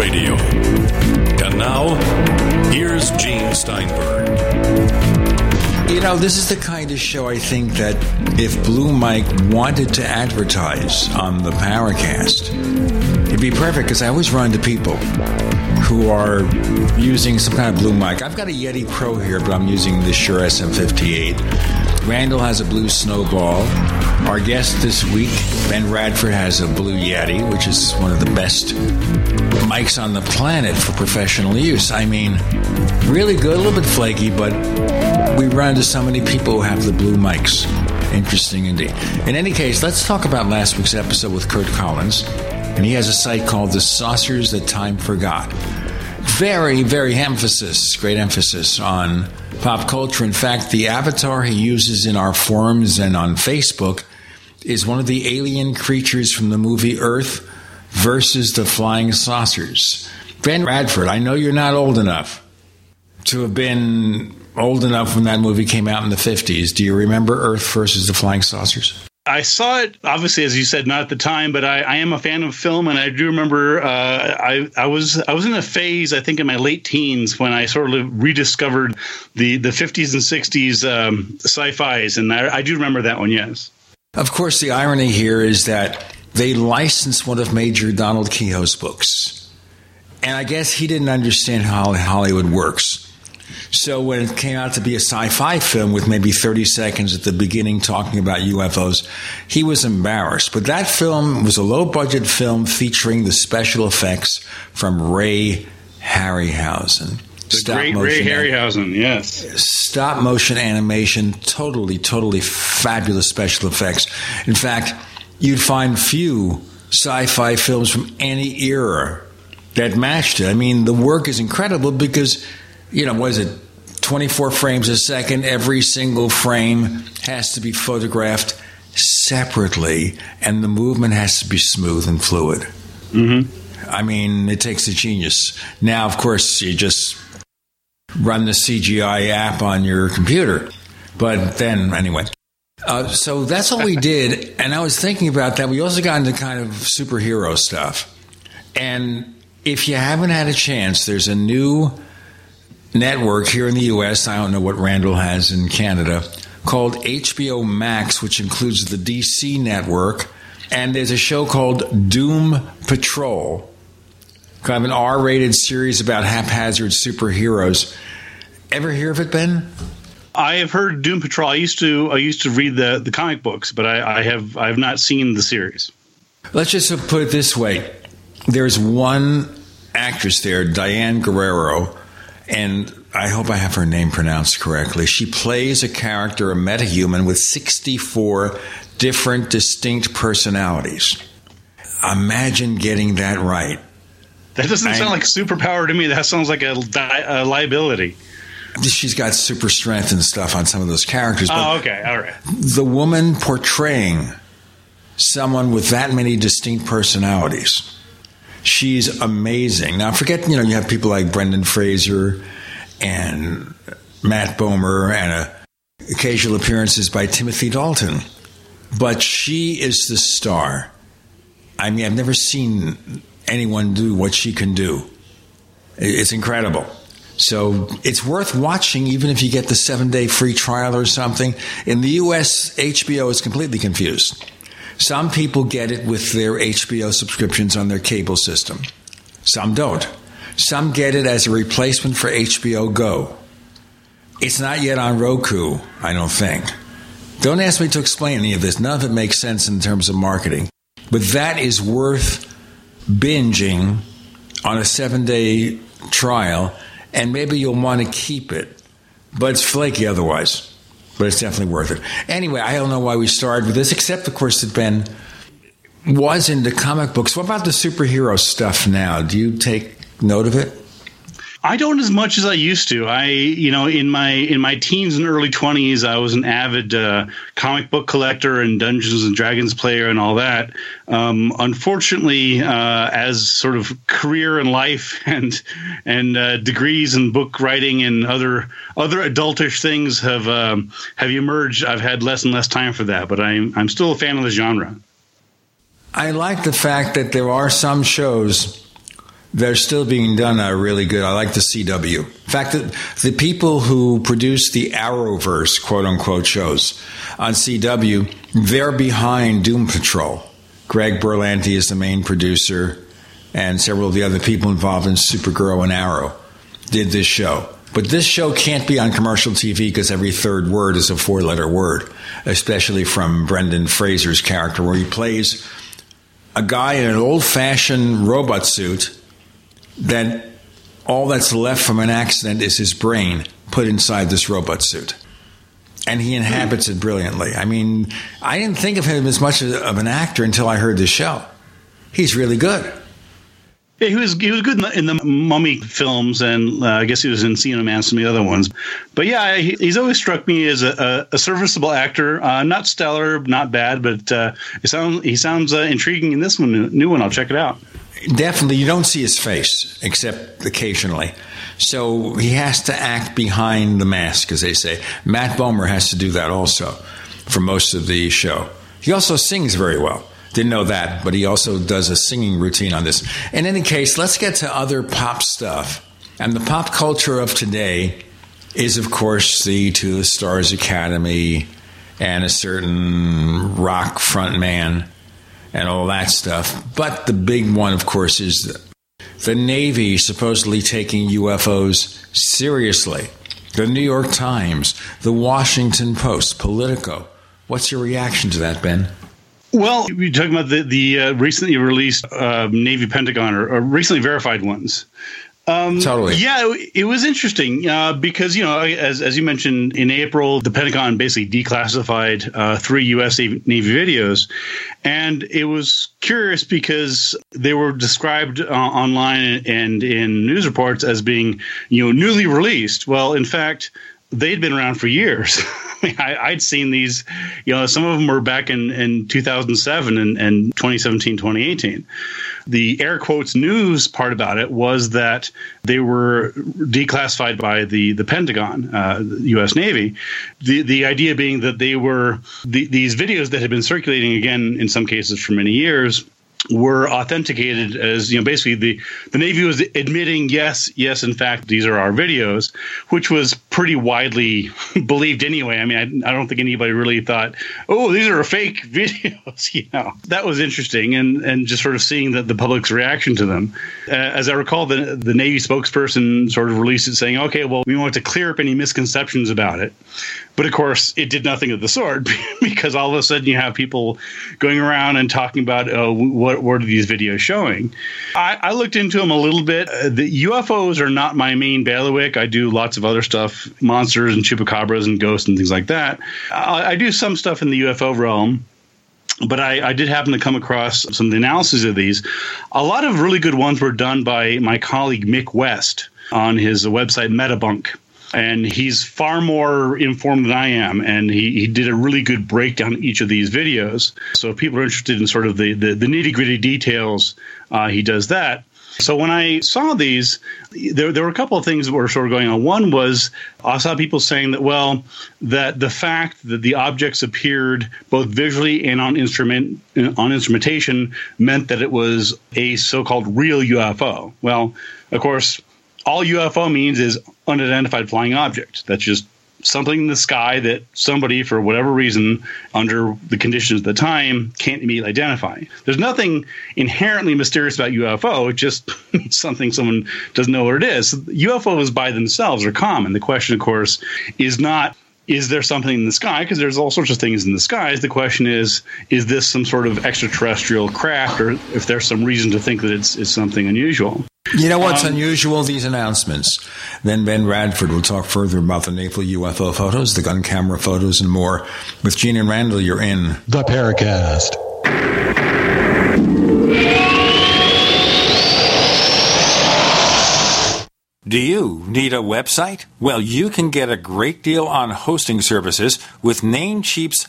radio. And now, here's Gene Steinberg. You know, this is the kind of show I think that if Blue Mic wanted to advertise on the Paracast, it'd be perfect because I always run to people who are using some kind of Blue Mic. I've got a Yeti Pro here, but I'm using the Shure SM58. Randall has a Blue Snowball. Our guest this week, Ben Radford, has a Blue Yeti, which is one of the best mics on the planet for professional use. I mean, really good, a little bit flaky, but we run into so many people who have the Blue mics. Interesting indeed. In any case, let's talk about last week's episode with Curt Collins. And he has a site called The Saucers That Time Forgot. Very, very emphasis, great emphasis on pop culture. In fact, the avatar he uses in our forums and on Facebook is one of the alien creatures from the movie Earth versus the Flying Saucers. Ben Radford, I know you're not old enough to have been old enough when that movie came out in the 50s. Do you remember Earth versus the Flying Saucers? I saw it, obviously, as you said, not at the time, but I, I am a fan of film, and I do remember uh, I, I was I was in a phase, I think, in my late teens when I sort of rediscovered the the 50s and 60s um, sci-fi's, and I, I do remember that one. Yes. Of course, the irony here is that they licensed one of Major Donald Keyhoe's books, and I guess he didn't understand how Hollywood works. So when it came out to be a sci-fi film with maybe 30 seconds at the beginning talking about UFOs, he was embarrassed. But that film was a low-budget film featuring the special effects from Ray Harryhausen. The stop great Ray Harryhausen, yes. Stop motion animation, totally, totally fabulous special effects. In fact, you'd find few sci-fi films from any era that matched it. I mean, the work is incredible because you know, was it 24 frames a second? Every single frame has to be photographed separately, and the movement has to be smooth and fluid. Mm-hmm. I mean, it takes a genius. Now, of course, you just run the CGI app on your computer. But then, anyway. Uh, so that's all we did. And I was thinking about that. We also got into kind of superhero stuff. And if you haven't had a chance, there's a new network here in the U.S. I don't know what Randall has in Canada called HBO Max, which includes the DC network. And there's a show called Doom Patrol, kind of an R rated series about haphazard superheroes. Ever hear of it, Ben? I have heard Doom Patrol. I used to I used to read the, the comic books, but I, I have I have not seen the series. Let's just put it this way: there's one actress there, Diane Guerrero, and I hope I have her name pronounced correctly. She plays a character, a metahuman, with 64 different distinct personalities. Imagine getting that right. That doesn't I, sound like superpower to me. That sounds like a, a, liability. She's got super strength and stuff on some of those characters. oh, okay. All right. The woman portraying someone with that many distinct personalities She's amazing. Now, forget, you know, you have people like Brendan Fraser and Matt Bomer and uh, occasional appearances by Timothy Dalton. But she is the star. I mean, I've never seen anyone do what she can do. It's incredible. So it's worth watching, even if you get the seven day free trial or something. In the US, HBO is completely confused. Some people get it with their HBO subscriptions on their cable system. Some don't. Some get it as a replacement for HBO Go. It's not yet on Roku, I don't think. Don't ask me to explain any of this. None of it makes sense in terms of marketing. But that is worth binging on a seven day trial, and maybe you'll want to keep it. But it's flaky otherwise but it's definitely worth it. Anyway, I don't know why we started with this, except of course that Ben was into comic books. What about the superhero stuff now? Do you take note of it? I don't as much as I used to. I, you know, in my in my teens and early twenties, I was an avid uh, comic book collector and Dungeons and Dragons player and all that. Um, unfortunately, uh, as sort of career and life and and uh, degrees and book writing and other other adultish things have um, have emerged, I've had less and less time for that. But I'm I'm still a fan of the genre. I like the fact that there are some shows that are still being done are really good. I like the CW. In fact, the, the people who produce the Arrowverse, quote unquote, shows on CW, they're behind Doom Patrol. Greg Berlanti is the main producer, and several of the other people involved in Supergirl and Arrow did this show. But this show can't be on commercial TV because every third word is a four letter word, especially from Brendan Fraser's character, where he plays a guy in an old fashioned robot suit that all that's left from an accident is his brain put inside this robot suit. And he inhabits it brilliantly. I mean, I didn't think of him as much of an actor until I heard this show. He's really good. Yeah, he was he was good in the, in the Mummy films, and uh, I guess he was in Encino Man, some of the other ones. But yeah, he, he's always struck me as a, a, a serviceable actor. Uh, not stellar, not bad, but uh, he sounds he sounds uh, intriguing in this one, new one. I'll check it out. Definitely, you don't see his face except occasionally. So he has to act behind the mask, as they say. Matt Bomer has to do that also for most of the show. He also sings very well. Didn't know that, but he also does a singing routine on this. In any case, let's get to other pop stuff. And the pop culture of today is, of course, the To the Stars Academy and a certain rock frontman and all that stuff. But the big one, of course, is the, the Navy supposedly taking UFOs seriously. The New York Times, the Washington Post, Politico. What's your reaction to that, Ben? Well, you're talking about the the uh, recently released uh, Navy Pentagon or, or, recently verified ones. Um, totally. Yeah, it, it was interesting uh, because you know, as as you mentioned, in April, the Pentagon basically declassified uh, three U.S. Navy videos, and it was curious because they were described uh, online and in news reports as being you know newly released. Well, in fact, they'd been around for years. I, would seen these, you know, some of them were back in, in 2007 and, and 2017, 2018. The air quotes news part about it was that they were declassified by the, the Pentagon, uh, the U.S. Navy. The, the idea being that they were the, these videos that had been circulating again in some cases for many years were authenticated as you know basically the the navy was admitting yes yes in fact these are our videos which was pretty widely believed anyway. I mean I, I, don't think anybody really thought oh these are fake videos you know. That was interesting and and just sort of seeing that the public's reaction to them. Uh, as i recall the the navy spokesperson sort of released it saying okay well we want to clear up any misconceptions about it but of course, it did nothing of the sort because all of a sudden you have people going around and talking about uh, what, are these videos showing. I, I looked into them a little bit. Uh, the UFOs are not my main bailiwick. I do lots of other stuff, monsters and chupacabras and ghosts and things like that. I, I do some stuff in the UFO realm but I, I, did happen to come across some of the analysis of these. A lot of really good ones were done by my colleague Mick West on his website Metabunk and he's far more informed than I am. And he, he did a really good breakdown of each of these videos. So if people are interested in sort of the, the, the nitty gritty details, uh, he does that. So when I saw these, there, there were a couple of things that were sort of going on. One was I saw people saying that, well, that the fact that the objects appeared both visually and on instrument on instrumentation meant that it was a so-called real UFO. Well, of course, all UFO means is unidentified flying object. That's just something in the sky that somebody, for whatever reason, under the conditions of the time, can't immediately identify. There's nothing inherently mysterious about UFO. It's just something someone doesn't know what it is. UFOs by themselves are common. The question, of course, is not is there something in the sky? Because there's all sorts of things in the skies. The question is, is this some sort of extraterrestrial craft, or if there's some reason to think that it's, it's something unusual? You know what's um, unusual? These announcements. Then Ben Radford will talk further about the naval UFO photos, the gun camera photos, and more. With Gene and Randall, you're in the Paracast. Do you need a website? Well, you can get a great deal on hosting services with Namecheap's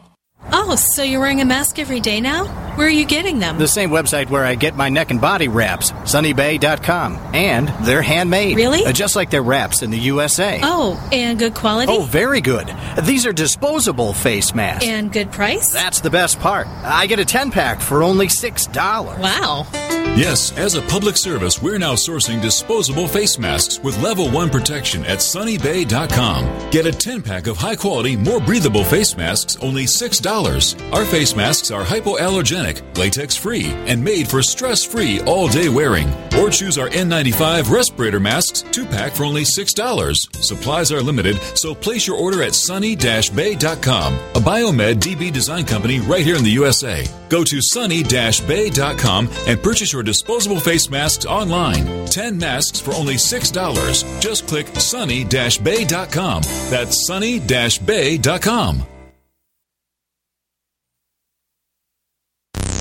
Oh, so you're wearing a mask every day now? Where are you getting them? The same website where I get my neck and body wraps, sunnybay.com. And they're handmade. Really? Uh, just like their wraps in the USA. Oh, and good quality? Oh, very good. These are disposable face masks. And good price? That's the best part. I get a 10 pack for only $6. Wow. Yes, as a public service, we're now sourcing disposable face masks with level 1 protection at sunnybay.com. Get a 10 pack of high quality, more breathable face masks, only $6. Our face masks are hypoallergenic, latex free, and made for stress free all day wearing. Or choose our N95 respirator masks 2 pack for only $6. Supplies are limited, so place your order at sunny bay.com, a Biomed DB design company right here in the USA. Go to sunny bay.com and purchase your disposable face masks online. 10 masks for only $6. Just click sunny bay.com. That's sunny bay.com.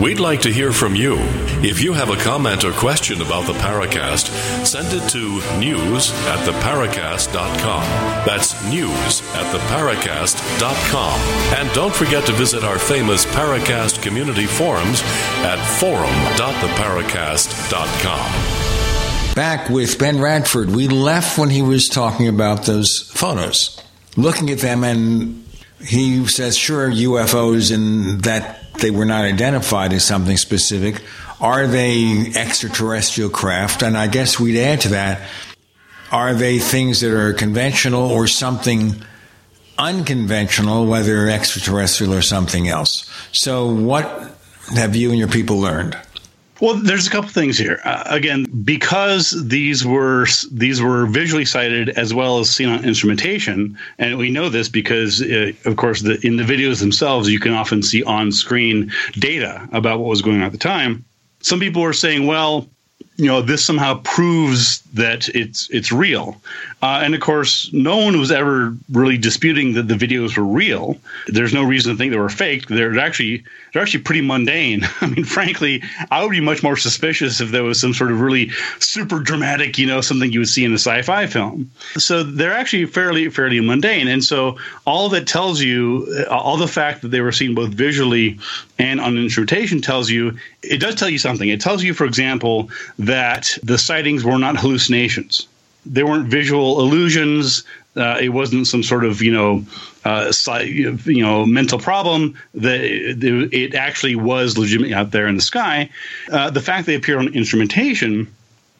We'd like to hear from you. If you have a comment or question about the Paracast, send it to news at theparacast.com. That's news at theparacast.com. And don't forget to visit our famous Paracast community forums at forum.theparacast.com. Back with Ben Radford, we left when he was talking about those photos. Looking at them, and he says, sure, UFOs, and that they were not identified as something specific. Are they extraterrestrial craft? And I guess we'd add to that are they things that are conventional or something unconventional, whether extraterrestrial or something else? So, what have you and your people learned? Well, there's a couple things here. Uh, again, because these were these were visually sighted as well as seen on instrumentation, and we know this because, uh, of course, the, in the videos themselves, you can often see on screen data about what was going on at the time. Some people were saying, well, you know this somehow proves that it's it's real. Uh, and of course no one was ever really disputing that the videos were real. There's no reason to think they were fake. They're actually they're actually pretty mundane. I mean frankly i would be much more suspicious if there was some sort of really super dramatic you know something you would see in a sci-fi film. So they're actually fairly fairly mundane. And so all that tells you all the fact that they were seen both visually and on instrumentation tells you it does tell you something. It tells you for example that the sightings were not hallucinations. They weren't visual illusions. Uh, it wasn't some sort of you know uh, you know mental problem. That it actually was legitimate out there in the sky. Uh, the fact they appear on instrumentation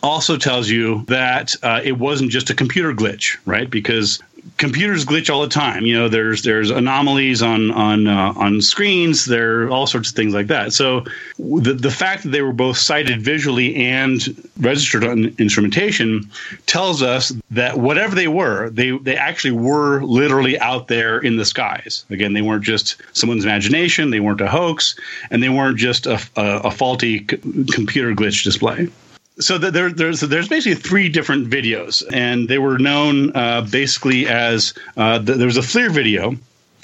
also tells you that uh, it wasn't just a computer glitch, right? Because computers glitch all the time. You know, there's there's anomalies on on uh, on screens. There are all sorts of things like that. So the the fact that they were both sighted visually and registered on instrumentation tells us that whatever they were, they they actually were literally out there in the skies. Again, they weren't just someone's imagination. They weren't a hoax, and they weren't just a, a, a faulty c- computer glitch display so there, there's there's basically three different videos, and they were known uh, basically as uh, the, there was a FLIR video.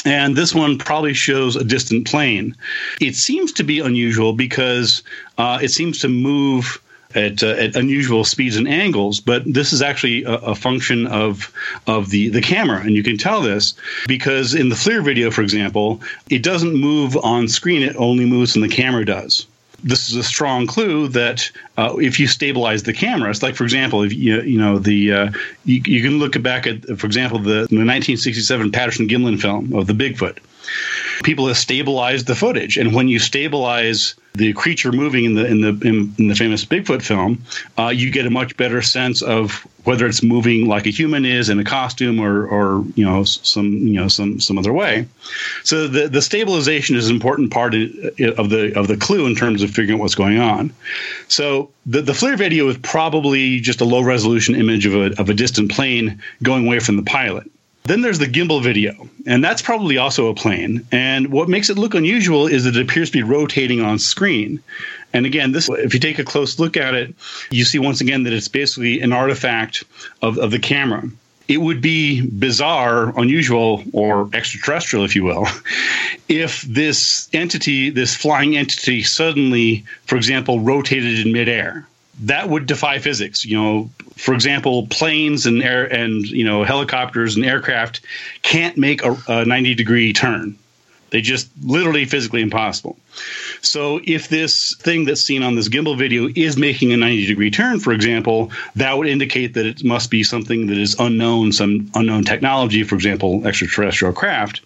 And this one probably shows a distant plane. It seems to be unusual because uh, it seems to move at, uh, at, unusual speeds and angles, but this is actually a, a, function of of the the camera, and you can tell this because in the FLIR video, for example, it doesn't move on screen; it only moves when the camera does this is a strong clue that uh, if you stabilize the cameras, like for example, if you you know the uh, you, you, can look back at, for example, the, the 1967 Patterson Gimlin film of the Bigfoot people have stabilized the footage. And when you stabilize the creature moving in the in the in, in the famous Bigfoot film, uh, you get a much better sense of whether it's moving like a human is in a costume or or you know some you know some some other way. So the the stabilization is an important part of the of the clue in terms of figuring out what's going on. So the the FLIR video is probably just a low resolution image of a of a distant plane going away from the pilot. Then there's the gimbal video, and that's probably also a plane. And what makes it look unusual is that it appears to be rotating on screen. And again, this if you take a close look at it, you see once again that it's basically an artifact of, of the camera. It would be bizarre, unusual, or extraterrestrial, if you will, if this entity, this flying entity, suddenly, for example, rotated in midair that would defy physics. You know, for example, planes and air and you know helicopters and aircraft can't make a, a 90 degree turn. They just literally physically impossible. So if this thing that's seen on this gimbal video is making a 90 degree turn, for example, that would indicate that it must be something that is unknown, some unknown technology, for example, extraterrestrial craft.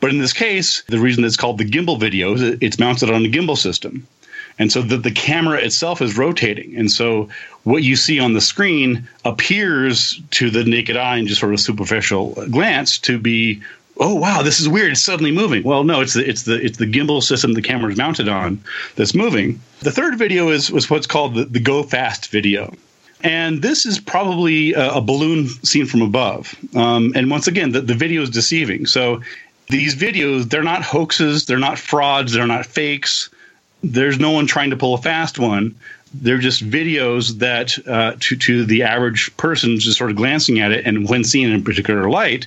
But in this case, the reason it's called the gimbal video is it's mounted on a gimbal system. And so the, the camera itself is rotating. And so what you see on the screen appears to the naked eye and just sort of superficial glance to be oh wow this is weird. It's suddenly moving. Well no it's the it's the it's the gimbal system the camera is mounted on that's moving. The third video is was what's called the, the go fast video. And this is probably a, a balloon seen from above. Um, and once again the, the video is deceiving. So these videos they're not hoaxes. They're not frauds. They're not fakes there's no one trying to pull a fast one. They're just videos that, uh, to to the average person, just sort of glancing at it, and when seen in a particular light,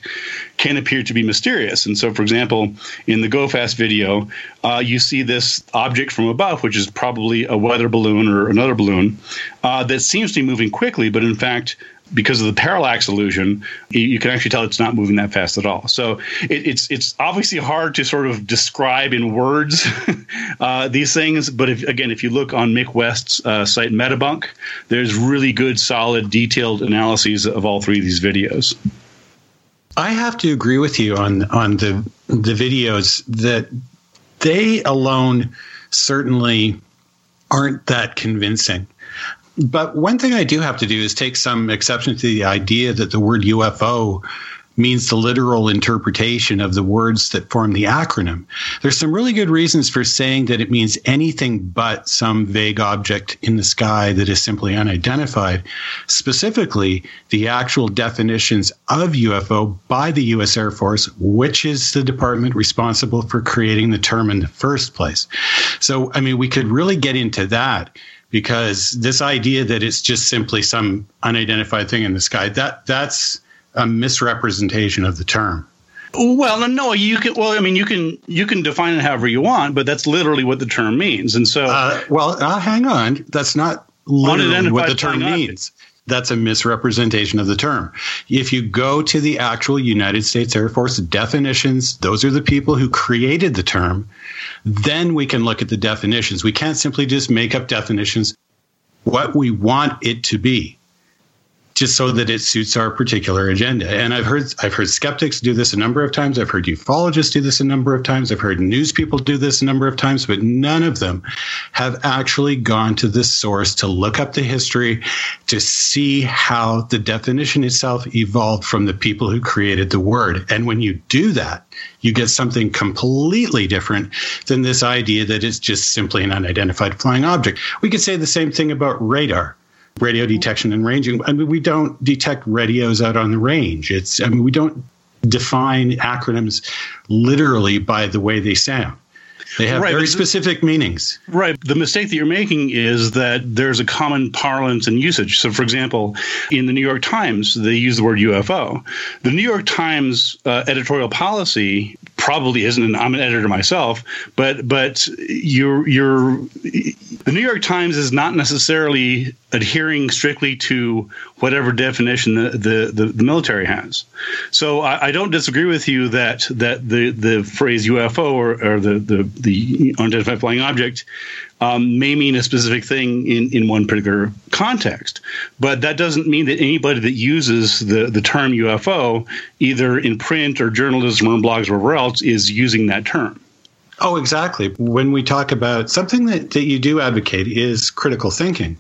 can appear to be mysterious. And so, for example, in the Go Fast video, uh, you see this object from above, which is probably a weather balloon or another balloon, uh, that seems to be moving quickly, but in fact because of the parallax illusion, you can actually tell it's not moving that fast at all. So it, it's it's obviously hard to sort of describe in words uh, these things. But if, again, if you look on Mick West's uh, site Metabunk, there's really good, solid, detailed analyses of all three of these videos. I have to agree with you on on the the videos that they alone certainly aren't that convincing. But one thing I do have to do is take some exception to the idea that the word UFO means the literal interpretation of the words that form the acronym. There's some really good reasons for saying that it means anything but some vague object in the sky that is simply unidentified. Specifically, the actual definitions of UFO by the US Air Force, which is the department responsible for creating the term in the first place. So, I mean, we could really get into that because this idea that it's just simply some unidentified thing in the sky that that's a misrepresentation of the term. Well, no, you can. Well, I mean, you can you can define it however you want, but that's literally what the term means. And so, uh, well, uh, hang on, that's not literally what the term means. That's a misrepresentation of the term. If you go to the actual United States Air Force definitions, those are the people who created the term. Then we can look at the definitions. We can't simply just make up definitions what we want it to be just so that it suits our particular agenda. And I've heard I've heard skeptics do this a number of times. I've heard ufologists do this a number of times. I've heard news people do this a number of times, but none of them have actually gone to this source to look up the history to see how the definition itself evolved from the people who created the word. And when you do that, you get something completely different than this idea that it's just simply an unidentified flying object. We could say the same thing about radar radio detection and ranging. I mean, we don't detect radios out on the range. It's, I mean, we don't define acronyms literally by the way they sound. They have right, very specific meanings. Right. The mistake that you're making is that there's a common parlance and usage. So, for example, in the New York Times, they use the word UFO. The New York Times uh, editorial policy probably isn't, and I'm an editor myself, but but you're you're the New York Times is not necessarily adhering strictly to whatever definition the, the, the, the military has. So I, I, don't disagree with you that that the, the phrase UFO or, or the, the, the unidentified flying object um, may mean a specific thing in, in one particular context. But that doesn't mean that anybody that uses the, the term UFO, either in print or journalism or in blogs or wherever else, is using that term. Oh, exactly. When we talk about something that, that you do advocate is critical thinking.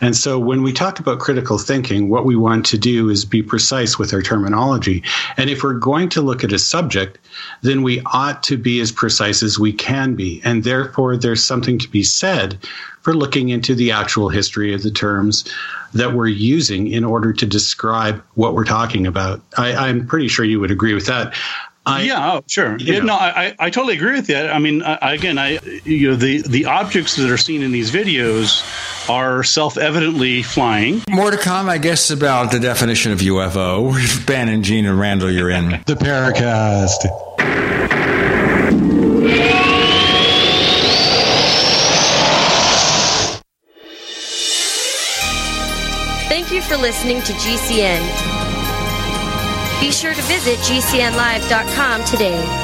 And so when we talk about critical thinking, what we want to do is be precise with our terminology. And if we're going to look at a subject, then we ought to be as precise as we can be. And therefore, there's something to be said for looking into the actual history of the terms that we're using in order to describe what we're talking about. I, am pretty sure you would agree with that. I, yeah, oh, sure. Yeah, no, I, I totally agree with that. I mean, I, again, I you know the the objects that are seen in these videos are self-evidently flying. More to come, I guess, about the definition of UFO. Ben and Gene and Randall, you're in the Paracast. Thank you for listening to GCN. Be sure to visit GCNlive.com today.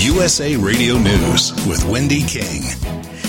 USA Radio News with Wendy King.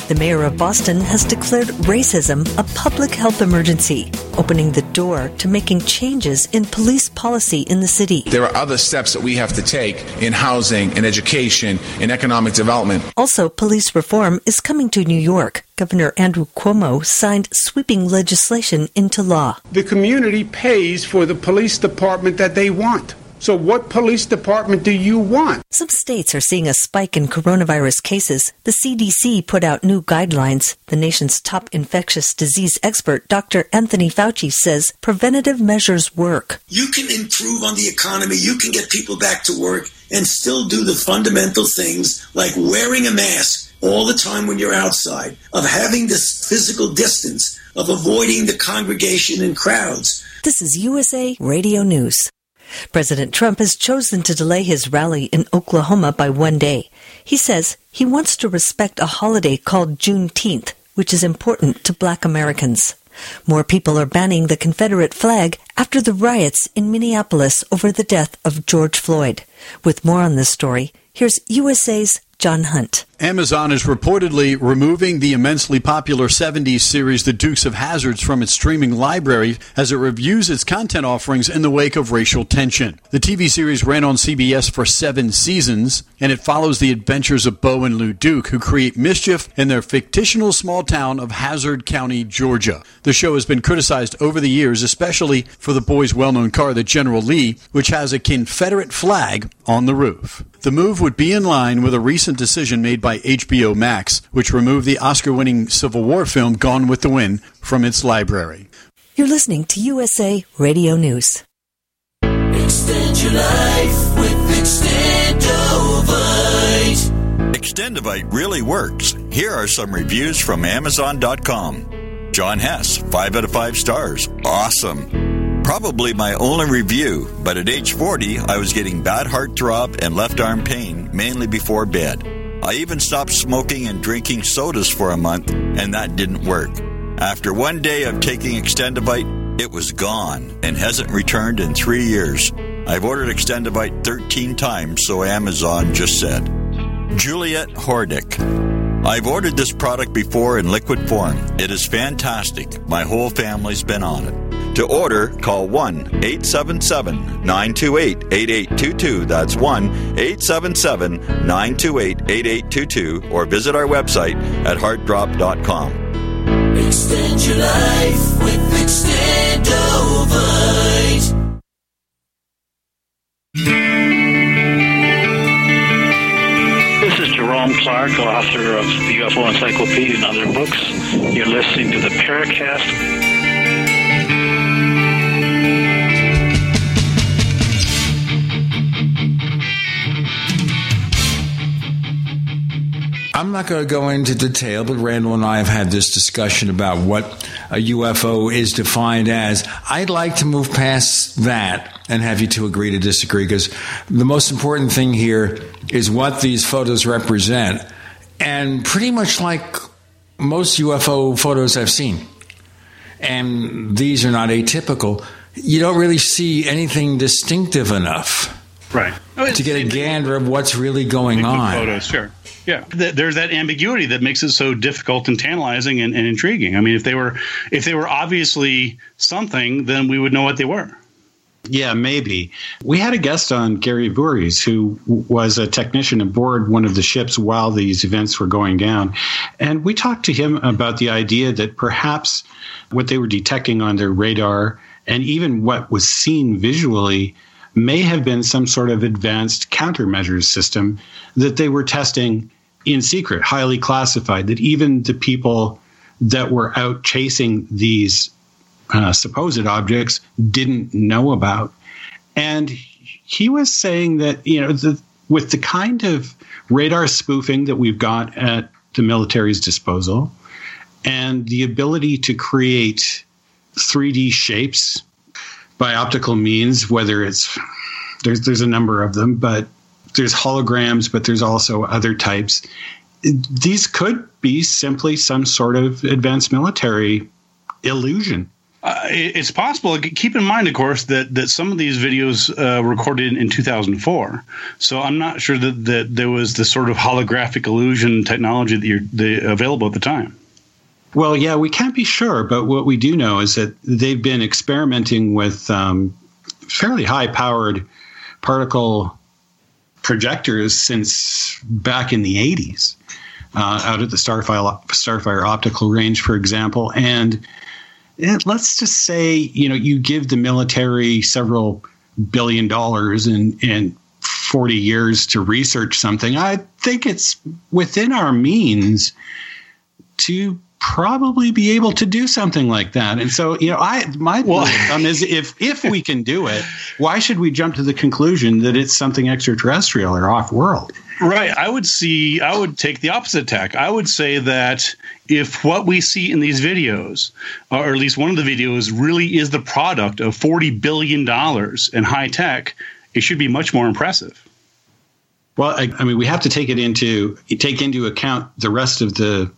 The mayor of Boston has declared racism a public health emergency, opening the door to making changes in police policy in the city. There are other steps that we have to take in housing, in education, in economic development. Also, police reform is coming to New York. Governor Andrew Cuomo signed sweeping legislation into law. The community pays for the police department that they want. So, what police department do you want? Some states are seeing a spike in coronavirus cases. The CDC put out new guidelines. The nation's top infectious disease expert, Dr. Anthony Fauci, says preventative measures work. You can improve on the economy, you can get people back to work, and still do the fundamental things like wearing a mask all the time when you're outside, of having this physical distance, of avoiding the congregation and crowds. This is USA Radio News. President Trump has chosen to delay his rally in Oklahoma by one day. He says he wants to respect a holiday called Juneteenth, which is important to black Americans. More people are banning the Confederate flag after the riots in Minneapolis over the death of George Floyd. With more on this story, here's USA's John Hunt. Amazon is reportedly removing the immensely popular 70s series The Dukes of Hazards from its streaming library as it reviews its content offerings in the wake of racial tension. The TV series ran on CBS for seven seasons, and it follows the adventures of Bo and Luke Duke, who create mischief in their fictional small town of Hazard County, Georgia. The show has been criticized over the years, especially for the boys' well known car, the General Lee, which has a Confederate flag on the roof. The move would be in line with a recent decision made by HBO Max, which removed the Oscar winning Civil War film Gone with the Wind from its library. You're listening to USA Radio News. Extend your life with Extendovite. Extendovite really works. Here are some reviews from Amazon.com. John Hess, 5 out of 5 stars. Awesome. Probably my only review, but at age 40, I was getting bad heart throb and left arm pain, mainly before bed. I even stopped smoking and drinking sodas for a month, and that didn't work. After one day of taking Extendovite, it was gone and hasn't returned in three years. I've ordered Extendovite 13 times, so Amazon just said. Juliet Hordick. I've ordered this product before in liquid form. It is fantastic. My whole family's been on it. To order, call 1 877 928 8822. That's 1 877 928 8822 or visit our website at heartdrop.com. Extend your life with Extendovite. Jerome Clark, author of the UFO Encyclopedia and other books. You're listening to the Paracast. I'm not going to go into detail, but Randall and I have had this discussion about what a UFO is defined as. I'd like to move past that and have you two agree to disagree because the most important thing here is what these photos represent. And pretty much like most UFO photos I've seen, and these are not atypical, you don't really see anything distinctive enough. Right. Oh, to get a gander of what's really going on. Photos, sure. Yeah, there's that ambiguity that makes it so difficult and tantalizing and, and intriguing. I mean, if they were if they were obviously something, then we would know what they were. Yeah, maybe. We had a guest on, Gary Voorhis, who was a technician aboard one of the ships while these events were going down. And we talked to him about the idea that perhaps what they were detecting on their radar and even what was seen visually may have been some sort of advanced countermeasures system that they were testing in secret, highly classified, that even the people that were out chasing these uh, supposed objects didn't know about. And he was saying that, you know, the, with the kind of radar spoofing that we've got at the military's disposal and the ability to create 3D shapes by optical means, whether it's there's there's a number of them, but there's holograms, but there's also other types. These could be simply some sort of advanced military illusion. Uh, it's possible. Keep in mind, of course, that, that some of these videos uh, recorded in 2004. So I'm not sure that, that there was the sort of holographic illusion technology that you're the, available at the time. Well, yeah, we can't be sure, but what we do know is that they've been experimenting with um, fairly high powered particle projectors since back in the 80s uh, out at the Starfire, Starfire Optical Range, for example. And it, let's just say, you know, you give the military several billion dollars and 40 years to research something. I think it's within our means to probably be able to do something like that. And so, you know, I my well, thumb is if if we can do it, why should we jump to the conclusion that it's something extraterrestrial or off world? Right. I would see, I would take the opposite tack. I would say that if what we see in these videos, or at least one of the videos, really is the product of $40 billion in high tech, it should be much more impressive. Well, I, I mean, we have to take it into take into account the rest of the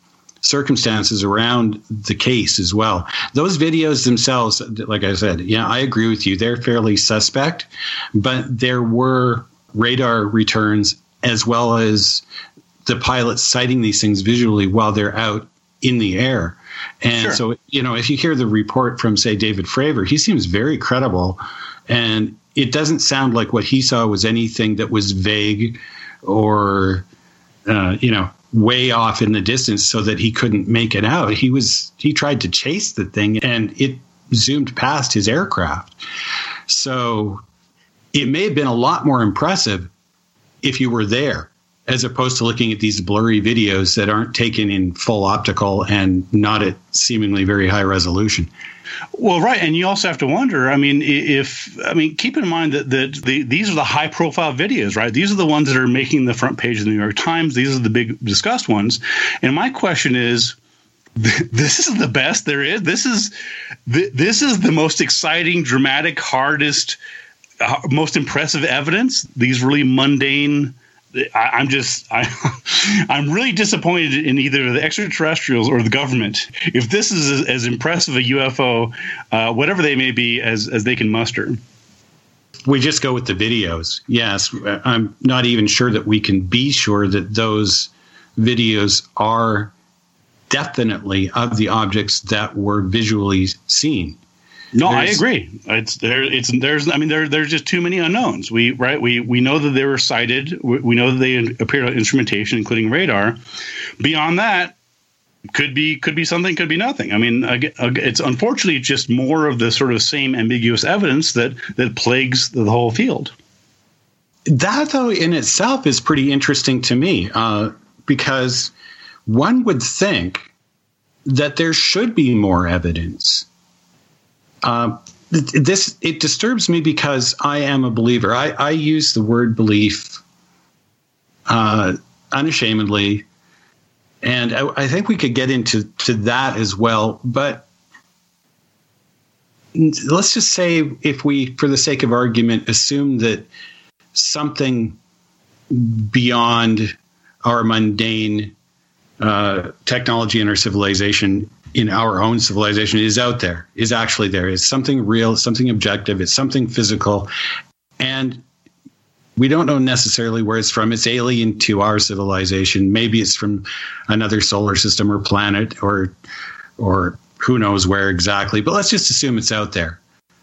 circumstances around the case as well. Those videos themselves, like I said, yeah, I agree with you. They're fairly suspect, but there were radar returns as well as the pilots sighting these things visually while they're out in the air. And sure. so, you know, if you hear the report from, say, David Fravor, he seems very credible. And it doesn't sound like what he saw was anything that was vague or, uh, you know, way off in the distance so that he couldn't make it out. He was, he tried to chase the thing and it zoomed past his aircraft. So it may have been a lot more impressive if you were there as opposed to looking at these blurry videos that aren't taken in full optical and not at seemingly very high resolution. Well, right, and you also have to wonder. I mean, if I mean, keep in mind that that the, these are the high-profile videos, right? These are the ones that are making the front page of the New York Times. These are the big discussed ones. And my question is, this is the best there is. This is this is the most exciting, dramatic, hardest uh, most impressive evidence. These really mundane. I, am just I, I'm really disappointed in either the extraterrestrials or the government. If this is as, as impressive a UFO, uh, whatever they may be, as as they can muster. We just go with the videos. Yes, I'm not even sure that we can be sure that those videos are definitely of the objects that were visually seen. No, there's, I agree. It's there. It's there's. I mean, there there's just too many unknowns. We right. We we know that they were sighted. We, we know that they appeared on instrumentation, including radar. Beyond that, could be could be something. Could be nothing. I mean, it's unfortunately just more of the sort of same ambiguous evidence that that plagues the whole field. That though in itself is pretty interesting to me uh, because one would think that there should be more evidence uh, this it disturbs me because I am a believer. I, I use the word belief uh, unashamedly, and I, I, think we could get into to that as well. But let's just say, if we, for the sake of argument, assume that something beyond our mundane uh, technology and our civilization in our own civilization is out there, is actually there. It's something real, something objective, it's something physical. And we don't know necessarily where it's from. It's alien to our civilization. Maybe it's from another solar system or planet or or who knows where exactly. But let's just assume it's out there.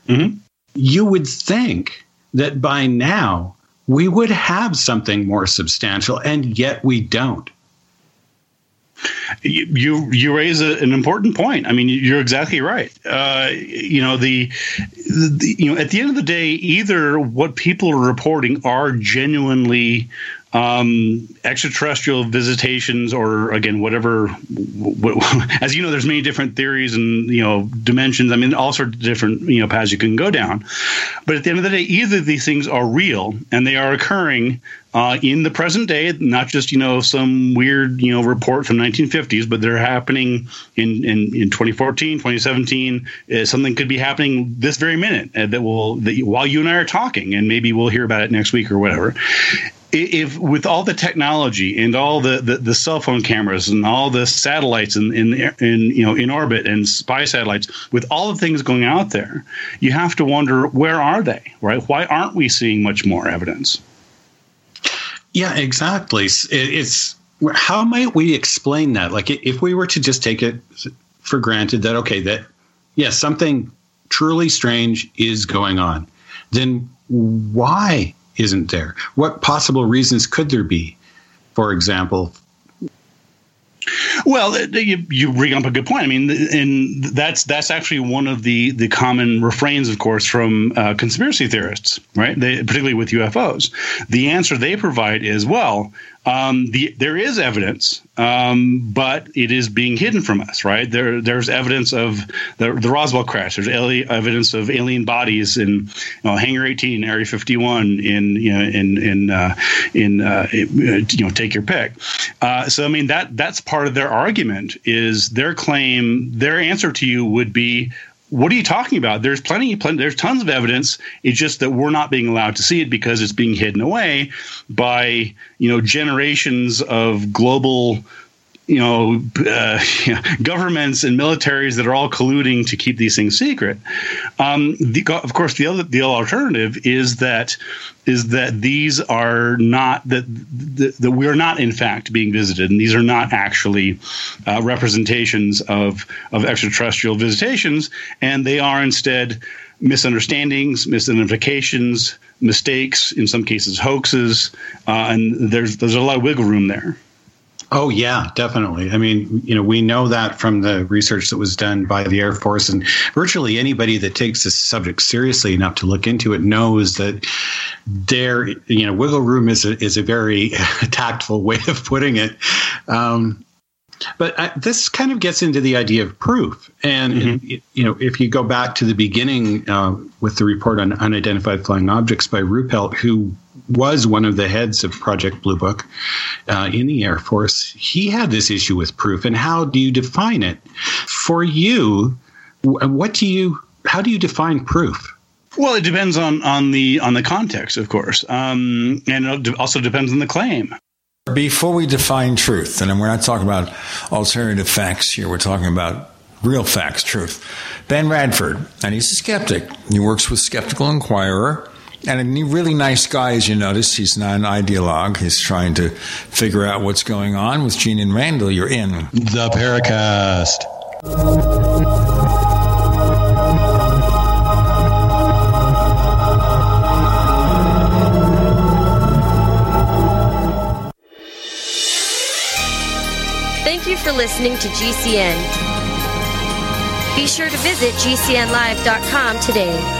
Mm-hmm. You would think that by now we would have something more substantial, and yet we don't you you raise a, an important point. I mean, you're exactly right. Uh, you know the, the, you know at the end of the day, either what people are reporting are genuinely um, extraterrestrial visitations or again whatever what, as you know there's many different theories and you know dimensions. I mean all sorts of different you know paths you can go down. But at the end of the day either these things are real and they are occurring uh, in the present day not just you know some weird you know report from 1950s but they're happening in in, in 2014 2017 uh, something could be happening this very minute uh, that will that while you and i are talking and maybe we'll hear about it next week or whatever if with all the technology and all the, the, the, cell phone cameras and all the satellites in, in, in you know in orbit and spy satellites with all the things going out there you have to wonder where are they right? Why aren't we seeing much more evidence? Yeah exactly. It's how might we explain that? Like if we were to just take it for granted that okay that yes something truly strange is going on then why isn't there? What possible reasons could there be? For example, well, you, you bring up a good point. I mean, and that's that's actually one of the the common refrains, of course, from uh, conspiracy theorists, right? They, particularly with UFOs. The answer they provide is, well, um, the, there is evidence, um, but it is being hidden from us, right? There, there's evidence of the, the Roswell crash. There's evidence of alien bodies in you know, Hangar 18, Area 51, in you know, in in uh, in uh, you know, take your pick. Uh, so I mean that that's part of their argument is their claim, their answer to you would be what are you talking about? There's plenty, plenty, there's tons of evidence. It's just that we're not being allowed to see it because it's being hidden away by you know generations of global you know, uh, governments and militaries that are all colluding to keep these things secret. Um, the, of course, the other the alternative is that is that these are not that that we are not in fact being visited, and these are not actually uh, representations of of extraterrestrial visitations, and they are instead misunderstandings, misidentifications, mistakes, in some cases hoaxes, uh, and there's there's a lot of wiggle room there. Oh yeah, definitely. I mean, you know, we know that from the research that was done by the Air Force, and virtually anybody that takes this subject seriously enough to look into it knows that there, you know, wiggle room is a, is a very tactful way of putting it. Um, but I, this kind of gets into the idea of proof, and mm-hmm. you know, if you go back to the beginning uh, with the report on unidentified flying objects by Ruppelt, who was one of the heads of Project Blue Book uh, in the Air Force, he had this issue with proof. And how do you define it? For you, what do you? How do you define proof? Well, it depends on on the on the context, of course, um, and it also depends on the claim. Before we define truth, and we're not talking about alternative facts here, we're talking about real facts, truth. Ben Radford, and he's a skeptic. He works with Skeptical Inquirer and a really nice guy, as you notice. He's not an ideologue. He's trying to figure out what's going on with Gene and Randall. You're in the Paracast. Thank you for listening to GCN. Be sure to visit GCNlive.com today.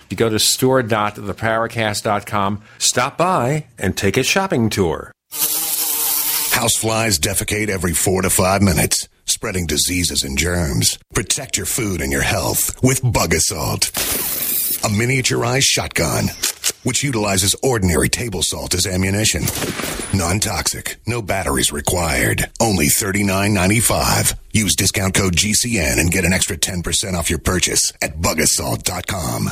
You go to store.theparacast.com, stop by, and take a shopping tour. Houseflies defecate every four to five minutes, spreading diseases and germs. Protect your food and your health with Bug-A-Salt, a miniaturized shotgun which utilizes ordinary table salt as ammunition. Non toxic, no batteries required. Only $39.95. Use discount code GCN and get an extra 10% off your purchase at bugasalt.com.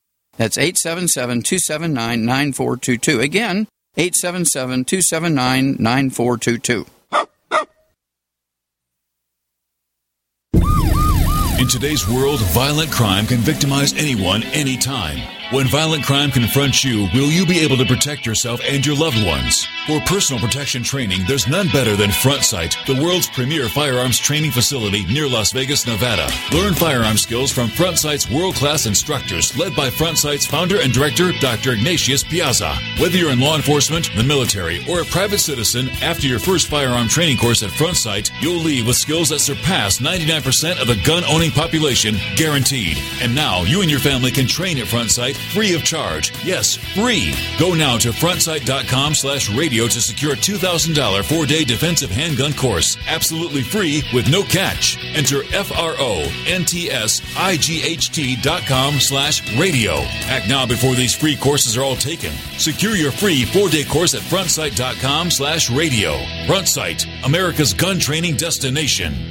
That's 877 279 9422. Again, 877 279 9422. In today's world, violent crime can victimize anyone, anytime. When violent crime confronts you, will you be able to protect yourself and your loved ones? For personal protection training, there's none better than Front Sight, the world's premier firearms training facility near Las Vegas, Nevada. Learn firearm skills from Front Sight's world class instructors, led by Front Sight's founder and director, Dr. Ignatius Piazza. Whether you're in law enforcement, the military, or a private citizen, after your first firearm training course at Front Sight, you'll leave with skills that surpass 99% of the gun owning population, guaranteed. And now you and your family can train at Front Sight free of charge. Yes, free. Go now to frontsight.com slash radio to secure a $2,000 four day defensive handgun course. Absolutely free with no catch. Enter F R O N T S I G H T dot com slash radio. Act now before these free courses are all taken. Secure your free four day course at frontsight.com slash radio. Front Sight, America's gun training destination.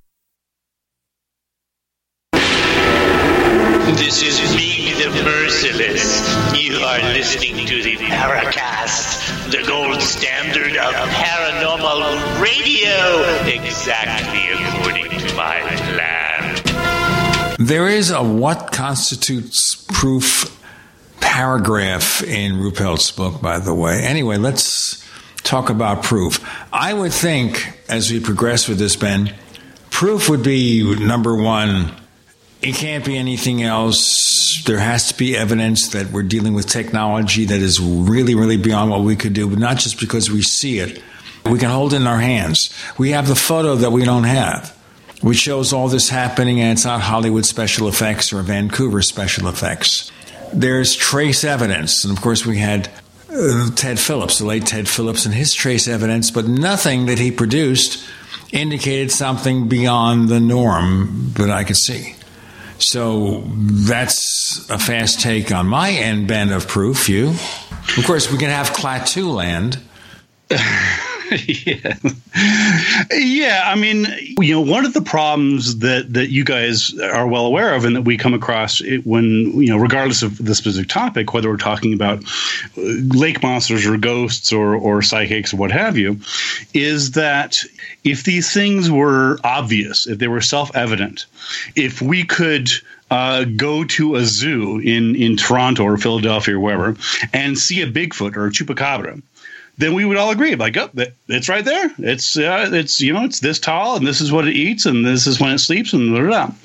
This is Ming the Merciless. You are listening to the Paracast, the gold standard of paranormal radio, exactly according to my plan. There is a what constitutes proof paragraph in Ruppelt's book, by the way. Anyway, let's talk about proof. I would think, as we progress with this, Ben, proof would be number one. It can't be anything else. There has to be evidence that we're dealing with technology that is really, really beyond what we could do, but not just because we see it. We can hold it in our hands. We have the photo that we don't have, which shows all this happening, and it's not Hollywood special effects or Vancouver special effects. There's trace evidence. And of course, we had uh, Ted Phillips, the late Ted Phillips, and his trace evidence, but nothing that he produced indicated something beyond the norm that I could see. So that's a fast take on my end, Ben, of proof. You, of course, we can have Klaatu land. yeah. yeah, I mean, you know, one of the problems that that you guys are well aware of, and that we come across when you know, regardless of the specific topic, whether we're talking about uh, lake monsters or ghosts or or psychics or what have you, is that if these things were obvious, if they were self evident, if we could uh, go to a zoo in in Toronto or Philadelphia or wherever and see a Bigfoot or a chupacabra, then we would all agree, like, oh, it's right there. It's uh, it's you know, it's this tall, and this is what it eats, and this is when it sleeps, and blah, blah, blah.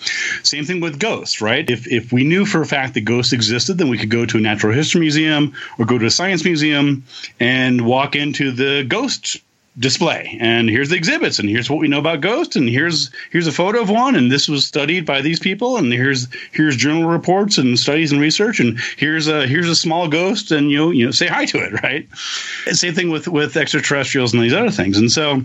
Same thing with ghosts, right? If if we knew for a fact that ghosts existed, then we could go to a natural history museum or go to a science museum and walk into the ghost display. And here's the exhibits and here's what we know about ghosts and here's here's a photo of one and this was studied by these people and here's here's journal reports and studies and research and here's a here's a small ghost and you you know say hi to it right? Same thing with with extraterrestrials and these other things. And so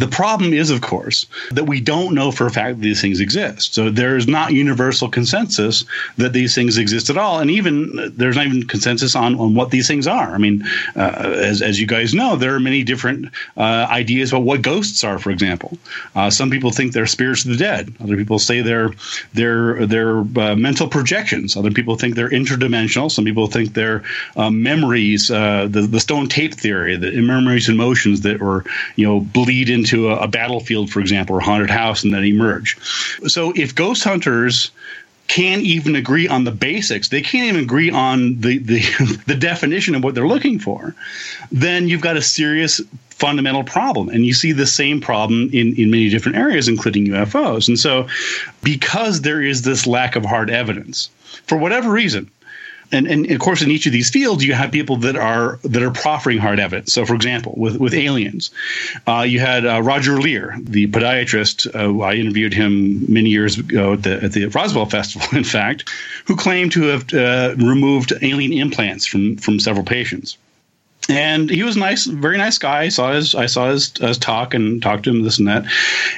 the problem is, of course, that we don't know for a fact that these things exist. So there's not universal consensus that these things exist at all, and even there's not even consensus on, on what these things are. I mean, uh, as, as you guys know, there are many different uh, ideas about what ghosts are. For example, uh, some people think they're spirits of the dead. Other people say they're they're they're uh, mental projections. Other people think they're interdimensional. Some people think they're uh, memories. Uh, the the stone tape theory, the memories and emotions that were you know bleed into a, a battlefield, for example, or a haunted house, and then emerge. So if ghost hunters can't even agree on the basics. They can't even agree on the, the the definition of what they're looking for. Then you've got a serious fundamental problem. And you see the same problem in, in many different areas, including UFOs. And so because there is this lack of hard evidence, for whatever reason, and, and of course in each of these fields you have people that are that are proffering hard evidence. So for example with with aliens uh, you had uh, roger Leir, the podiatrist uh, i interviewed him many years ago at the, at the roswell festival in fact who claimed to have uh, removed alien implants from from several patients and he was nice, very nice guy. I saw his, I saw his, his, talk and talked to him this and that.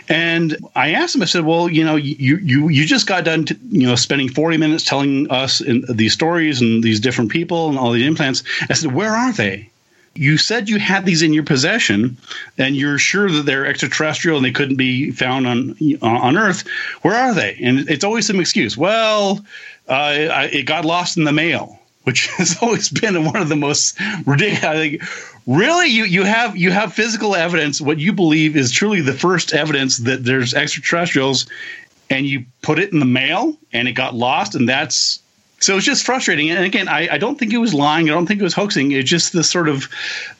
And I asked him, I said, well, you know, you, you, you just got done, to, you know, spending 40 minutes telling us in, these stories and these different people and all these implants. I said, where are they? You said you had these in your possession and you're sure that they're extraterrestrial and they couldn't be found on, on Earth. Where are they? And it's always some excuse. Well, uh, it got lost in the mail which has always been one of the most ridiculous. Really, you you have you have physical evidence. What you believe is truly the first evidence that there's extraterrestrials, and you put it in the mail, and it got lost, and that's so it's just frustrating. And again, I, I, don't think it was lying. I don't think it was hoaxing. It's just this sort of,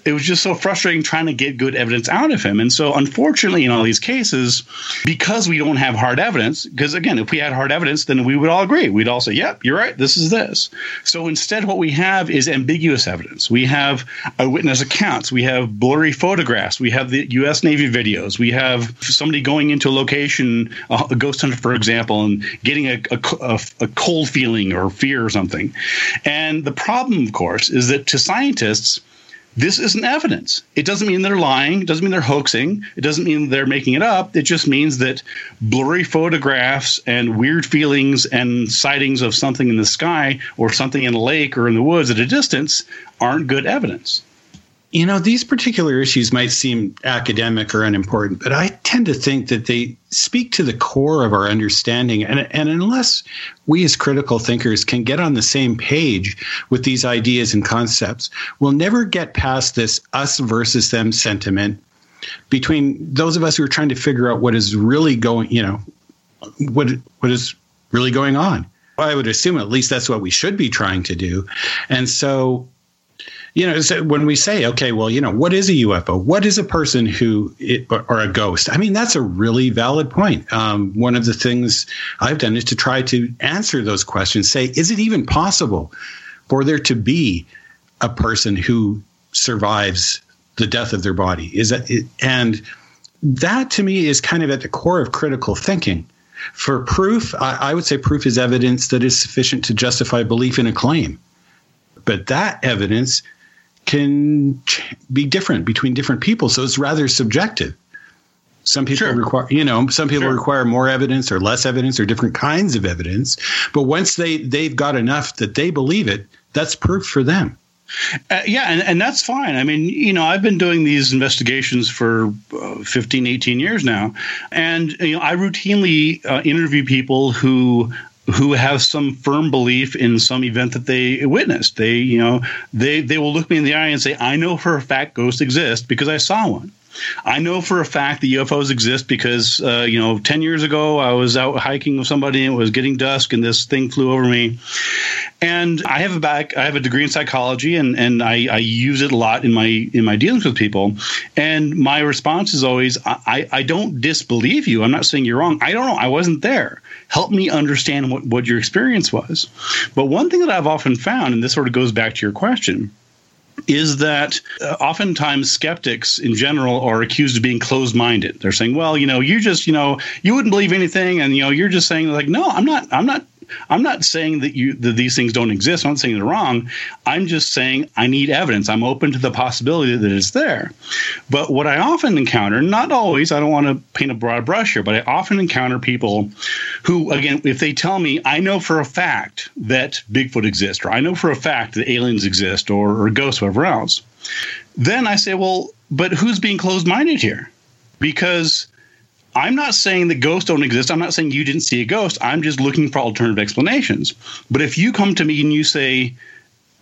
it was just so frustrating trying to get good evidence out of him. And so, unfortunately, in all these cases, because we don't have hard evidence, because again, if we had hard evidence, then we would all agree. We'd all say, yep, you're right. This is this. So instead, what we have is ambiguous evidence. We have eyewitness accounts. We have blurry photographs. We have the U.S. Navy videos. We have somebody going into a location, a ghost hunter, for example, and getting a, a, a cold feeling or feeling or something. And the problem, of course, is that to scientists, this isn't evidence. It doesn't mean they're lying. It doesn't mean they're hoaxing. It doesn't mean they're making it up. It just means that blurry photographs and weird feelings and sightings of something in the sky or something in a lake or in the woods at a distance aren't good evidence. You know, these particular issues might seem academic or unimportant, but I tend to think that they speak to the core of our understanding. And, and unless we as critical thinkers can get on the same page with these ideas and concepts, we'll never get past this us versus them sentiment between those of us who are trying to figure out what is really going, you know, what what is really going on. I would assume at least that's what we should be trying to do. And so you know, so when we say, okay, well, you know, what is a UFO? What is a person who, it, or a ghost? I mean, that's a really valid point. Um, one of the things I've done is to try to answer those questions. Say, is it even possible for there to be a person who survives the death of their body? Is that, it, and that to me is kind of at the core of critical thinking. For proof, I, I would say proof is evidence that is sufficient to justify belief in a claim. But that evidence can be different between different people. So it's rather subjective. Some people sure. require, you know, some people sure. require more evidence or less evidence or different kinds of evidence. But once they they've got enough that they believe it, that's proof for them. Uh, yeah, and, and that's fine. I mean, you know, I've been doing these investigations for uh, 15, 18 years now. And, you know, I routinely uh, interview people who who have some firm belief in some event that they witnessed. They, you know, they they will look me in the eye and say, "I know for a fact ghosts exist because I saw one." I know for a fact that UFOs exist because, uh, you know, 10 years ago, I was out hiking with somebody and it was getting dusk and this thing flew over me. And I have a back, I have a degree in psychology and, and I, I use it a lot in my, in my dealings with people. And my response is always, I, I don't disbelieve you. I'm not saying you're wrong. I don't know. I wasn't there. Help me understand what, what your experience was. But one thing that I've often found, and this sort of goes back to your question, is that uh, oftentimes skeptics in general are accused of being closed minded. They're saying, well, you know, you just, you know, you wouldn't believe anything. And, you know, you're just saying, like, no, I'm not, I'm not I'm not saying that you that these things don't exist. I'm not saying they're wrong. I'm just saying I need evidence. I'm open to the possibility that it's there. But what I often encounter, not always, I don't want to paint a broad brush here, but I often encounter people who, again, if they tell me, I know for a fact that Bigfoot exists, or I know for a fact that aliens exist, or, or ghosts, whatever else, then I say, well, but who's being closed minded here? Because I'm not saying that ghosts don't exist. I'm not saying you didn't see a ghost. I'm just looking for alternative explanations. But if you come to me and you say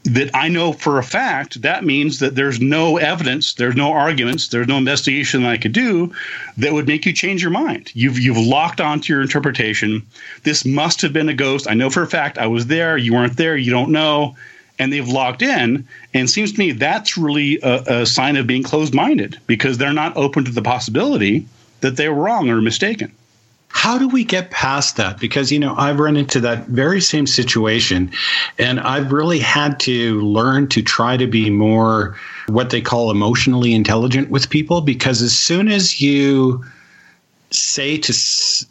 that I know for a fact, that means that there's no evidence, there's no arguments, there's no investigation that I could do that would make you change your mind. You've you've locked onto your interpretation. This must have been a ghost. I know for a fact I was there. You weren't there. You don't know. And they've locked in. And seems to me that's really a, a sign of being closed minded because they're not open to the possibility that they were wrong or mistaken. how do we get past that? Because, you know, I've run into that very same situation and I've really had to learn to try to be more what they call emotionally intelligent with people because as soon as you say to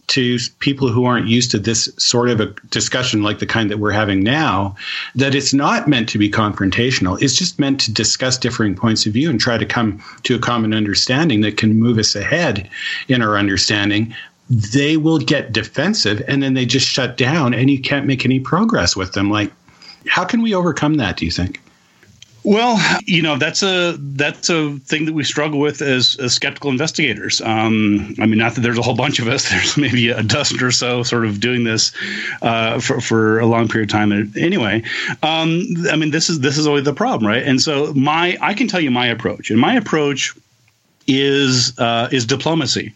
to people who aren't used to this sort of a discussion like the kind that we're having now that it's not meant to be confrontational. It's just meant to discuss differing points of view and try to come to a common understanding that can move us ahead in our understanding. They will get defensive and then they just shut down and you can't make any progress with them. Like how can we overcome that do you think well, you know that's a that's a thing that we struggle with as, as skeptical investigators. Um, I mean, not that there's a whole bunch of us. There's maybe a dozen or so sort of doing this uh, for for a long period of time. Anyway, um, I mean, this is this is always the problem, right? And so my I can tell you my approach, and my approach is uh, is diplomacy.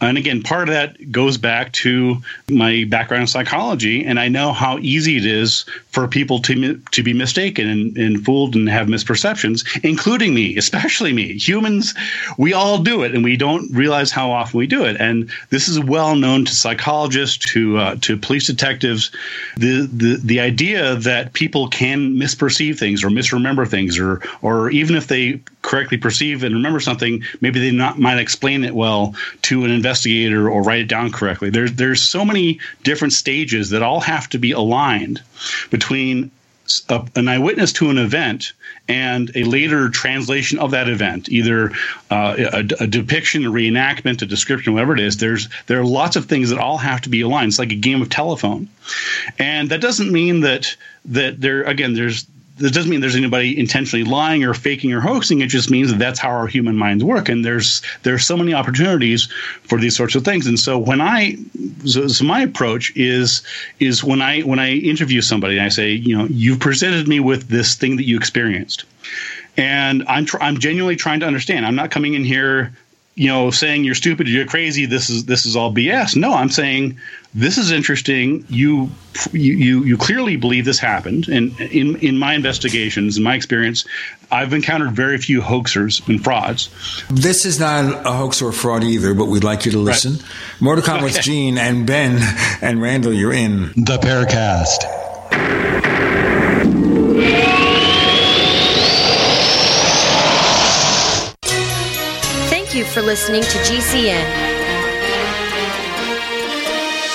And again, part of that goes back to my background in psychology, and I know how easy it is for people to to be mistaken and, and fooled and have misperceptions, including me, especially me. Humans, we all do it, and we don't realize how often we do it. And this is well known to psychologists, to uh, to police detectives. The, the the idea that people can misperceive things or misremember things, or or even if they correctly perceive and remember something, maybe they not might explain it well to an investigator or write it down correctly. There's there's so many different stages that all have to be aligned between a, an eyewitness to an event and a later translation of that event, either uh, a, a, depiction, a reenactment, a description, whatever it is. There's there are lots of things that all have to be aligned. It's like a game of telephone, and that doesn't mean that that there again there's this doesn't mean there's anybody intentionally lying or faking or hoaxing. It just means that that's how our human minds work, and there's there's so many opportunities for these sorts of things. And so when I so, so my approach is is when I when I interview somebody, I say, you know, you've presented me with this thing that you experienced, and I'm tr- I'm genuinely trying to understand. I'm not coming in here you know, saying you're stupid, you're crazy. This is this is all BS. No, I'm saying this is interesting. You you you clearly believe this happened, and in in my investigations, in my experience, I've encountered very few hoaxers and frauds. This is not a hoax or a fraud either, but we'd like you to listen. Right. More to come okay. with Gene and Ben and Randall. You're in the Paracast. Thank you for listening to GCN.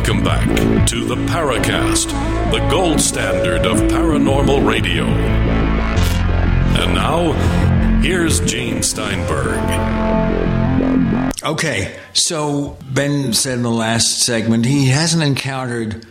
Welcome back to the Paracast, the gold standard of paranormal radio. And now, here's Gene Steinberg. Okay, so Ben said in the last segment he hasn't encountered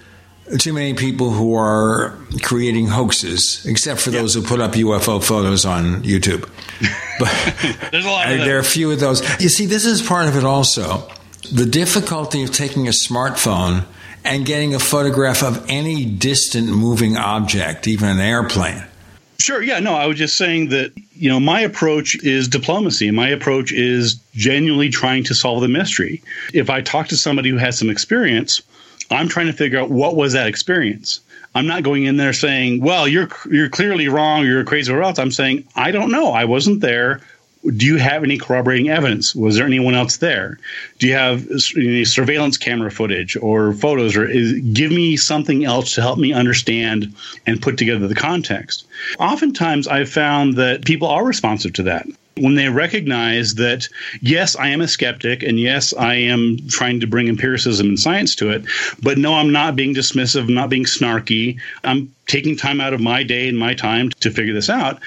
too many people who are creating hoaxes, except for those who put up UFO photos on YouTube. But There's a lot of there are a few of those. You see, this is part of it also. The difficulty of taking a smartphone and getting a photograph of any distant moving object, even an airplane. Sure. Yeah. No, I was just saying that, you know, my approach is diplomacy. My approach is genuinely trying to solve the mystery. If I talk to somebody who has some experience, I'm trying to figure out what was that experience. I'm not going in there saying, well, you're, you're clearly wrong, you're crazy or else. I'm saying, I don't know. I wasn't there. Do you have any corroborating evidence? Was there anyone else there? Do you have any surveillance camera footage or photos? Or is, give me something else to help me understand and put together the context. Oftentimes, I've found that people are responsive to that when they recognize that yes i am a skeptic and yes i am trying to bring empiricism and science to it but no i'm not being dismissive not being snarky i'm taking time out of my day and my time to figure this out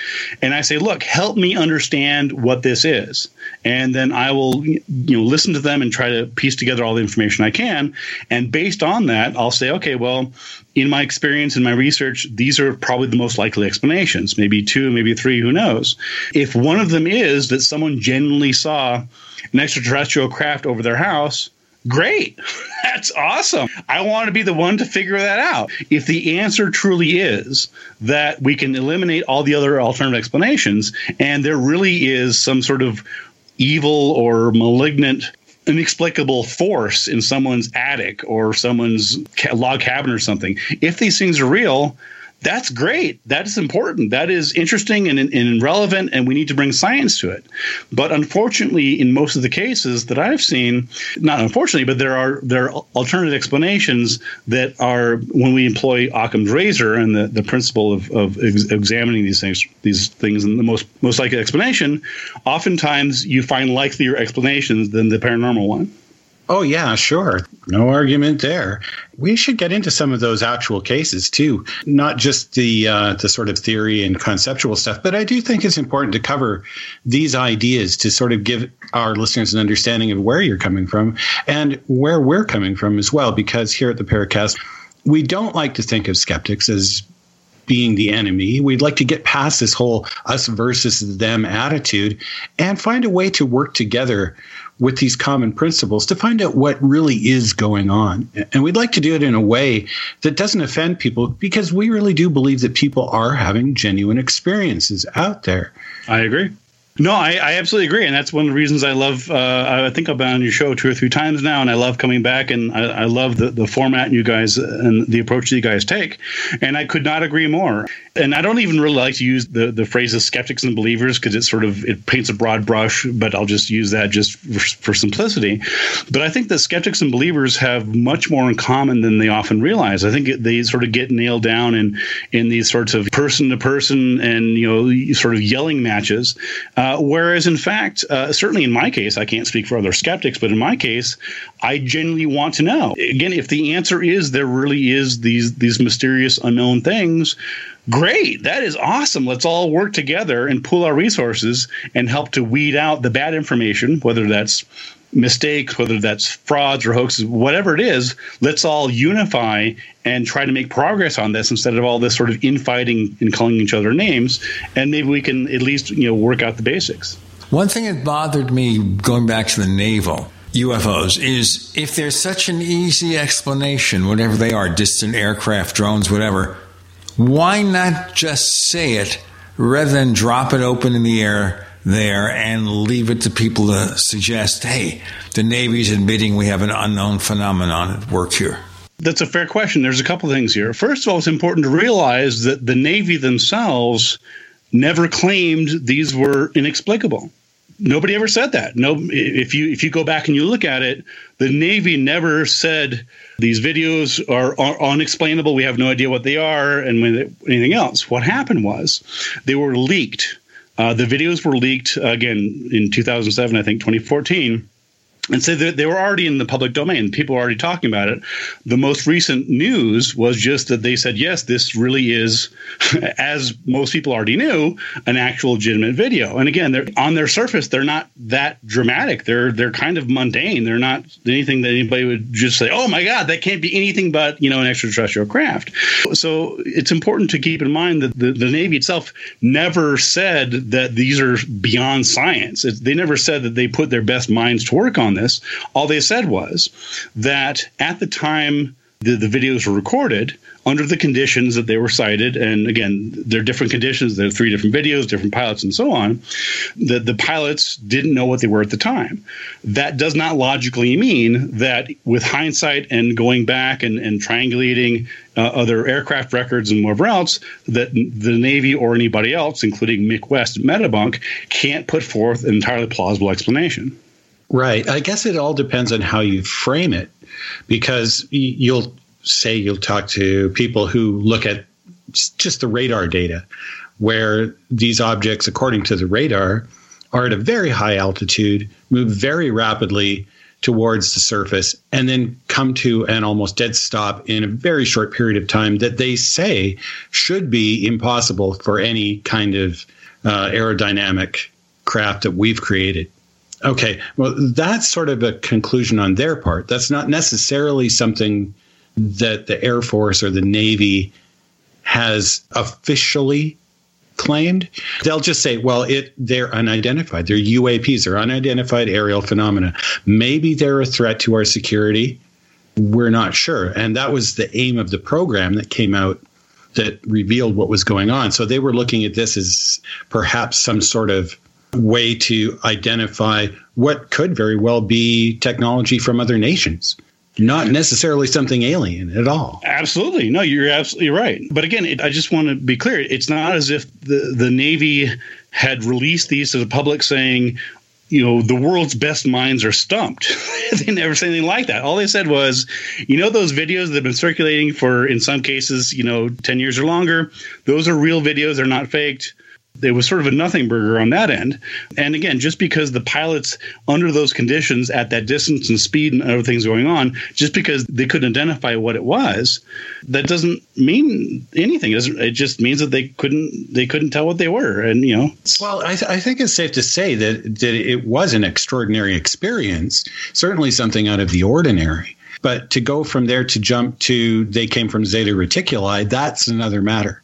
and i say look help me understand what this is and then i will you know listen to them and try to piece together all the information i can and based on that i'll say okay well in my experience and my research, these are probably the most likely explanations. Maybe two, maybe three, who knows? If one of them is that someone genuinely saw an extraterrestrial craft over their house, great. That's awesome. I want to be the one to figure that out. If the answer truly is that we can eliminate all the other alternative explanations and there really is some sort of evil or malignant inexplicable force in someone's attic or someone's log cabin or something. If these things are real, that's great. That is important. That is interesting and, and relevant, and we need to bring science to it. But unfortunately, in most of the cases that I've seen, not unfortunately, but there are there are alternative explanations that are when we employ Occam's razor and the, the principle of, of ex- examining these things these things and the most most likely explanation. Oftentimes, you find likelier explanations than the paranormal one. Oh yeah, sure. No argument there. We should get into some of those actual cases too, not just the uh, the sort of theory and conceptual stuff, but I do think it's important to cover these ideas to sort of give our listeners an understanding of where you're coming from and where we're coming from as well. Because here at the Paracast, we don't like to think of skeptics as being the enemy. We'd like to get past this whole us versus them attitude and find a way to work together with these common principles to find out what really is going on. And we'd like to do it in a way that doesn't offend people because we really do believe that people are having genuine experiences out there. I agree. No, I, I absolutely agree, and that's one of the reasons I love. Uh, I think I've been on your show two or three times now, and I love coming back, and I, I love the, the format you guys and the approach that you guys take. And I could not agree more. And I don't even really like to use the the phrases skeptics and believers because it sort of it paints a broad brush. But I'll just use that just for, for simplicity. But I think that skeptics and believers have much more in common than they often realize. I think they sort of get nailed down in in these sorts of person to person and you know sort of yelling matches. Uh, whereas, in fact, uh, certainly in my case, I can't speak for other skeptics, but in my case, I genuinely want to know. Again, if the answer is there really is these these mysterious unknown things, great. That is awesome. Let's all work together and pool our resources and help to weed out the bad information, whether that's mistakes, whether that's frauds or hoaxes, whatever it is, let's all unify and try to make progress on this instead of all this sort of infighting and calling each other names. And maybe we can at least, you know, work out the basics. One thing that bothered me going back to the naval UFOs is if there's such an easy explanation, whatever they are, distant aircraft, drones, whatever, why not just say it rather than drop it open in the air there and leave it to people to suggest, hey, the Navy's admitting we have an unknown phenomenon at work here? That's a fair question. There's a couple things here. First of all, it's important to realize that the Navy themselves never claimed these were inexplicable. Nobody ever said that. No, if you if you go back and you look at it, the Navy never said these videos are, are unexplainable. We have no idea what they are, and anything else. What happened was they were leaked. Uh, the videos were leaked again in 2007, I think 2014 and so they, were already in the public domain. People were already talking about it. The most recent news was just that they said, yes, this really is, as most people already knew, an actual legitimate video. And again, they're on their surface, they're not that dramatic. They're they're kind of mundane. They're not anything that anybody would just say, oh my God, that can't be anything but you know an extraterrestrial craft. So it's important to keep in mind that the, the Navy itself never said that these are beyond science. It, they never said that they put their best minds to work on this. All they said was that at the time the, the videos were recorded, under the conditions that they were sighted, and again, there are different conditions. There are three different videos, different pilots, and so on. That the pilots didn't know what they were at the time. That does not logically mean that, with hindsight and going back and, and triangulating uh, other aircraft records and whatever else, that the Navy or anybody else, including Mick West Metabunk, can't put forth an entirely plausible explanation. Right. I guess it all depends on how you frame it, because you'll say you'll talk to people who look at just the radar data, where these objects, according to the radar, are at a very high altitude, move very rapidly towards the surface, and then come to an almost dead stop in a very short period of time that they say should be impossible for any kind of uh, aerodynamic craft that we've created. Okay, well, that's sort of a conclusion on their part. That's not necessarily something that the Air Force or the Navy has officially claimed. They'll just say, well, it they're unidentified. They're UAPs, they're unidentified aerial phenomena. Maybe they're a threat to our security. We're not sure. And that was the aim of the program that came out that revealed what was going on. So they were looking at this as perhaps some sort of way to identify what could very well be technology from other nations not necessarily something alien at all. Absolutely. No, you're absolutely right. But again, it, I just want to be clear. It's not as if the, the Navy had released these to the public saying, you know, the world's best minds are stumped. they never said anything like that. All they said was, you know, those videos that have been circulating for, in some cases, you know, 10 years or longer, those are real videos. They're not faked it was sort of a nothing burger on that end. And again, just because the pilots under those conditions at that distance and speed and other things going on, just because they couldn't identify what it was, that doesn't mean anything. It, just means that they couldn't they couldn't tell what they were. And you know, well, I, th- I think it's safe to say that that it was an extraordinary experience, certainly something out of the ordinary. But to go from there to jump to they came from Zeta Reticuli, that's another matter.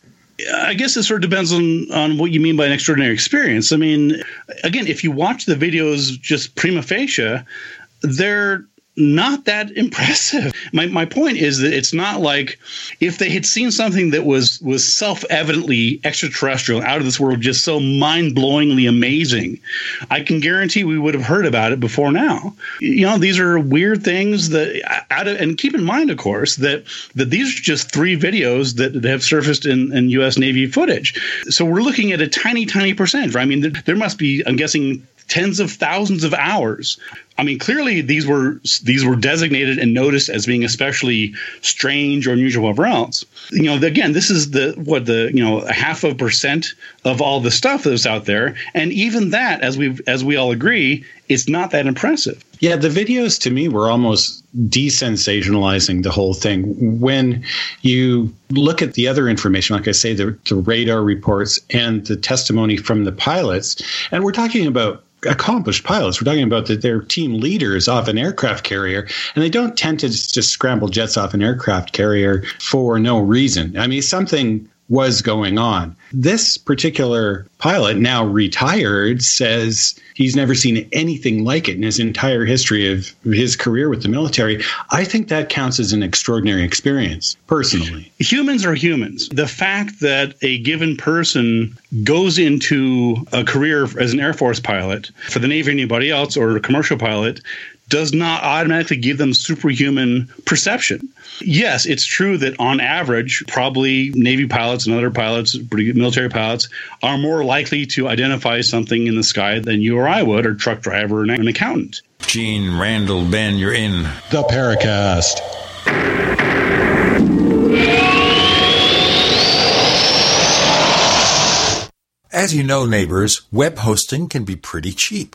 I guess it sort of depends on, on what you mean by an extraordinary experience. I mean, again, if you watch the videos just prima facie, they're not that impressive. My, my point is that it's not like if they had seen something that was was self evidently extraterrestrial, out of this world, just so mind blowingly amazing, I can guarantee we would have heard about it before now. You know, these are weird things that out of, and keep in mind, of course, that that these are just three videos that, have surfaced in, in U.S. Navy footage. So we're looking at a tiny, tiny percentage. Right? I mean, there, there must be, I'm guessing, tens of thousands of hours. I mean, clearly these were these were designated and noticed as being especially strange or unusual, else. You know, again, this is the what the you know a half a percent of all the stuff that's out there, and even that, as we as we all agree, is not that impressive. Yeah, the videos to me were almost desensationalizing the whole thing. When you look at the other information, like I say, the, the radar reports and the testimony from the pilots, and we're talking about accomplished pilots. We're talking about that they're team leaders off an aircraft carrier, and they don't tend to just scramble jets off an aircraft carrier for no reason. I mean, something was going on. This particular pilot, now retired, says he's never seen anything like it in his entire history of his career with the military. I think that counts as an extraordinary experience, personally. Humans are humans. The fact that a given person goes into a career as an Air Force pilot for the Navy or anybody else or a commercial pilot does not automatically give them superhuman perception. Yes, it's true that on average, probably Navy pilots and other pilots, military pilots, are more likely to identify something in the sky than you or I would, or truck driver and an accountant. Gene Randall, Ben, you're in the Paracast. As you know, neighbors, web hosting can be pretty cheap.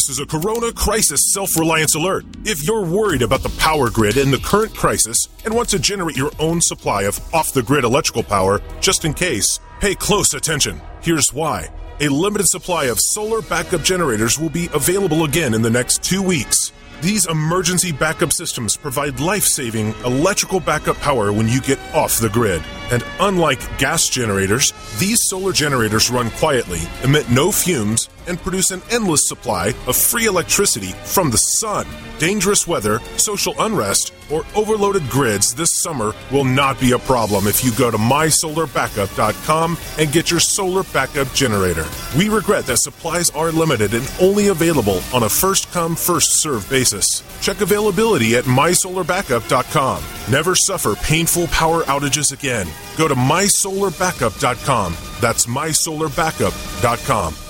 This is a Corona Crisis Self Reliance Alert. If you're worried about the power grid in the current crisis and want to generate your own supply of off the grid electrical power, just in case, pay close attention. Here's why. A limited supply of solar backup generators will be available again in the next two weeks. These emergency backup systems provide life saving electrical backup power when you get off the grid. And unlike gas generators, these solar generators run quietly, emit no fumes, and produce an endless supply of free electricity from the sun. Dangerous weather, social unrest, or overloaded grids this summer will not be a problem if you go to mysolarbackup.com and get your solar backup generator. We regret that supplies are limited and only available on a first come, first served basis. Check availability at mysolarbackup.com. Never suffer painful power outages again. Go to mysolarbackup.com. That's mysolarbackup.com.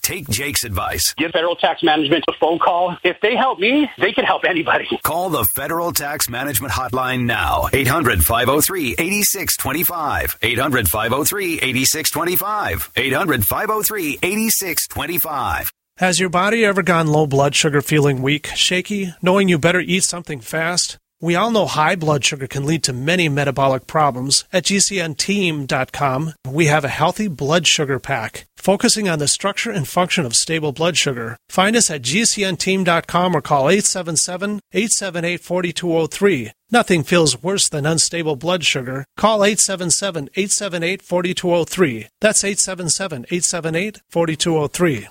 take Jake's advice. Give federal tax management a phone call. If they help me, they can help anybody. Call the Federal Tax Management Hotline now. 800 503 8625. 800 503 8625. 800 503 8625. Has your body ever gone low blood sugar, feeling weak, shaky, knowing you better eat something fast? We all know high blood sugar can lead to many metabolic problems. At GCNteam.com, we have a healthy blood sugar pack focusing on the structure and function of stable blood sugar. Find us at GCNteam.com or call 877 878 4203. Nothing feels worse than unstable blood sugar. Call 877 878 4203. That's 877 878 4203.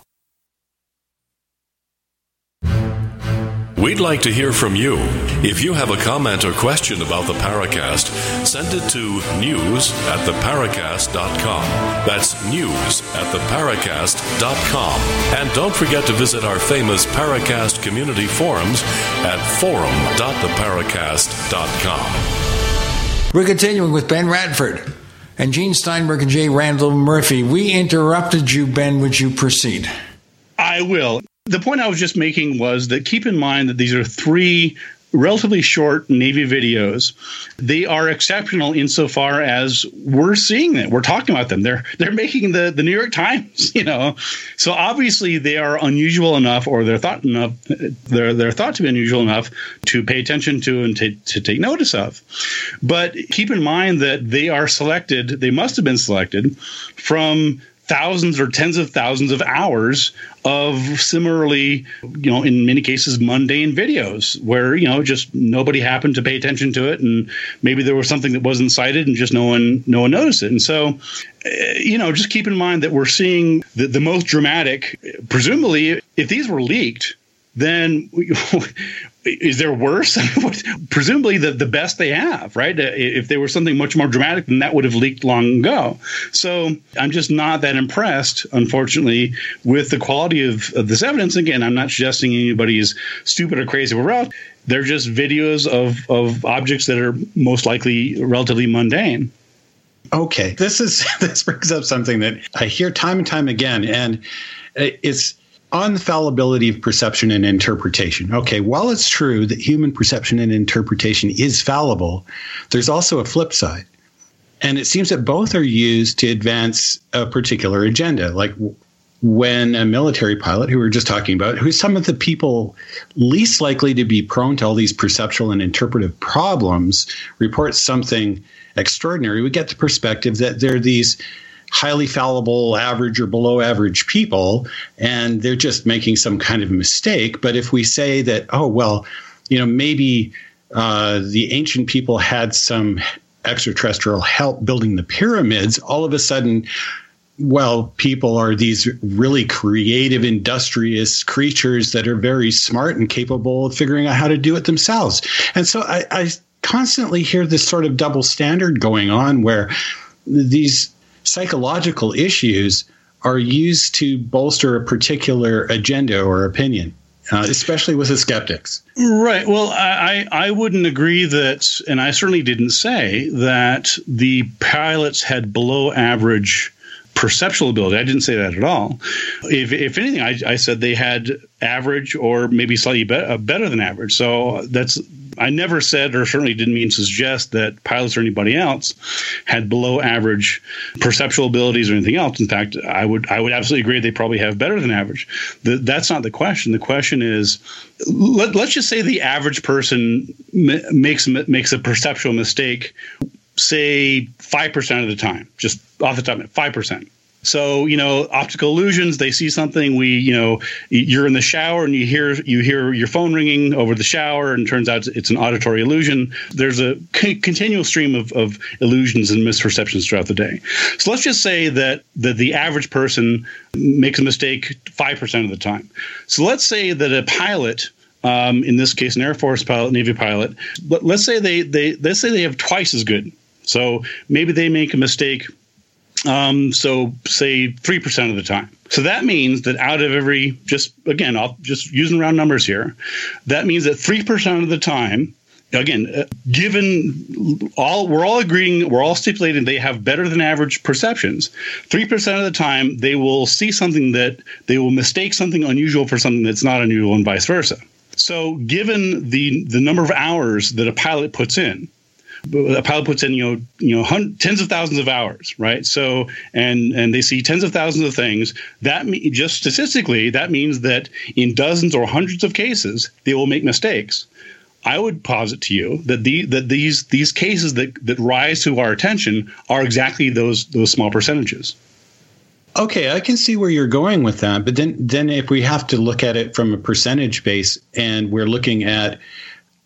We'd like to hear from you. If you have a comment or question about the Paracast, send it to news at theparacast.com. That's news at theparacast.com. And don't forget to visit our famous Paracast community forums at forum.theparacast.com. We're continuing with Ben Radford and Gene Steinberg and J. Randall Murphy. We interrupted you, Ben. Would you proceed? I will. The point I was just making was that keep in mind that these are three relatively short Navy videos. They are exceptional insofar as we're seeing them. We're talking about them. They're they're making the, the New York Times, you know. So obviously they are unusual enough or they're thought enough they're they're thought to be unusual enough to pay attention to and to, to take notice of. But keep in mind that they are selected, they must have been selected from thousands or tens of thousands of hours of similarly, you know, in many cases, mundane videos where, you know, just nobody happened to pay attention to it. And maybe there was something that wasn't sighted and just no one, no one noticed it. And so, eh, you know, just keep in mind that we're seeing the, the most dramatic, presumably, if these were leaked, then is there worse? Presumably, the, the best they have, right? Uh, if there was something much more dramatic, then that would have leaked long ago. So I'm just not that impressed, unfortunately, with the quality of, of this evidence. Again, I'm not suggesting anybody is stupid or crazy or else. They're just videos of, of objects that are most likely relatively mundane. Okay, this is this brings up something that I hear time and time again, and it's on the fallibility of perception and interpretation. Okay, while it's true that human perception and interpretation is fallible, there's also a flip side. And it seems that both are used to advance a particular agenda. Like when a military pilot, who we were just talking about, who's some of the people least likely to be prone to all these perceptual and interpretive problems, reports something extraordinary, we get the perspective that there are these highly fallible, average or below average people, and they're just making some kind of mistake. But if we say that, oh, well, you know, maybe uh, the ancient people had some extraterrestrial help building the pyramids, all of a sudden, well, people are these really creative, industrious creatures that are very smart and capable of figuring out how to do it themselves. And so I, I constantly hear this sort of double standard going on where these psychological issues are used to bolster a particular agenda or opinion. Uh, especially with the skeptics. Right. Well, I, I wouldn't agree that, and I certainly didn't say that the pilots had below average perceptual ability. I didn't say that at all. If, if anything, I, I said they had average or maybe slightly be- uh, better than average. So that's I never said, or certainly didn't mean to suggest that pilots or anybody else had below average perceptual abilities or anything else. In fact, I would I would absolutely agree they probably have better than average. The, that's not the question. The question is, let, us just say the average person makes makes a perceptual mistake, say five percent of the time, just off the top, five percent so you know, optical illusions. They see something. We, you know, you're in the shower and you hear you hear your phone ringing over the shower, and turns out it's an auditory illusion. There's a c- continual stream of, of illusions and misperceptions throughout the day. So let's just say that that the average person makes a mistake five percent of the time. So let's say that a pilot um, in this case, an Air Force pilot, Navy pilot. But let's say they they let's say they have twice as good. So maybe they make a mistake um, so say 3% of the time. So that means that out of every, just again, I'll just using round numbers here, that means that 3% of the time, again, uh, given all, we're all agreeing, we're all stipulating they have better than average perceptions. 3% of the time, they will see something that they will mistake something unusual for something that's not unusual and vice versa. So given the, the number of hours that a pilot puts in, a pilot puts in you know you know tens of thousands of hours right? So and and they see tens of thousands of things. That me, just statistically that means that in dozens or hundreds of cases they will make mistakes. I would posit to you that the that these these cases that that rise to our attention are exactly those those small percentages. Okay, I can see where you're going with that, but then then if we have to look at it from a percentage base and we're looking at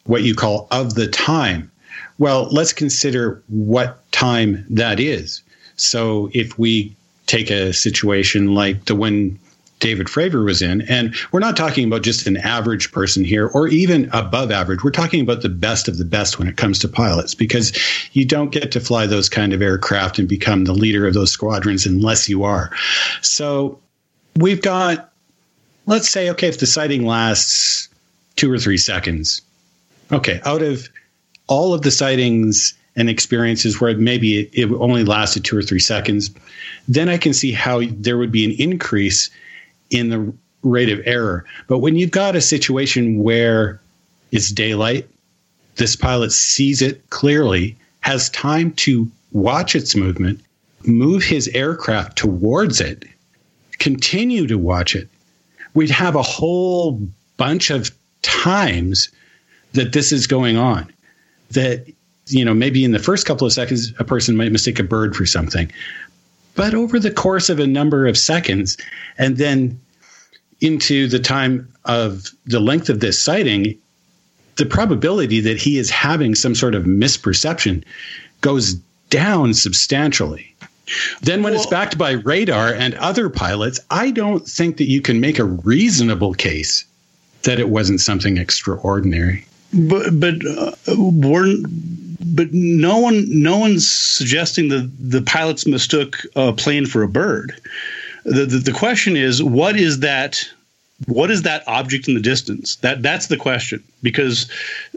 what you call of the time, well, let's consider what time that is. So if we take a situation like the one David Fravor was in, and we're not talking about just an average person here or even above average. We're talking about the best of the best when it comes to pilots because you don't get to fly those kind of aircraft and become the leader of those squadrons unless you are. So we've got, let's say, okay, if the sighting lasts two or three seconds, okay, out of all of the sightings and experiences where maybe it, it only lasted two or three seconds, then I can see how there would be an increase in the rate of error. But when you've got a situation where it's daylight, this pilot sees it clearly, has time to watch its movement, move his aircraft towards it, continue to watch it, we'd have a whole bunch of times that this is going on that you know maybe in the first couple of seconds a person might mistake a bird for something but over the course of a number of seconds, and then into the time of the length of this sighting, the probability that he is having some sort of misperception goes down substantially. Then, when well, it's backed by radar and other pilots, I don't think that you can make a reasonable case that it wasn't something extraordinary. But but uh, but no one no one's suggesting that the pilots mistook a plane for a bird. The, the, the question is what is that what is that object in the distance? That that's the question. Because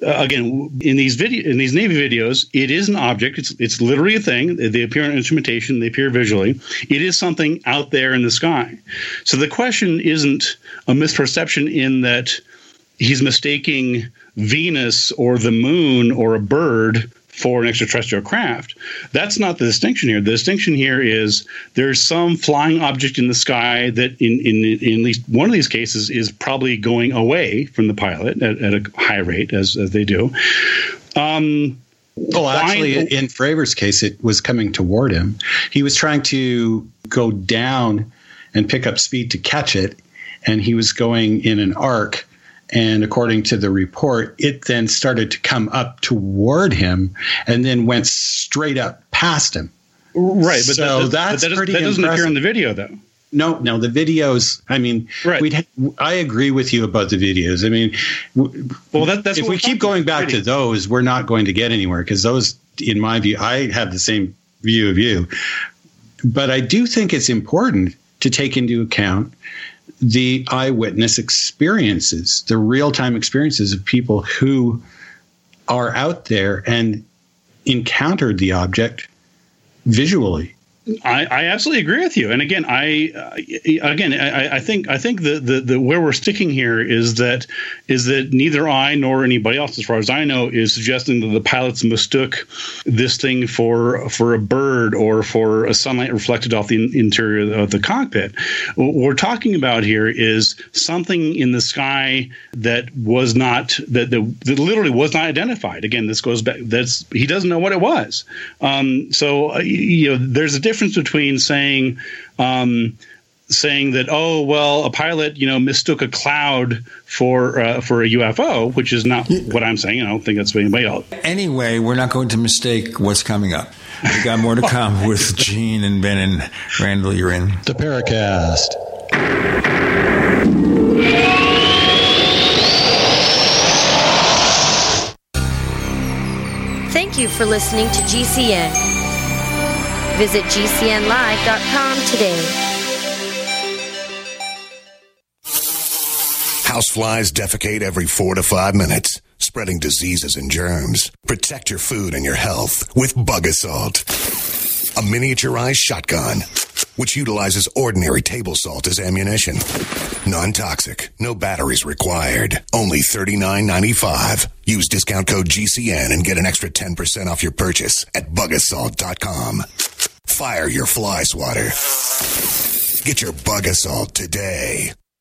uh, again in these video in these navy videos it is an object. It's it's literally a thing. They appear on instrumentation. They appear visually. It is something out there in the sky. So the question isn't a misperception in that he's mistaking venus or the moon or a bird for an extraterrestrial craft. That's not the distinction here. The distinction here is there's some flying object in the sky that, in, in, in at least one of these cases, is probably going away from the pilot at, at a high rate, as, as they do. Um, well, actually, in Fravor's case, it was coming toward him. He was trying to go down and pick up speed to catch it, and he was going in an arc and according to the report, it then started to come up toward him and then went straight up past him. Right, but so that, that's but that, pretty that doesn't impressive. appear in the video, though. No, no, the videos. I mean, right. we'd. I agree with you about the videos. I mean, well, that, that's if we keep going back to those, we're not going to get anywhere because those, in my view, I have the same view of you. But I do think it's important to take into account the eyewitness experiences, the real time experiences of people who are out there and encountered the object visually. I, I, absolutely agree with you. And again, I uh, again I, I, think I think the, the, the where we're sticking here is that is that neither I nor anybody else, as far as I know, is suggesting that the pilots mistook this thing for for a bird or for a sunlight reflected off the interior of the cockpit. What we're talking about here is something in the sky that was not that that, that literally was not identified. Again, this goes back. That's he doesn't know what it was. Um, so uh, you know, there's a difference difference between saying um, saying that oh well a pilot you know mistook a cloud for uh, for a UFO which is not what I'm saying. I don't think that's what anybody else anyway we're not going to mistake what's coming up. We got more to come with Gene and Ben and Randall. You're in. The Paracast. Thank you for listening to GCN Visit GCNlive.com today. Houseflies defecate every four to five minutes, spreading diseases and germs. Protect your food and your health with Bug-A-Salt, a miniaturized shotgun which utilizes ordinary table salt as ammunition. Non toxic, no batteries required. Only $39.95. Use discount code GCN and get an extra 10% off your purchase at bugasalt.com. Fire your fly swatter. Get your Bug-A-Salt today.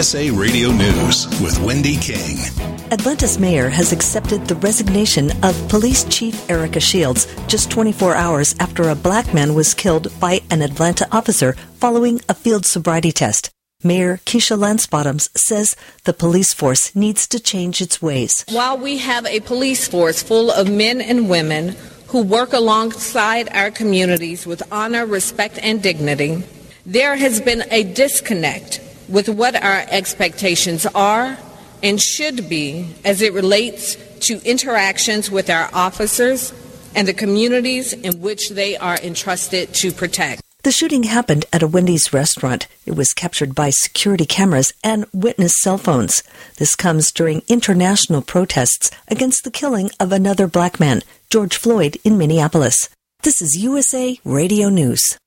USA Radio News with Wendy King. Atlanta's mayor has accepted the resignation of Police Chief Erika Shields just 24 hours after a black man was killed by an Atlanta officer following a field sobriety test. Mayor Keisha Lance Bottoms says the police force needs to change its ways. While we have a police force full of men and women who work alongside our communities with honor, respect, and dignity, there has been a disconnect with what our expectations are and should be as it relates to interactions with our officers and the communities in which they are entrusted to protect. The shooting happened at a Wendy's restaurant. It was captured by security cameras and witness cell phones. This comes during international protests against the killing of another black man, George Floyd, in Minneapolis. This is USA Radio News.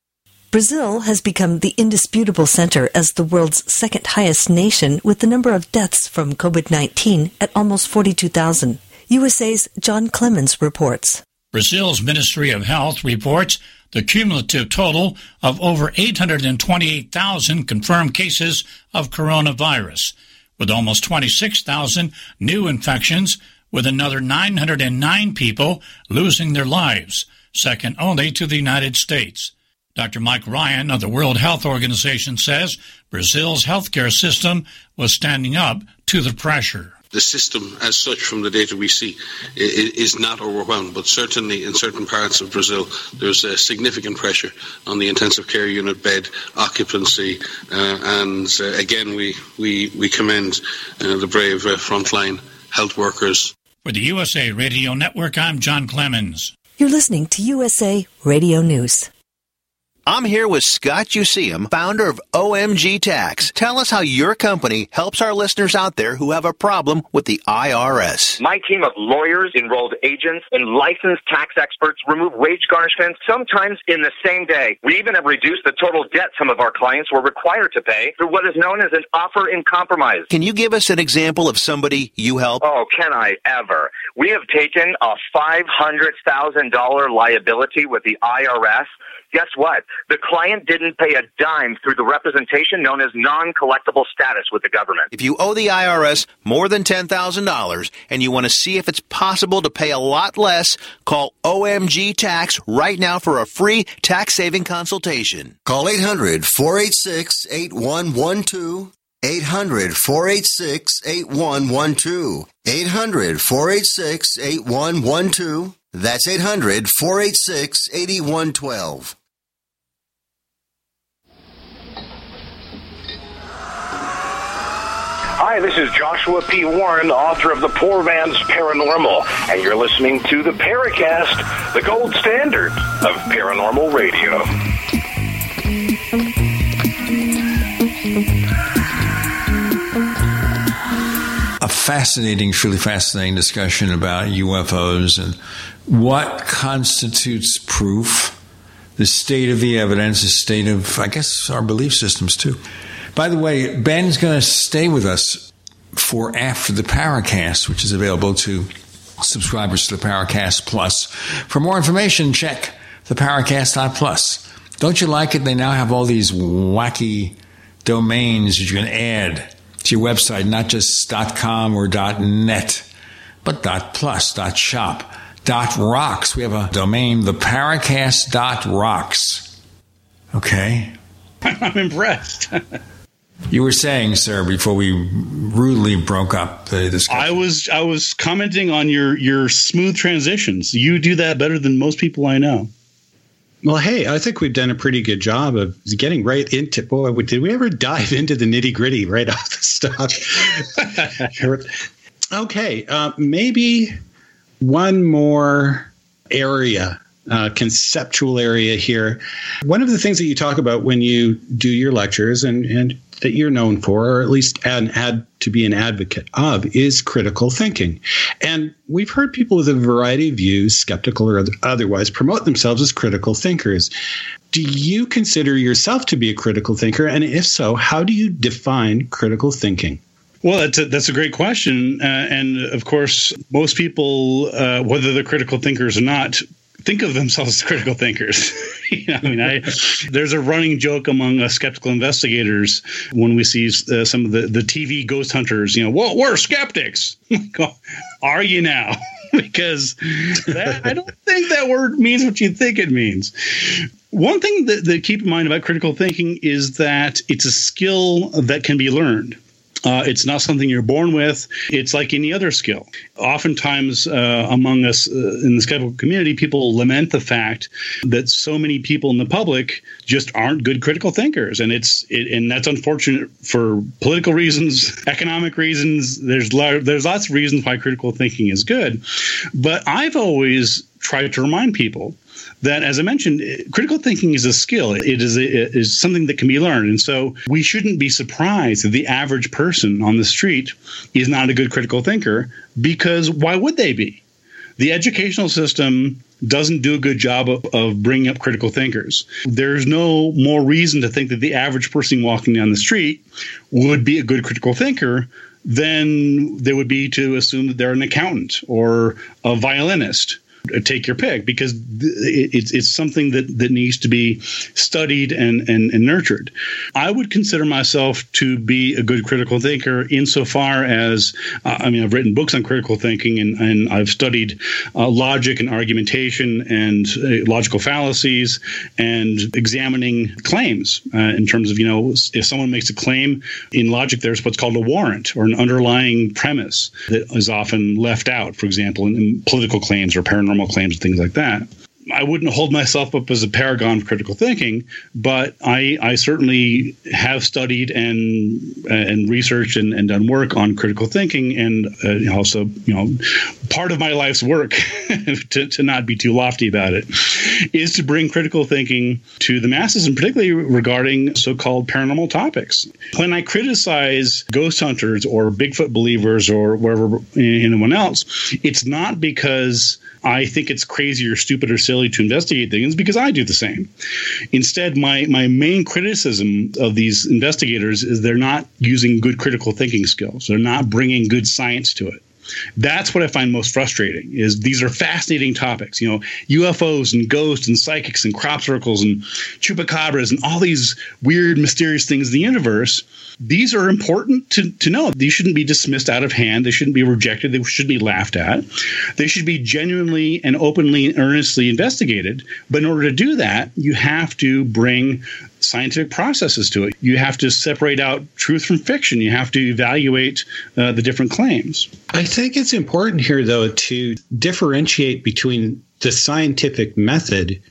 Brazil has become the indisputable center as the world's second highest nation with the number of deaths from COVID 19 at almost 42,000. USA's John Clemens reports. Brazil's Ministry of Health reports the cumulative total of over 828,000 confirmed cases of coronavirus, with almost 26,000 new infections, with another 909 people losing their lives, second only to the United States. Dr. Mike Ryan of the World Health Organization says Brazil's healthcare system was standing up to the pressure the system as such from the data we see is not overwhelmed, but certainly in certain parts of Brazil there's a significant pressure on the intensive care unit bed occupancy uh, and uh, again we, we, we commend uh, the brave uh, frontline health workers. For the USA Radio Network, I'm John Clemens. You're listening to USA Radio News. I'm here with Scott Useum, founder of OMG Tax. Tell us how your company helps our listeners out there who have a problem with the IRS. My team of lawyers, enrolled agents, and licensed tax experts remove wage garnishments sometimes in the same day. We even have reduced the total debt some of our clients were required to pay through what is known as an offer in compromise. Can you give us an example of somebody you help? Oh, can I ever? We have taken a $500,000 liability with the IRS guess what? The client didn't pay a dime through the representation known as non-collectible status with the government. If you owe the IRS more than $10,000 and you want to see if it's possible to pay a lot less, call OMG Tax right now for a free tax saving consultation. Call 800 486 8112. 800 486 8112. 800 486 8112. That's 800 486 8112. Hi, this is Joshua P. Warren, author of The Poor Man's Paranormal, and you're listening to the Paracast, the gold standard of paranormal radio. A fascinating, truly fascinating discussion about UFOs and what constitutes proof, the state of the evidence, the state of, I guess, our belief systems too. By the way, Ben's going to stay with us for after the Paracast, which is available to subscribers to the Paracast Plus. For more information, check the Paracast.plus. Don't you like it? They now have all these wacky domains that you can add to your website, not just .com or .net, but .plus, .shop, .rocks. We have a domain, the Paracast.rocks. Okay? I'm impressed. You were saying, sir, before we rudely broke up the discussion. I was I was commenting on your your smooth transitions. You do that better than most people I know. Well, hey, I think we've done a pretty good job of getting right into. Boy, did we ever dive into the nitty gritty right off the start? okay, uh, maybe one more area uh, conceptual area here. One of the things that you talk about when you do your lectures and, and that you're known for, or at least an ad to be an advocate of, is critical thinking. And we've heard people with a variety of views, skeptical or otherwise, promote themselves as critical thinkers. Do you consider yourself to be a critical thinker? And if so, how do you define critical thinking? Well, that's a, that's a great question. Uh, and of course, most people, uh, whether they're critical thinkers or not, think of themselves as critical thinkers. I mean, I, there's a running joke among uh, skeptical investigators when we see uh, some of the, the TV ghost hunters, you know, well, we're skeptics. Are you now? because that, I don't think that word means what you think it means. One thing that, that keep in mind about critical thinking is that it's a skill that can be learned. Uh, it's not something you're born with. It's like any other skill. Oftentimes, uh, among us uh, in the skeptical community, people lament the fact that so many people in the public just aren't good critical thinkers, and it's it, and that's unfortunate for political reasons, economic reasons. There's there's lots of reasons why critical thinking is good, but I've always tried to remind people that, as I mentioned, critical thinking is a skill. It is a, it is something that can be learned, and so we shouldn't be surprised that the average person on the street is not a good critical thinker because why would they be? The educational system doesn't do a good job of, of, bringing up critical thinkers. There's no more reason to think that the average person walking down the street would be a good critical thinker than there would be to assume that they're an accountant or a violinist take your pick because it's it's something that that needs to be studied and, and and nurtured. I would consider myself to be a good critical thinker insofar as uh, I mean I've written books on critical thinking and and I've studied uh, logic and argumentation and uh, logical fallacies and examining claims uh, in terms of you know if someone makes a claim in logic there's what's called a warrant or an underlying premise that is often left out for example in, in political claims or paranormal claims and things like that. I wouldn't hold myself up as a paragon of critical thinking, but I, I certainly have studied and and researched and, and done work on critical thinking, and uh, also you know part of my life's work to, to not be too lofty about it is to bring critical thinking to the masses, and particularly regarding so-called paranormal topics. When I criticize ghost hunters or Bigfoot believers or wherever anyone else, it's not because I think it's crazy or stupid or silly to investigate things because I do the same. Instead, my, my main criticism of these investigators is they're not using good critical thinking skills. They're not bringing good science to it. That's what I find most frustrating is these are fascinating topics, you know, UFOs and ghosts and psychics and crop circles and chupacabras and all these weird, mysterious things in the universe these are important to, to know. These shouldn't be dismissed out of hand. They shouldn't be rejected. They should be laughed at. They should be genuinely and openly and earnestly investigated. But in order to do that, you have to bring scientific processes to it. You have to separate out truth from fiction. You have to evaluate uh, the different claims. I think it's important here, though, to differentiate between the scientific method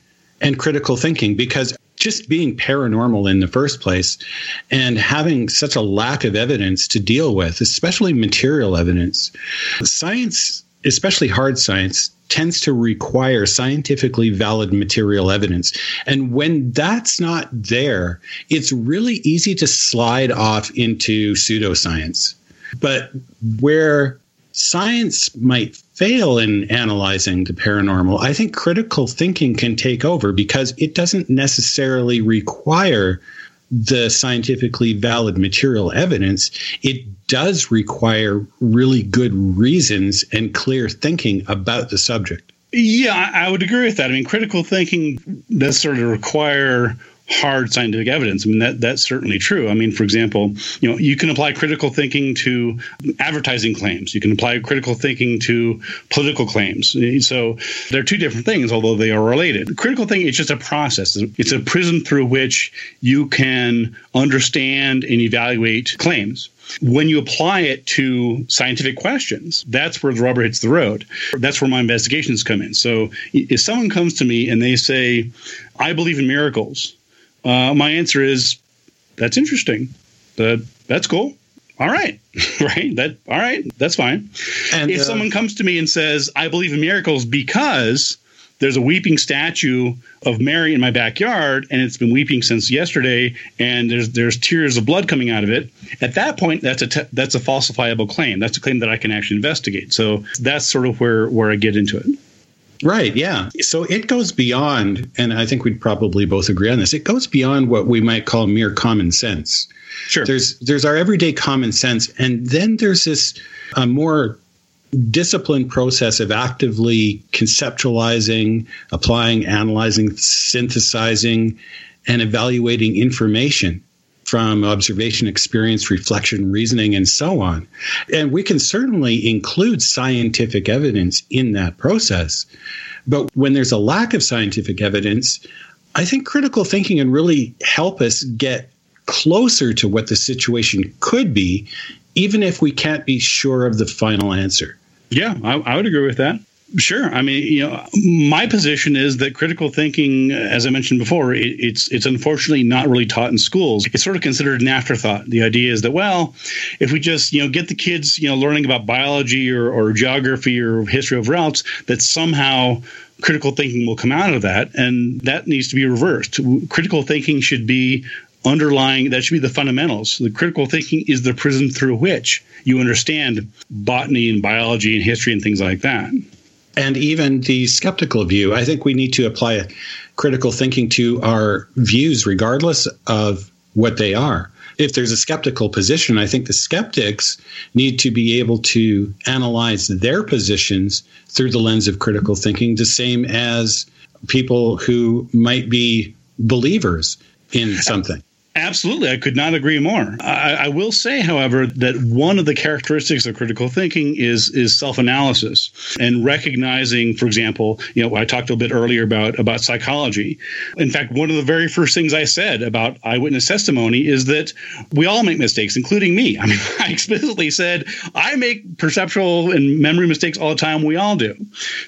and critical thinking because just being paranormal in the first place and having such a lack of evidence to deal with, especially material evidence. Science, especially hard science, tends to require scientifically valid material evidence. And when that's not there, it's really easy to slide off into pseudoscience. But where science might fail in analyzing the paranormal, I think critical thinking can take over because it doesn't necessarily require the scientifically valid material evidence. It does require really good reasons and clear thinking about the subject. Yeah, I would agree with that. I mean, critical thinking does sort of require hard scientific evidence. I mean, that that's certainly true. I mean, for example, you know, you can apply critical thinking to advertising claims. You can apply critical thinking to political claims. So they're two different things, although they are related. Critical thinking is just a process. It's a prism through which you can understand and evaluate claims. When you apply it to scientific questions, that's where the rubber hits the road. That's where my investigations come in. So if someone comes to me and they say, I believe in miracles, uh, my answer is that's interesting. That that's cool. All right, right. That all right. That's fine. And if uh, someone comes to me and says, "I believe in miracles because," there's a weeping statue of Mary in my backyard, and it's been weeping since yesterday, and there's there's tears of blood coming out of it. At that point, that's a te- that's a falsifiable claim. That's a claim that I can actually investigate. So that's sort of where where I get into it. Right. Yeah. So it goes beyond, and I think we'd probably both agree on this. It goes beyond what we might call mere common sense. Sure. There's there's our everyday common sense, and then there's this uh, more disciplined process of actively conceptualizing, applying, analyzing, synthesizing, and evaluating information from observation, experience, reflection, reasoning, and so on. And we can certainly include scientific evidence in that process. But when there's a lack of scientific evidence, I think critical thinking can really help us get closer to what the situation could be, even if we can't be sure of the final answer. Yeah, I, I would agree with that. Sure. I mean, you know, my position is that critical thinking, as I mentioned before, it, it's it's unfortunately not really taught in schools. It's sort of considered an afterthought. The idea is that well, if we just you know get the kids you know learning about biology or, or geography or history of routes, that somehow critical thinking will come out of that, and that needs to be reversed. Critical thinking should be underlying that should be the fundamentals. The critical thinking is the prism through which you understand botany and biology and history and things like that. And even the skeptical view. I think we need to apply critical thinking to our views, regardless of what they are. If there's a skeptical position, I think the skeptics need to be able to analyze their positions through the lens of critical thinking, the same as people who might be believers in something. Absolutely. I could not agree more. I, I, will say, however, that one of the characteristics of critical thinking is is self-analysis and recognizing, for example, you know, I talked a bit earlier about about psychology. In fact, one of the very first things I said about eyewitness testimony is that we all make mistakes, including me. I mean, I explicitly said I make perceptual and memory mistakes all the time. We all do.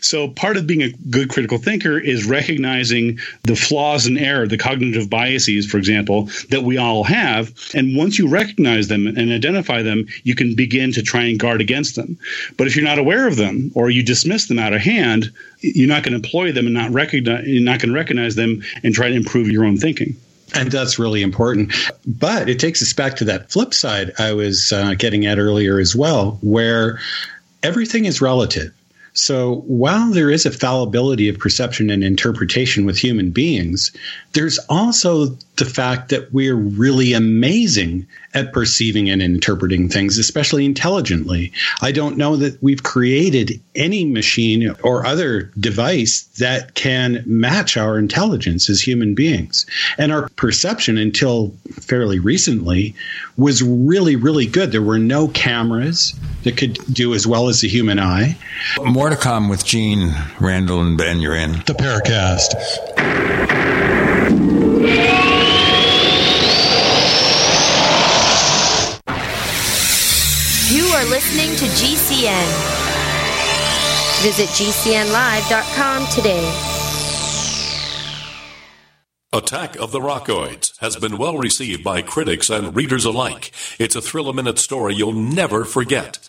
So part of being a good critical thinker is recognizing the flaws and error, the cognitive biases, for example that we all have. And once you recognize them and identify them, you can begin to try and guard against them. But if you're not aware of them or you dismiss them out of hand, you're not going to employ them and not recognize you're not going to recognize them and try to improve your own thinking. And that's really important. But it takes us back to that flip side I was uh, getting at earlier as well, where everything is relative. So while there is a fallibility of perception and interpretation with human beings, there's also the fact that we're really amazing at perceiving and interpreting things, especially intelligently. I don't know that we've created any machine or other device that can match our intelligence as human beings. And our perception until fairly recently was really, really good. There were no cameras that could do as well as the human eye. More to come with Gene, Randall, and Ben. You're in. The Paracast. You are listening to GCN. Visit GCNlive.com today. Attack of the Rockoids has been well received by critics and readers alike. It's a thrill a minute story you'll never forget.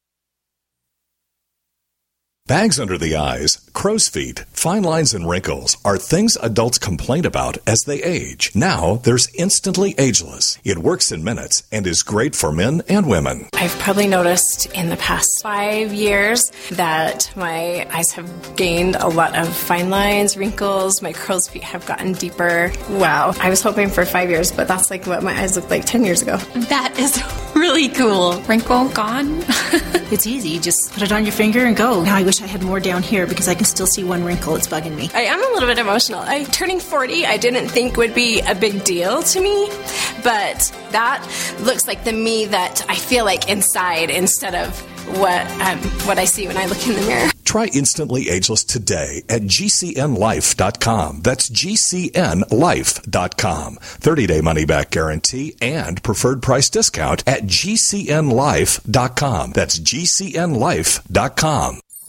Bags under the eyes, crow's feet, fine lines, and wrinkles are things adults complain about as they age. Now there's Instantly Ageless. It works in minutes and is great for men and women. I've probably noticed in the past five years that my eyes have gained a lot of fine lines, wrinkles, my crow's feet have gotten deeper. Wow. I was hoping for five years, but that's like what my eyes looked like 10 years ago. That is really cool. Wrinkle gone. it's easy. Just put it on your finger and go. Now I wish I had more down here because I can still see one wrinkle. wrinkle that's bugging me. I am a little bit emotional. I turning 40, I didn't think would be a big deal to me, but that looks like the me that I feel like inside instead of what um, what I see when I look in the mirror. Try Instantly Ageless today at gcnlive.com. That's gcnlive.com. 30 day money back guarantee and preferred price discount at gcnlive.com. That's gcnlive.com.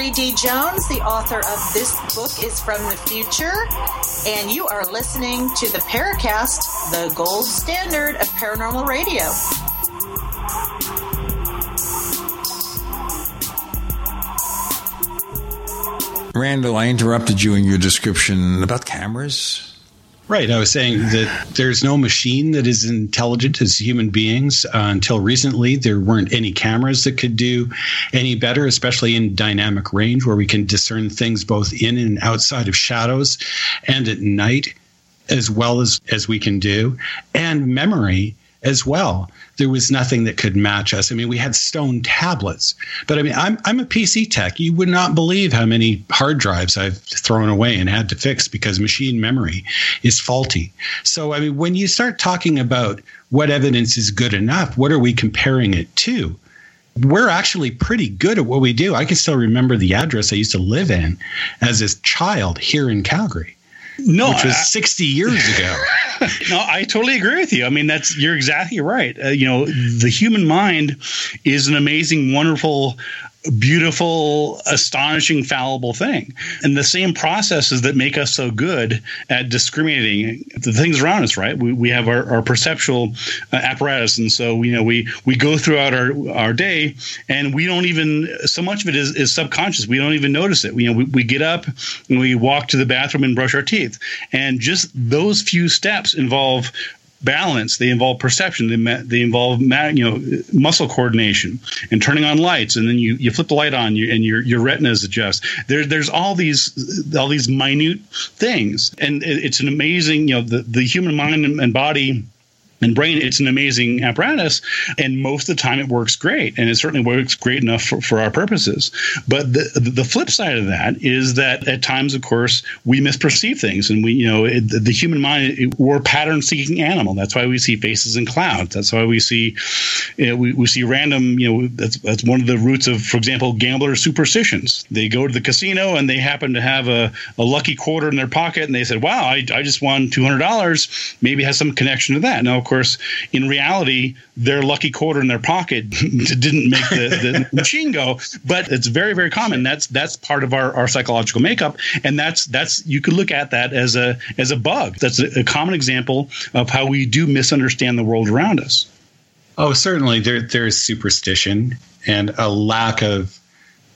Marie D. Jones, the author of This Book is from the Future, and you are listening to the Paracast, the gold standard of paranormal radio. Randall, I interrupted you in your description about cameras. Right. I was saying that there's no machine that is intelligent as human beings. Uh, until recently, there weren't any cameras that could do any better, especially in dynamic range where we can discern things both in and outside of shadows and at night as well as, as we can do, and memory as well. There was nothing that could match us. I mean, we had stone tablets, but I mean, I'm I'm a PC tech. You would not believe how many hard drives I've thrown away and had to fix because machine memory is faulty. So, I mean, when you start talking about what evidence is good enough, what are we comparing it to? We're actually pretty good at what we do. I can still remember the address I used to live in as a child here in Calgary. No, which was I- 60 years ago. no, I totally agree with you. I mean, that's you're exactly right. Uh, you know, the human mind is an amazing, wonderful, beautiful, astonishing, fallible thing, and the same processes that make us so good at discriminating the things around us. Right? We, we have our, our perceptual uh, apparatus, and so you know we we go throughout our our day, and we don't even so much of it is, is subconscious. We don't even notice it. We, you know, we, we get up and we walk to the bathroom and brush our teeth, and just those few steps involve balance they involve perception they, they involve you know muscle coordination and turning on lights and then you, you flip the light on you and your your retinas adjust there, there's all these all these minute things and it, it's an amazing you know the, the human mind and, and body and brain it's an amazing apparatus and most of the time it works great and it certainly works great enough for, for our purposes. But the the flip side of that is that at times of course we misperceive things and we you know it, the human mind it, we're pattern seeking animal. That's why we see faces in clouds. That's why we see you know, we, we see random you know that's that's one of the roots of for example gambler superstitions. They go to the casino and they happen to have a, a lucky quarter in their pocket and they said wow I, I just won $200 maybe has some connection to that. Now course in reality their lucky quarter in their pocket didn't make the, the machine go but it's very very common that's that's part of our, our psychological makeup and that's that's you could look at that as a as a bug that's a, a common example of how we do misunderstand the world around us Oh, certainly. There, there's superstition and a lack of,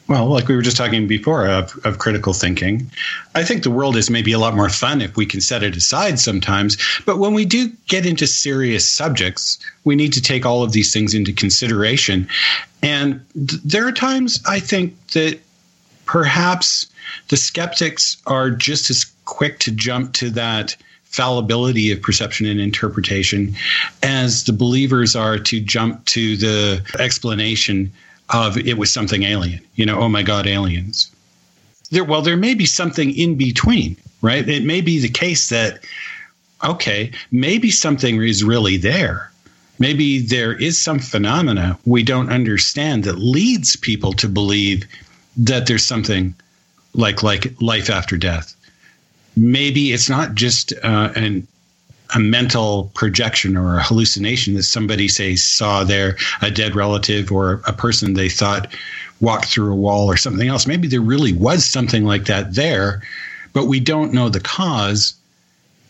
well, like we were just talking before, of, of critical thinking. I think the world is maybe a lot more fun if we can set it aside sometimes. But when we do get into serious subjects, we need to take all of these things into consideration. And th- there are times I think that perhaps the skeptics are just as quick to jump to that fallibility of perception and interpretation as the believers are to jump to the explanation of it was something alien you know oh my god aliens. There well there may be something in between right? It may be the case that okay maybe something is really there. Maybe there is some phenomena we don't understand that leads people to believe that there's something like like life after death. Maybe it's not just uh, an a mental projection or a hallucination that somebody say saw there a dead relative or a person they thought walked through a wall or something else. Maybe there really was something like that there, but we don't know the cause.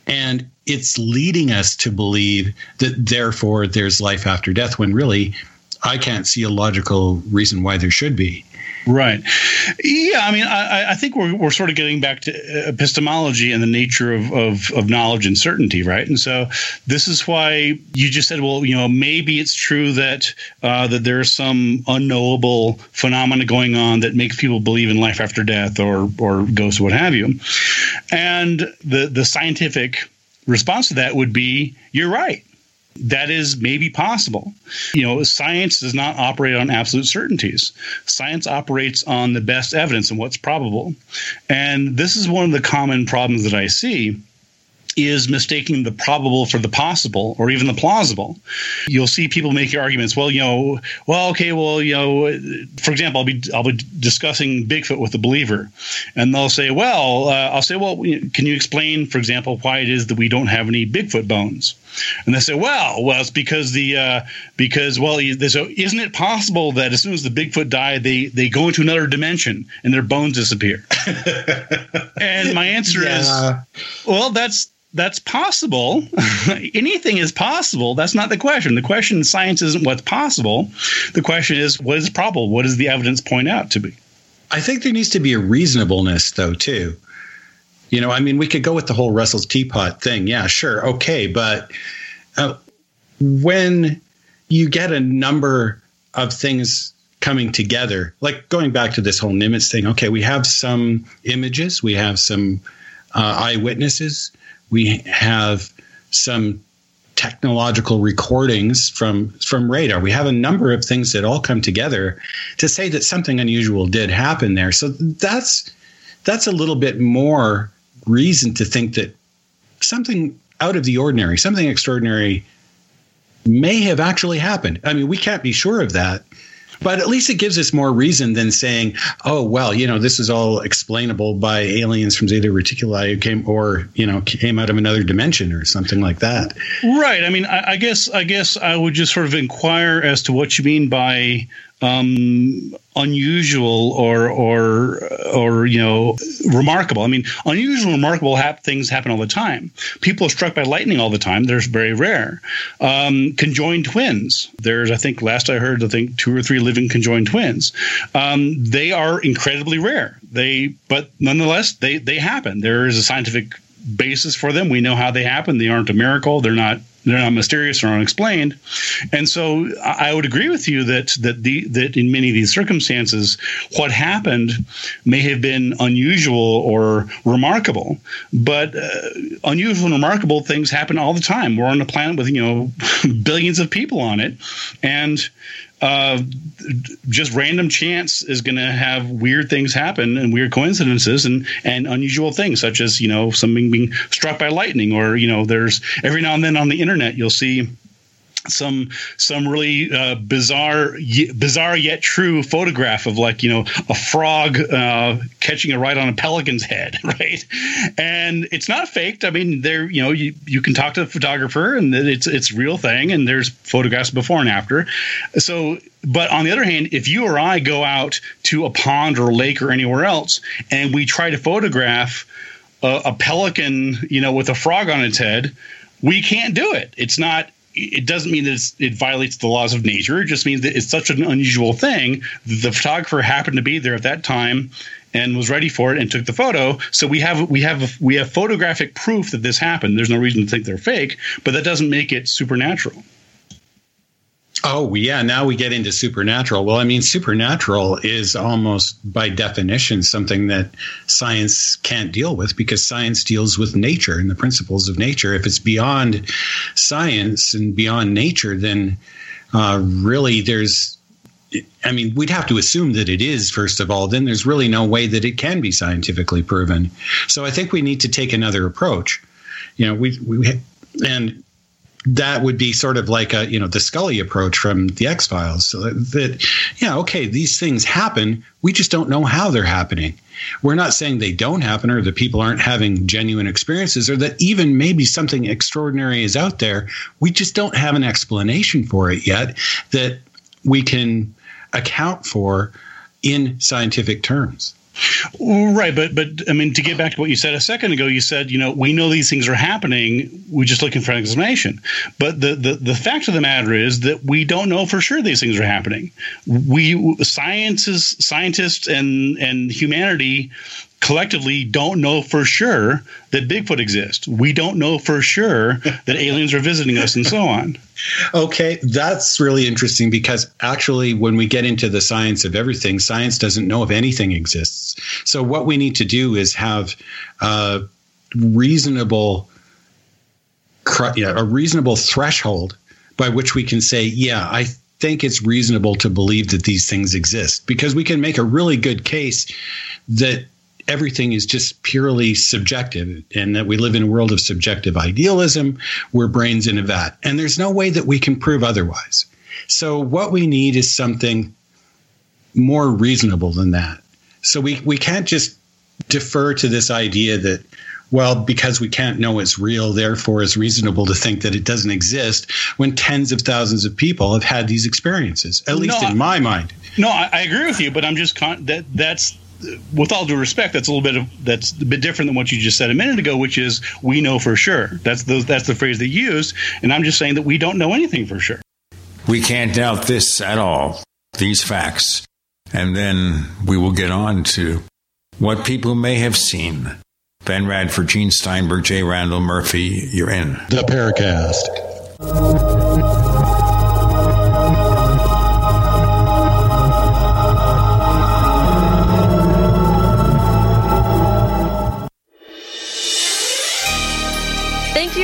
And it's leading us to believe that therefore there's life after death when really I can't see a logical reason why there should be. Right. Yeah. I mean, I, I, think we're, we're sort of getting back to epistemology and the nature of, of, of, knowledge and certainty, right? And so this is why you just said, well, you know, maybe it's true that uh, that there's some unknowable phenomena going on that makes people believe in life after death or or ghosts, what have you. And the the scientific response to that would be, you're right that is maybe possible. You know, science does not operate on absolute certainties. Science operates on the best evidence and what's probable. And this is one of the common problems that I see is mistaking the probable for the possible or even the plausible. You'll see people make arguments. Well, you know, well, okay, well, you know, for example, I'll be I'll be discussing Bigfoot with a believer, and they'll say, well, uh, I'll say, well, can you explain, for example, why it is that we don't have any Bigfoot bones? And they say, well, well, it's because the uh, because well, so isn't it possible that as soon as the Bigfoot died, they they go into another dimension and their bones disappear? and my answer yeah. is, well, that's that's possible. Anything is possible. That's not the question. The question in science isn't what's possible. The question is what is probable? What does the evidence point out to be? I think there needs to be a reasonableness, though, too. You know, I mean, we could go with the whole Russell's teapot thing. Yeah, sure. Okay. But uh, when you get a number of things coming together, like going back to this whole Nimitz thing, okay, we have some images, we have some uh, eyewitnesses we have some technological recordings from from radar. We have a number of things that all come together to say that something unusual did happen there. So that's that's a little bit more reason to think that something out of the ordinary, something extraordinary may have actually happened. I mean, we can't be sure of that, but at least it gives us more reason than saying, "Oh, well, you know, this is all explainable by aliens from Zeta Reticuli who came, or you know, came out of another dimension or something like that." Right. I mean, I, I guess I guess I would just sort of inquire as to what you mean by um, unusual or or or you know remarkable. I mean, unusual, remarkable hap- things happen all the time. People are struck by lightning all the time. They're very rare. Um, conjoined twins. There's, I think, last I heard, I think two or three living conjoined twins. Um, they are incredibly rare. They, but nonetheless, they they happen. There is a scientific basis for them. We know how they happen. They aren't a miracle. They're not they're not mysterious or unexplained. And so I would agree with you that that the that in many of these circumstances, what happened may have been unusual or remarkable, but uh, unusual and remarkable things happen all the time. We're on a planet with you know billions of people on it, and uh, just random chance is going to have weird things happen and weird coincidences and, and unusual things, such as, you know, something being struck by lightning or, you know, there's every now and then on the internet, you'll see some some really uh, bizarre bizarre yet true photograph of like you know a frog uh, catching a ride on a pelican's head right? And it's not faked. I mean there you know you, you can talk to the photographer and it's it's real thing and there's photographs before and after. So but on the other hand if you or i go out to a pond or a lake or anywhere else and we try to photograph a, a pelican you know with a frog on its head we can't do it. It's not it doesn't mean that it violates the laws of nature. It just means that it's such an unusual thing. The photographer happened to be there at that time and was ready for it and took the photo. So we have we have we have photographic proof that this happened. There's no reason to think they're fake, but that doesn't make it supernatural. Oh, yeah. Now we get into supernatural. Well, I mean, supernatural is almost by definition something that science can't deal with because science deals with nature and the principles of nature. If it's beyond science and beyond nature, then uh, really there's I mean, we'd have to assume that it is, first of all. Then there's really no way that it can be scientifically proven. So I think we need to take another approach. You know, we, we and that would be sort of like a you know the Scully approach from the X Files. So that, that yeah, okay, these things happen. We just don't know how they're happening. We're not saying they don't happen or that people aren't having genuine experiences or that even maybe something extraordinary is out there. We just don't have an explanation for it yet that we can account for in scientific terms. Right, but but I mean to get back to what you said a second ago, you said you know we know these things are happening. We're just looking for an explanation. But the the, the fact of the matter is that we don't know for sure these things are happening. We sciences, scientists, and and humanity collectively don't know for sure that Bigfoot exists. We don't know for sure that aliens are visiting us and so on. Okay, that's really interesting because actually, when we get into the science of everything, science doesn't know if anything exists. So, what we need to do is have a reasonable, yeah, a reasonable threshold by which we can say, yeah, I think it's reasonable to believe that these things exist because we can make a really good case that everything is just purely subjective and that we live in a world of subjective idealism We're brains in a vat. And there's no way that we can prove otherwise. So what we need is something more reasonable than that. So we, we can't just defer to this idea that, well, because we can't know it's real, therefore it's reasonable to think that it doesn't exist when tens of thousands of people have had these experiences, at least No, in my mind. No, I, I agree with you, but I'm just con- that that's with all due respect, that's a little bit of that's a bit different than what you just said a minute ago, which is we know for sure. That's the that's the phrase they use, and I'm just saying that we don't know anything for sure. We can't doubt this at all, these facts. And then we will get on to what people may have seen. Ben Radford, Gene Steinberg, J. Randall Murphy, you're in. The Paracast.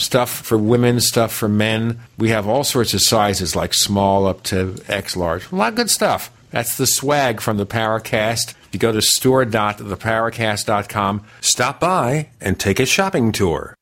stuff for women, stuff for men. We have all sorts of sizes, like small up to X large. A lot of good stuff. That's the swag from the Paracast. If you go to store.theparacast.com, stop by, and take a shopping tour.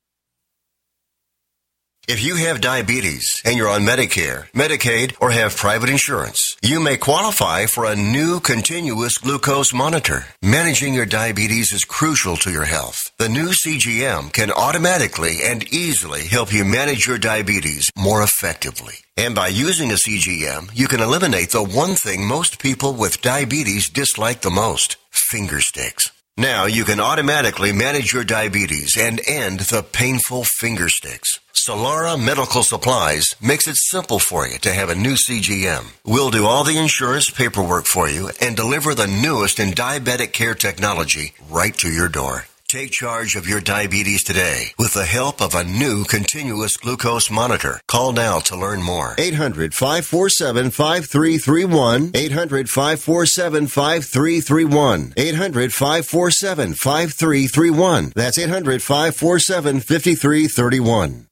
If you have diabetes and you're on Medicare, Medicaid, or have private insurance, you may qualify for a new continuous glucose monitor. Managing your diabetes is crucial to your health. The new CGM can automatically and easily help you manage your diabetes more effectively. And by using a CGM, you can eliminate the one thing most people with diabetes dislike the most finger sticks. Now you can automatically manage your diabetes and end the painful finger sticks. Solara Medical Supplies makes it simple for you to have a new CGM. We'll do all the insurance paperwork for you and deliver the newest in diabetic care technology right to your door. Take charge of your diabetes today with the help of a new continuous glucose monitor. Call now to learn more. 800 547 5331. 800 547 5331. 800 547 5331. That's 800 547 5331.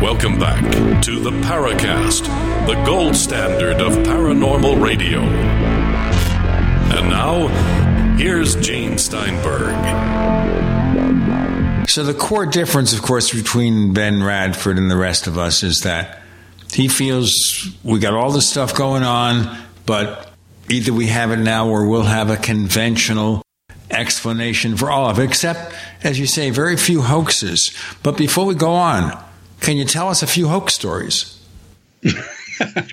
Welcome back to the Paracast, the gold standard of paranormal radio. And now, here's Gene Steinberg. So the core difference, of course, between Ben Radford and the rest of us is that he feels we got all this stuff going on, but either we have it now or we'll have a conventional explanation for all of it, except, as you say, very few hoaxes. But before we go on, Can you tell us a few hoax stories?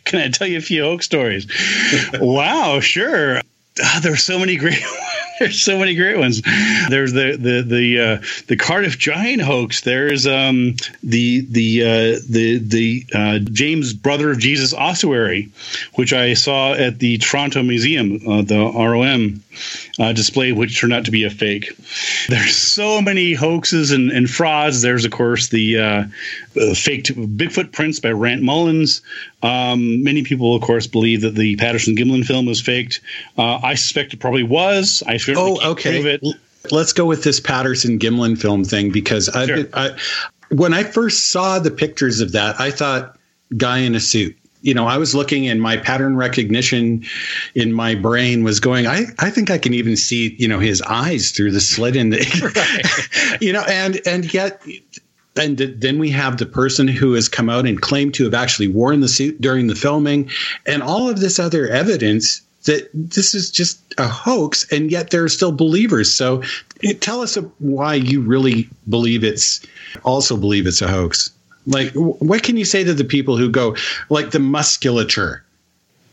Can I tell you a few hoax stories? wow, sure. Ah, there's so many great there's so many great ones. There's the the the uh, the Cardiff Giant hoax. There's um, the the uh, the the uh, James Brother of Jesus ossuary, which I saw at the Toronto Museum, uh, the ROM uh, display, which turned out to be a fake. There's so many hoaxes and, and frauds. There's of course the uh, faked Bigfoot prints by Rant Mullens. Um, many people, of course, believe that the Patterson Gimlin film was faked. I suspect it probably was. I oh, okay. Let's go with this Patterson Gimlin film thing because sure. I, I, when I first saw the pictures of that, I thought guy in a suit. You know, I was looking and my pattern recognition in my brain was going, I, I think I can even see, you know, his eyes through the slit in the, right. you know, and, and yet and then we have the person who has come out and claimed to have actually worn the suit during the filming and all of this other evidence that this is just a hoax, and yet there are still believers. So tell us why you really believe it's also believe it's a hoax. Like, what can you say to the people who go, like the musculature?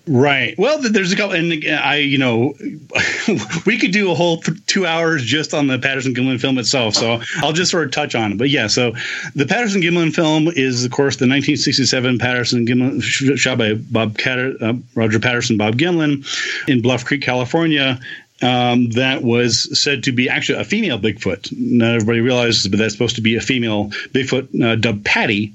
Right. Well, there's a couple, and I, you know, we could do a whole two hours just on the Patterson Gimlin film itself. So I'll just sort of touch on it. But yeah, so the Patterson Gimlin film is, of course, the 1967 Patterson Gimlin shot by Bob Catter, uh, Roger Patterson, Bob Gimlin in Bluff Creek, California. Um, that was said to be actually a female Bigfoot. Not everybody realizes, but that's supposed to be a female Bigfoot uh, dubbed Patty.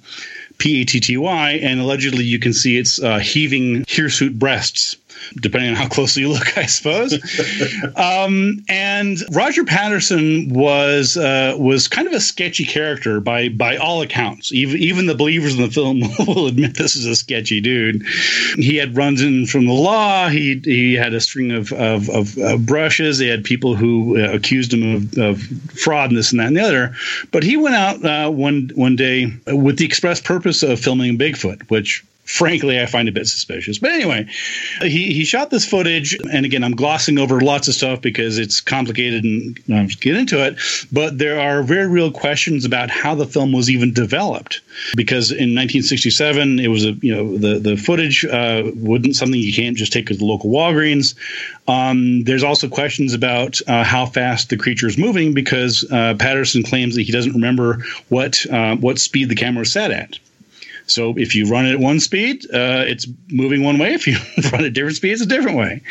P A T T Y, and allegedly you can see its uh, heaving hirsute breasts depending on how closely you look, I suppose. um, and Roger Patterson was uh, was kind of a sketchy character by by all accounts. Even even the believers in the film will admit this is a sketchy dude. He had runs in from the law. He he had a string of of, of uh, brushes. They had people who uh, accused him of, of, fraud and this and that and the other. But he went out uh, one one day with the express purpose of filming Bigfoot, which frankly, I find a bit suspicious. But anyway, he, he shot this footage. And again, I'm glossing over lots of stuff because it's complicated and I'll get into it. But there are very real questions about how the film was even developed. Because in 1967, it was a, you know, the, the footage uh, wasn't something you can't just take to the local Walgreens. Um, there's also questions about uh, how fast the creature is moving because uh, Patterson claims that he doesn't remember what uh, what speed the camera was set at. So if you run it at one speed, uh, it's moving one way. If you run at different speeds, it's a different way.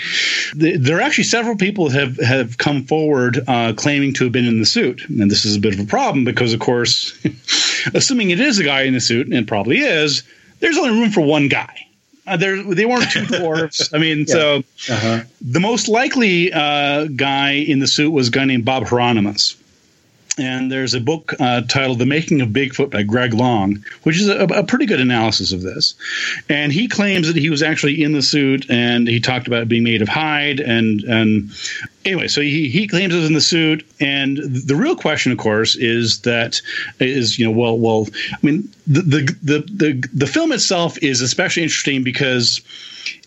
There are actually several people have have come forward uh, claiming to have been in the suit, and this is a bit of a problem because, of course, assuming it is a guy in the suit, and it probably is, there's only room for one guy. Uh, there, they weren't two dwarfs. I mean, yeah. so uh-huh. the most likely uh, guy in the suit was a guy named Bob Heironimus and there's a book uh, titled The Making of Bigfoot by Greg Long, which is a, a, pretty good analysis of this. And he claims that he was actually in the suit and he talked about it being made of hide. And, and anyway, so he, he claims it was in the suit. And the real question, of course, is that is, you know, well, well, I mean, the, the, the, the, the film itself is especially interesting because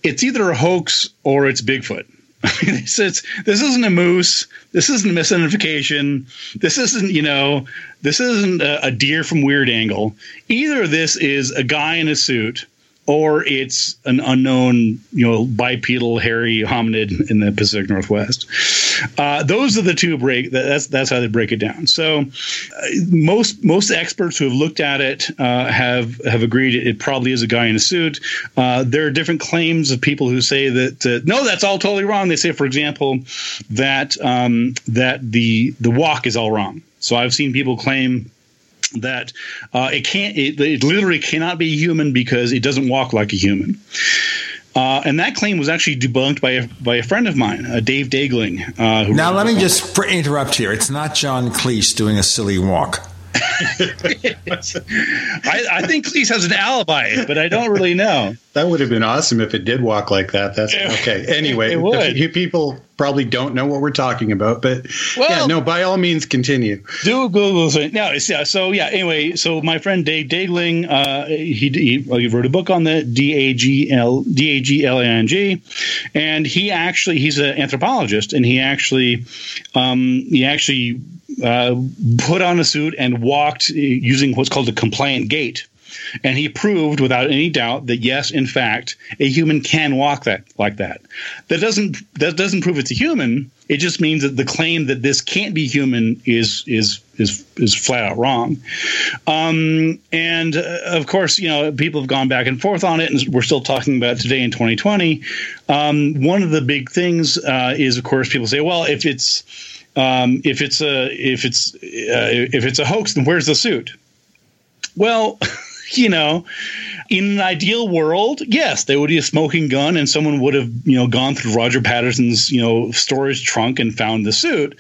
it's either a hoax or it's Bigfoot this, is, this isn't a moose. This isn't a misidentification. This isn't, you know, this isn't a, a deer from Weird Angle. Either this is a guy in a suit or it's an unknown, you know, bipedal hairy hominid in the Pacific Northwest. Uh, those are the two break. That's that's how they break it down. So uh, most most experts who have looked at it uh, have have agreed it probably is a guy in a suit. Uh, there are different claims of people who say that uh, no, that's all totally wrong. They say, for example, that um, that the the walk is all wrong. So I've seen people claim that uh, it can't it, it, literally cannot be human because it doesn't walk like a human uh, and that claim was actually debunked by a, by a friend of mine, uh, Dave Daegling. Uh, now, let me just interrupt here. It's not John Cleese doing a silly walk. I, I, think Cleese has an alibi, but I don't really know. That would have been awesome if it did walk like that. That's okay. Anyway, it would. people probably don't know what we're talking about, but well, yeah, no. By all means, continue. Do Google it. No, yeah. So yeah. Anyway, so my friend Dave Daegling, uh, he, he, he wrote a book on the D A G L D A G L A N G, and he actually he's an anthropologist, and he actually um, he actually uh, put on a suit and walked using what's called a compliant gait. And he proved without any doubt that yes, in fact, a human can walk that like that. That doesn't that doesn't prove it's a human. It just means that the claim that this can't be human is is is is flat out wrong. Um, and uh, of course, you know, people have gone back and forth on it, and we're still talking about it today in 2020. Um, one of the big things uh, is, of course, people say, well, if it's um, if it's a if it's uh, if it's a hoax, then where's the suit? Well, you know, in an ideal world, yes, there would be a smoking gun, and someone would have, you know, gone through Roger Patterson's, you know, storage trunk and found the suit.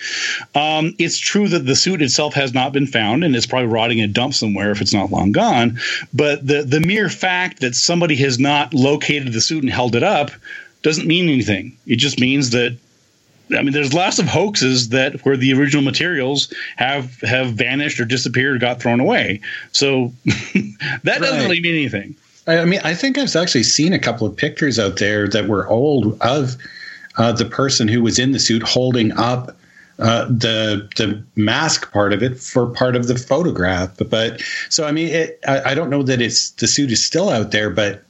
Um, it's true that the suit itself has not been found, and it's probably rotting in a dump somewhere if it's not long gone. But the the mere fact that somebody has not located the suit and held it up doesn't mean anything. It just means that I mean, there's lots of hoaxes that where the original materials have have vanished or disappeared or got thrown away. So that doesn't really mean anything. I I mean, I think I've actually seen a couple of pictures out there that were old of uh, the person who was in the suit holding up uh, the the mask part of it for part of the photograph. But, but so I mean, it, I, I don't know that it's the suit is still out there, but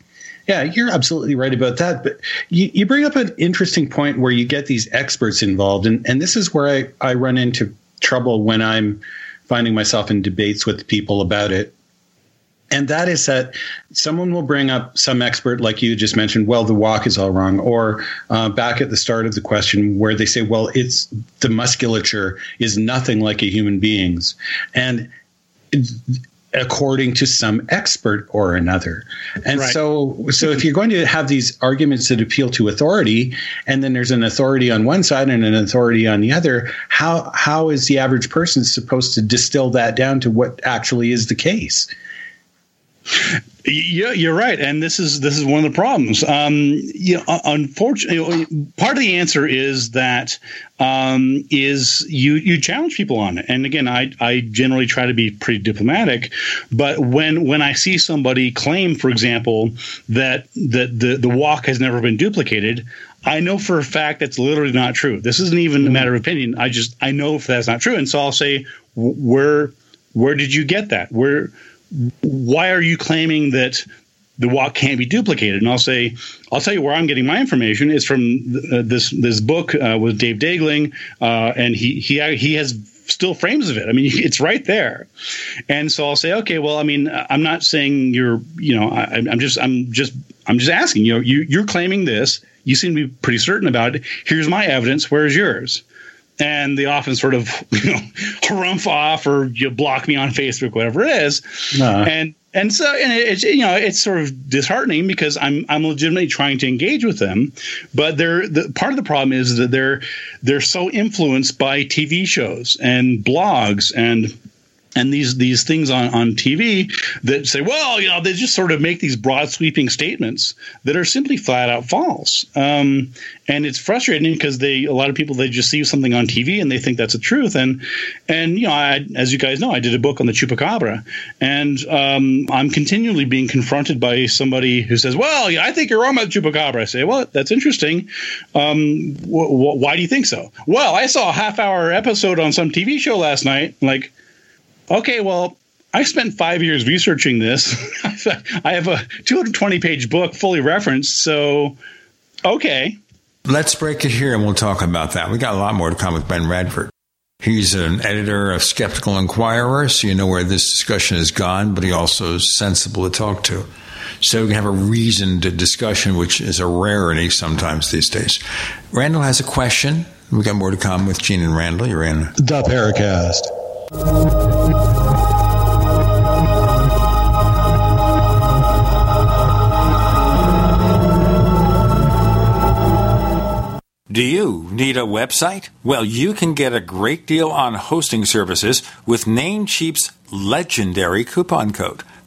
yeah, you're absolutely right about that. But you, you bring up an interesting point where you get these experts involved, and, and this is where I, I run into trouble when I'm finding myself in debates with people about it. And that is that someone will bring up some expert, like you just mentioned, well, the walk is all wrong. Or uh, back at the start of the question, where they say, well, it's the musculature is nothing like a human being's. And according to some expert or another. And Right. so so if you're going to have these arguments that appeal to authority and then there's an authority on one side and an authority on the other, how how is the average person supposed to distill that down to what actually is the case? Yeah, you're right, and this is this is one of the problems. Um, you know, unfortunately, part of the answer is that um, is you you challenge people on it. And again, I I generally try to be pretty diplomatic, but when when I see somebody claim, for example, that that the the walk has never been duplicated. I know for a fact that's literally not true. This isn't even a matter of opinion. I just I know if that's not true, and so I'll say, where where did you get that? Where why are you claiming that the walk can't be duplicated? And I'll say, I'll tell you where I'm getting my information is from uh, this this book uh, with Dave Daegling, uh, and he he he has still frames of it. I mean, it's right there. And so I'll say, okay, well, I mean, I'm not saying you're, you know, I, I'm just, I'm just, I'm just asking. You know, you you're claiming this. You seem to be pretty certain about it. Here's my evidence. Where's yours? And they often sort of you know harumph off or you block me on Facebook, whatever it is, Uh-huh. and and so and it's you know it's sort of disheartening because I'm I'm legitimately trying to engage with them, but they're the part of the problem is that they're they're so influenced by TV shows and blogs and and these these things on, on TV that say, well, you know, they just sort of make these broad sweeping statements that are simply flat out false. Um, and it's frustrating because they a lot of people they just see something on TV and they think that's the truth. And and you know, I, as you guys know, I did a book on the chupacabra, and um, I'm continually being confronted by somebody who says, well, yeah, I think you're wrong about the chupacabra. I say, well, that's interesting. Um, wh- wh- why do you think so? Well, I saw a half hour episode on some TV show last night. Like okay, well, I spent five years researching this. I have a 220 page book fully referenced. So, okay. Let's break it here and we'll talk about that. We got a lot more to come with Ben Radford. He's an editor of Skeptical Inquirer, so you know where this discussion has gone, but he also is sensible to talk to. So we can have a reasoned discussion, which is a rarity sometimes these days. Randall has a question. We got more to come with Gene and Randall. You're in The Paracast. Do you need a website? Well, you can get a great deal on hosting services with Namecheap's legendary coupon code.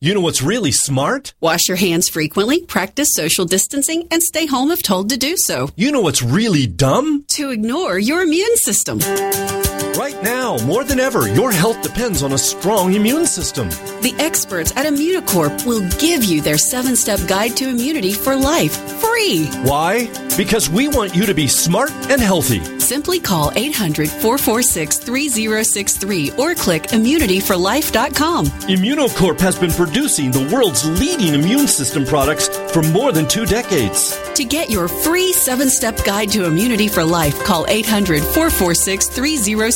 You know what's really smart? Wash your hands frequently, practice social distancing, and stay home if told to do so. You know what's really dumb? To ignore your immune system. Right now, more than ever, your health depends on a strong immune system. The experts at Immunocorp will give you their seven step guide to immunity for life free. Why? Because we want you to be smart and healthy. Simply call 800 446 3063 or click immunityforlife.com. Immunocorp has been producing the world's leading immune system products for more than two decades. To get your free seven step guide to immunity for life, call 800 446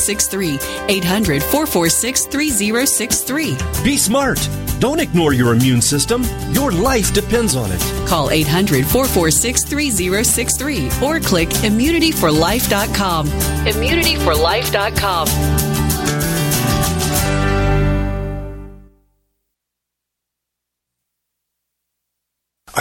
3063. 800 446 3063. Be smart. Don't ignore your immune system. Your life depends on it. Call 800 446 3063 or click immunityforlife.com. Immunityforlife.com.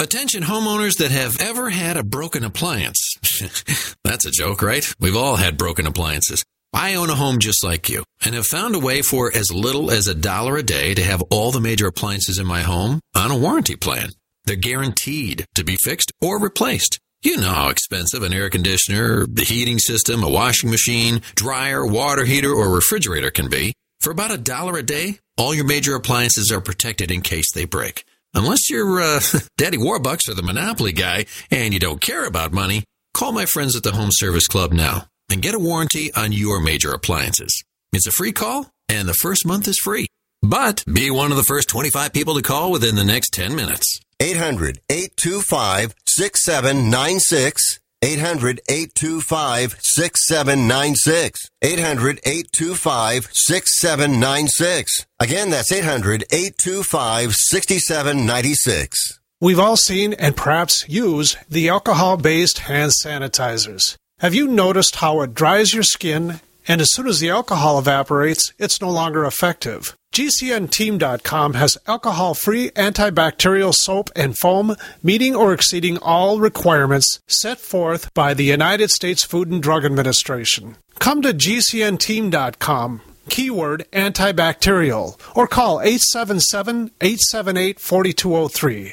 Attention homeowners that have ever had a broken appliance. That's a joke, right? We've all had broken appliances. I own a home just like you and have found a way for as little as a dollar a day to have all the major appliances in my home on a warranty plan. They're guaranteed to be fixed or replaced. You know how expensive an air conditioner, the heating system, a washing machine, dryer, water heater, or refrigerator can be. For about a dollar a day, all your major appliances are protected in case they break. Unless you're uh, Daddy Warbucks or the Monopoly guy and you don't care about money, call my friends at the Home Service Club now and get a warranty on your major appliances. It's a free call and the first month is free. But be one of the first 25 people to call within the next 10 minutes. 800 825 6796. 800 825 6796. 800 825 6796. Again, that's 800 825 6796. We've all seen and perhaps use the alcohol based hand sanitizers. Have you noticed how it dries your skin and as soon as the alcohol evaporates, it's no longer effective? GCNteam.com has alcohol free antibacterial soap and foam meeting or exceeding all requirements set forth by the United States Food and Drug Administration. Come to GCNteam.com, keyword antibacterial, or call 877 878 4203.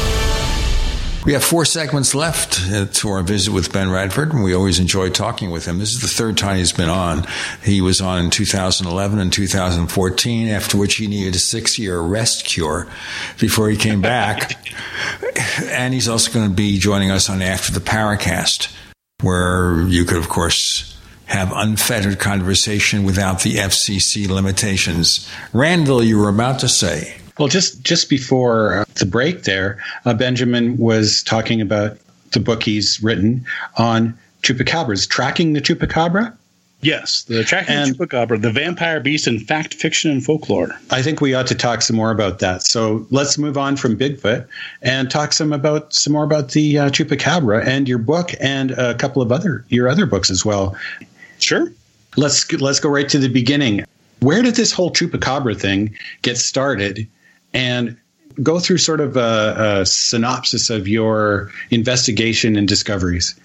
We have four segments left uh, to our visit with Ben Radford, and we always enjoy talking with him. This is the third time he's been on. He was on in 2011 and 2014, after which he needed a six year rest cure before he came back. and he's also going to be joining us on After the Paracast, where you could, of course, have unfettered conversation without the FCC limitations. Randall, you were about to say. Well, just just before uh, the break, there, uh, Benjamin was talking about the book he's written on chupacabras, tracking the chupacabra. Yes, the tracking and, the chupacabra, the vampire beast in fact, fiction, and folklore. I think we ought to talk some more about that. So let's move on from Bigfoot and talk some about some more about the uh, chupacabra and your book and a couple of other your other books as well. Sure. Let's let's go right to the beginning. Where did this whole chupacabra thing get started? And Go through sort of a, a synopsis of your investigation and discoveries.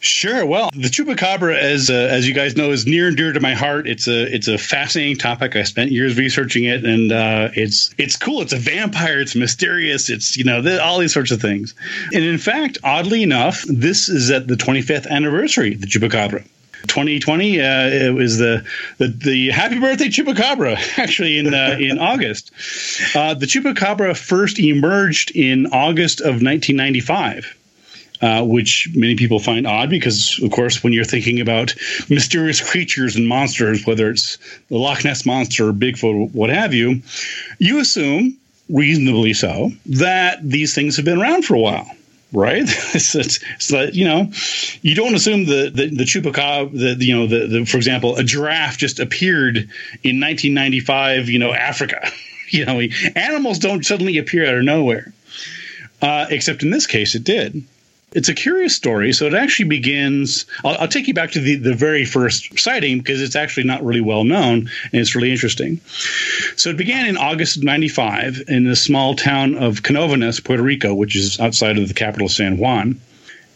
Sure. Well, the chupacabra, as uh, as you guys know, is near and dear to my heart. It's a it's a fascinating topic. I spent years researching it, and uh, it's it's cool. It's a vampire. It's mysterious. It's you know the, all these sorts of things. And in fact, oddly enough, this is at the 25th anniversary of the chupacabra. 2020 uh, it was the, the the happy birthday chupacabra actually in uh, in August. Uh, the chupacabra first emerged in August of 1995 uh, which many people find odd because, of course, when you're thinking about mysterious creatures and monsters, whether it's the Loch Ness monster, or Bigfoot, what have you, you assume, reasonably so, that these things have been around for a while. Right, it's, it's, it's you know, you don't assume the the, the chupacabra, the you know, the, the for example, a giraffe just appeared in 1995. You know, Africa. you know, animals don't suddenly appear out of nowhere. Uh, except in this case, it did. It's a curious story. So it actually begins. I'll, I'll, take you back to the, the very first sighting because it's actually not really well known and it's really interesting. So it began in August of 95 in the small town of Canovanas, Puerto Rico, which is outside of the capital, San Juan.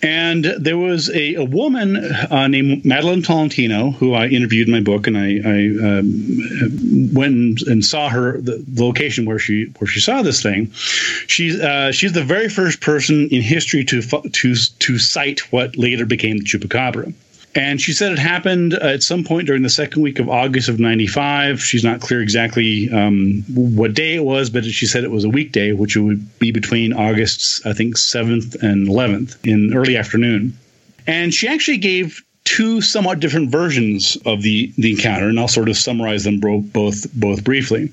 And there was a, a woman uh, named Madeline Tolentino who I interviewed in my book, and I, I um, went and saw her the, location where she where she saw this thing. She's uh, she's the very first person in history to to to sight what later became the chupacabra. And she said it happened at some point during the second week of August of 95. She's not clear exactly um, what day it was, but she said it was a weekday, which would be between August, I think, 7th and 11th in early afternoon. And she actually gave two somewhat different versions of the, the encounter, and I'll sort of summarize them bro- both both briefly.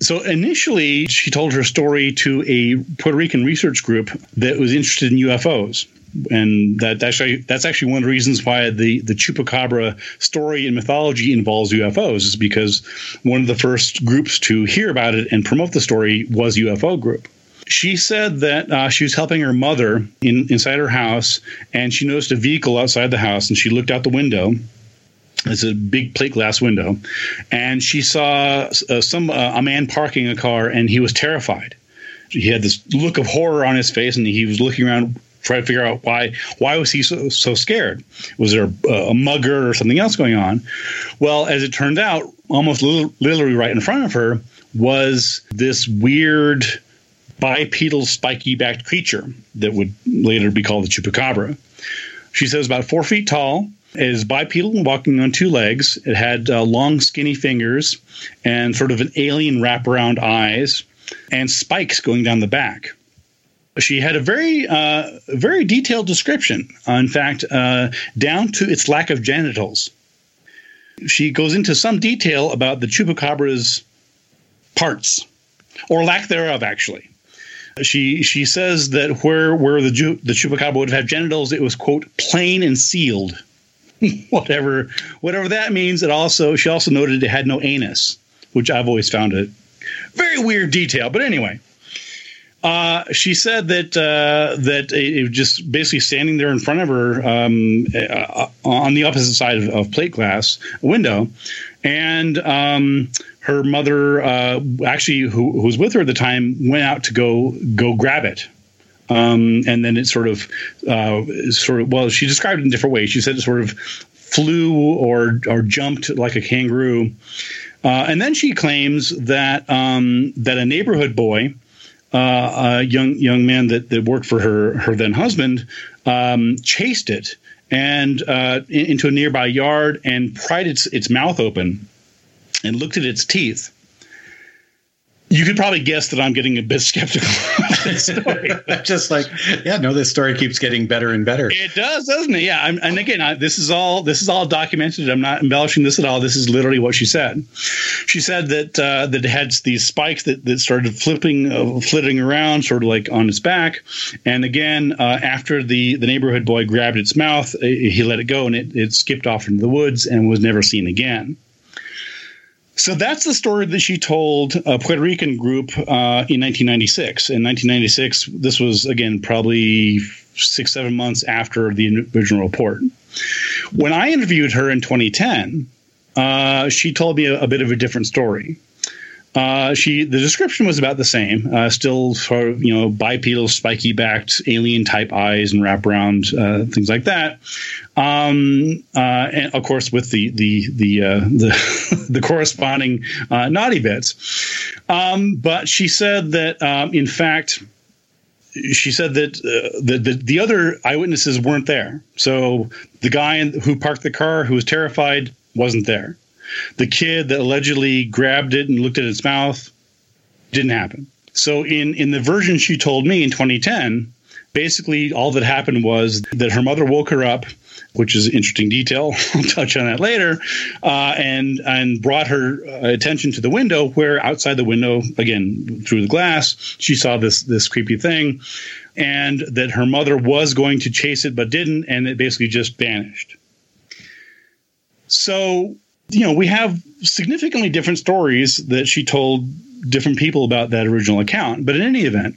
So initially, she told her story to a Puerto Rican research group that was interested in UFOs and that actually that's actually one of the reasons why the the chupacabra story in mythology involves UFOs is because one of the first groups to hear about it and promote the story was UFO group. She said that uh, she was helping her mother in, inside her house, and she noticed a vehicle outside the house, and she looked out the window. It's a big plate glass window, and she saw uh, some uh, a man parking a car, and he was terrified. He had this look of horror on his face, and he was looking around try to figure out why why was he so, so scared? Was there a, a, mugger or something else going on? Well, as it turned out, almost literally right in front of her was this weird bipedal spiky backed creature that would later be called the chupacabra. She says about four feet tall. It is bipedal, walking on two legs. It had uh, long, skinny fingers and sort of an alien wraparound eyes and spikes going down the back she had a very uh, very detailed description. Uh, in fact, uh, down to its lack of genitals. She goes into some detail about the chupacabra's parts, or lack thereof, actually. She she says that where where the the chupacabra would have genitals, it was quote plain and sealed, whatever whatever that means. It also she also noted it had no anus, which I've always found a very weird detail. But anyway. Uh, she said that uh, that it, was just basically standing there in front of her um, uh, on the opposite side of, of plate glass window, and um, her mother, uh, actually who, who, was with her at the time, went out to go go grab it. Um, and then it sort of, uh, sort of. Well, she described it in different ways. She said it sort of flew or or jumped like a kangaroo, uh, and then she claims that um, that a neighborhood boy uh, a young young man that, that worked for her her then husband um, chased it and uh, into a nearby yard and pried its its mouth open and looked at its teeth you could probably guess that I'm getting a bit skeptical of this story. Just like, yeah, no, this story keeps getting better and better. It does, doesn't it? Yeah, I'm, and again, I, this is all this is all documented. I'm not embellishing this at all. This is literally what she said. She said that uh, that it had these spikes that, that started flipping, uh, flitting around, sort of like on its back. And again, uh, after the the neighborhood boy grabbed its mouth, he let it go, and it, it skipped off into the woods and was never seen again. So that's the story that she told a Puerto Rican group uh, in 1996. In 1996, this was again probably six, seven months after the original report. When I interviewed her in 2010, uh, she told me a, a, bit of a different story. Uh, she the description was about the same. Uh, still, you know, bipedal, spiky backed, alien type eyes and wraparound uh, things like that. Um, uh, and of course, with the the the uh, the, the corresponding uh, naughty bits. Um, but she said that um, in fact she said that the, the, the other eyewitnesses weren't there. So the guy who parked the car, who was terrified, wasn't there. The kid that allegedly grabbed it and looked at its mouth didn't happen. So in in the version she told me in 2010, basically all that happened was that her mother woke her up which is interesting detail. I'll touch on that later. Uh, and and brought her uh, attention to the window, where outside the window, again through the glass, she saw this this creepy thing, and that her mother was going to chase it but didn't, and it basically just vanished. So you know we have significantly different stories that she told different people about that original account. But in any event,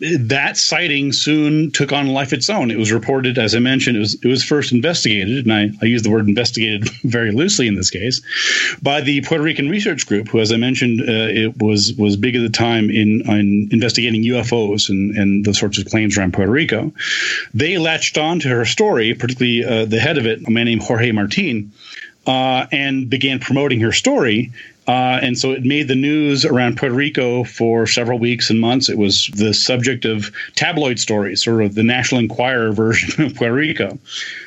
that sighting soon took on life its own. It was reported, as I mentioned, it was it was first investigated, and I, I use the word investigated very loosely in this case, by the Puerto Rican Research Group, who, as I mentioned, uh, it was was big at the time in, in investigating UFOs and, and the sorts of claims around Puerto Rico. They latched on to her story, particularly uh, the head of it, a man named Jorge Martin, uh, and began promoting her story. Uh, and so it made the news around Puerto Rico for several weeks and months. It was the subject of tabloid stories, sort of the National Enquirer version of Puerto Rico.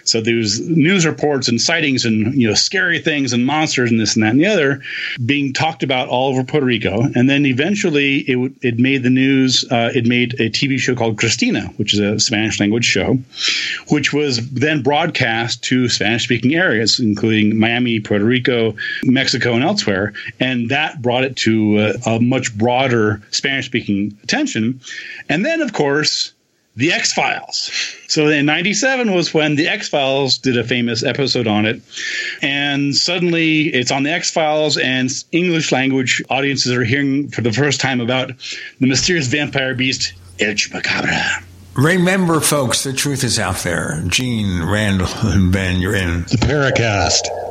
So there was news reports and sightings and you know scary things and monsters and this and that and the other being talked about all over Puerto Rico. And then eventually it it made the news. Uh, it made a TV show called Cristina, which is a Spanish language show, which was then broadcast to Spanish speaking areas, including Miami, Puerto Rico, Mexico, and elsewhere and that brought it to a, a much broader Spanish speaking attention. And then, of course, the X Files. So in 97 was when the X Files did a famous episode on it. And suddenly it's on the X Files, and English language audiences are hearing for the first time about the mysterious vampire beast, El Chupacabra. Remember, folks, the truth is out there. Gene, Randall, and Ben, you're in the Paracast.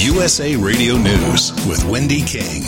USA Radio News with Wendy King.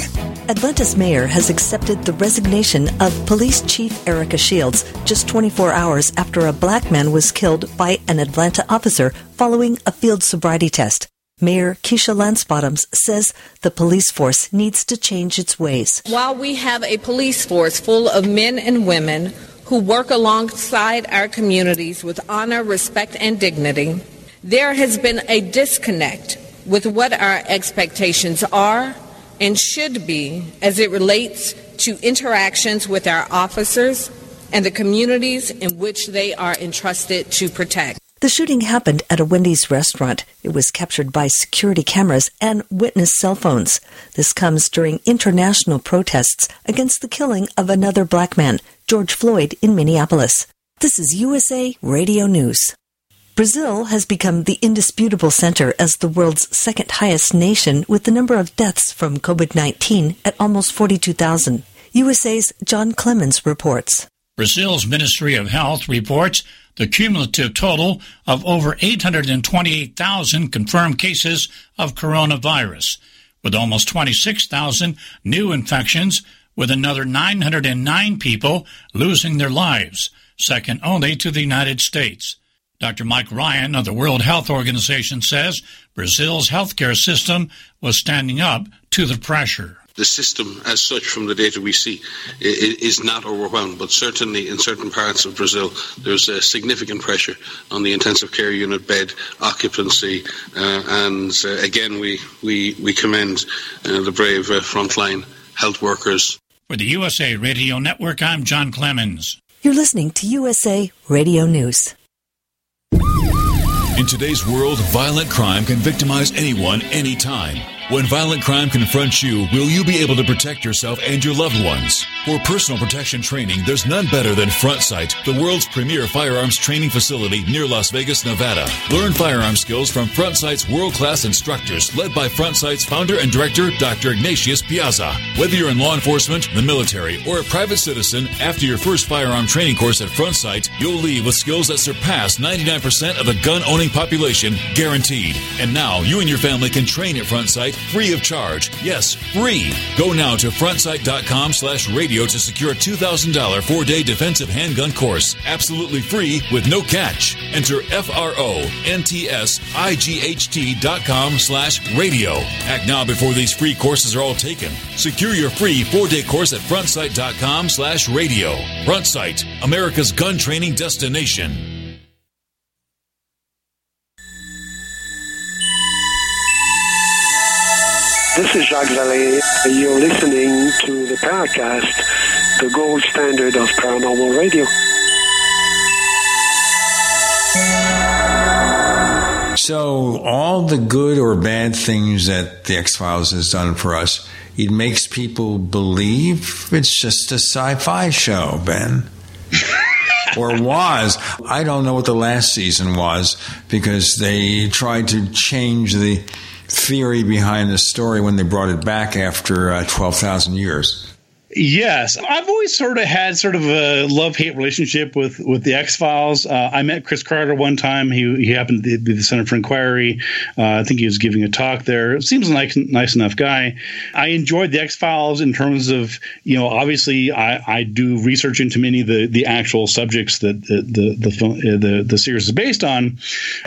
Atlanta's mayor has accepted the resignation of Police Chief Erika Shields just 24 hours after a black man was killed by an Atlanta officer following a field sobriety test. Mayor Keisha Lance Bottoms says the police force needs to change its ways. While we have a police force full of men and women who work alongside our communities with honor, respect, and dignity, there has been a disconnect with what our expectations are and should be as it relates to interactions with our officers and the communities in which they are entrusted to protect. The shooting happened at a Wendy's restaurant. It was captured by security cameras and witness cell phones. This comes during international protests against the killing of another black man, George Floyd, in Minneapolis. This is USA Radio News. Brazil has become the indisputable center as the world's second highest nation with the number of deaths from COVID 19 at almost 42,000. USA's John Clemens reports. Brazil's Ministry of Health reports the cumulative total of over 828,000 confirmed cases of coronavirus, with almost 26,000 new infections, with another 909 people losing their lives, second only to the United States. Dr. Mike Ryan of the World Health Organization says Brazil's healthcare system was standing up to the pressure the system as such from the data we see is not overwhelmed but certainly in certain parts of Brazil there's a significant pressure on the intensive care unit bed occupancy uh, and uh, again we, we, we commend uh, the brave uh, frontline health workers. For the USA Radio Network I'm John Clemens. You're listening to USA Radio News. In today's world, violent crime can victimize anyone, anytime. When violent crime confronts you, will you be able to protect yourself and your loved ones? For personal protection training, there's none better than Front Sight, the world's premier firearms training facility near Las Vegas, Nevada. Learn firearm skills from Front Sight's world-class instructors, led by Front Sight's founder and director, Dr. Ignatius Piazza. Whether you're in law enforcement, the military, or a private citizen, after your first firearm training course at Front Sight, you'll leave with skills that surpass 99% of the gun-owning population, guaranteed. And now, you and your family can train at Front Free of charge. Yes, free. Go now to frontsight.com slash radio to secure a $2,000 four-day defensive handgun course. Absolutely free with no catch. Enter F-R-O-N-T-S-I-G-H-T dot com slash radio. Act now before these free courses are all taken. Secure your free four-day course at frontsight.com slash radio. Frontsight, America's gun training destination. This is Jacques Vallée. You're listening to the Paracast, the gold standard of paranormal radio. So, all the good or bad things that the X Files has done for us, it makes people believe it's just a sci fi show, Ben. or was. I don't know what the last season was because they tried to change the theory behind the story when they brought it back after uh, 12,000 years. Yes, I've always sort of had sort of a love hate relationship with with the X Files. Uh, I met Chris Carter one time. He he happened to be the Center for Inquiry. Uh, I think he was giving a talk there. Seems like nice enough guy. I enjoyed the X Files in terms of you know obviously I, I do research into many of the the actual subjects that the the the, the, the series is based on.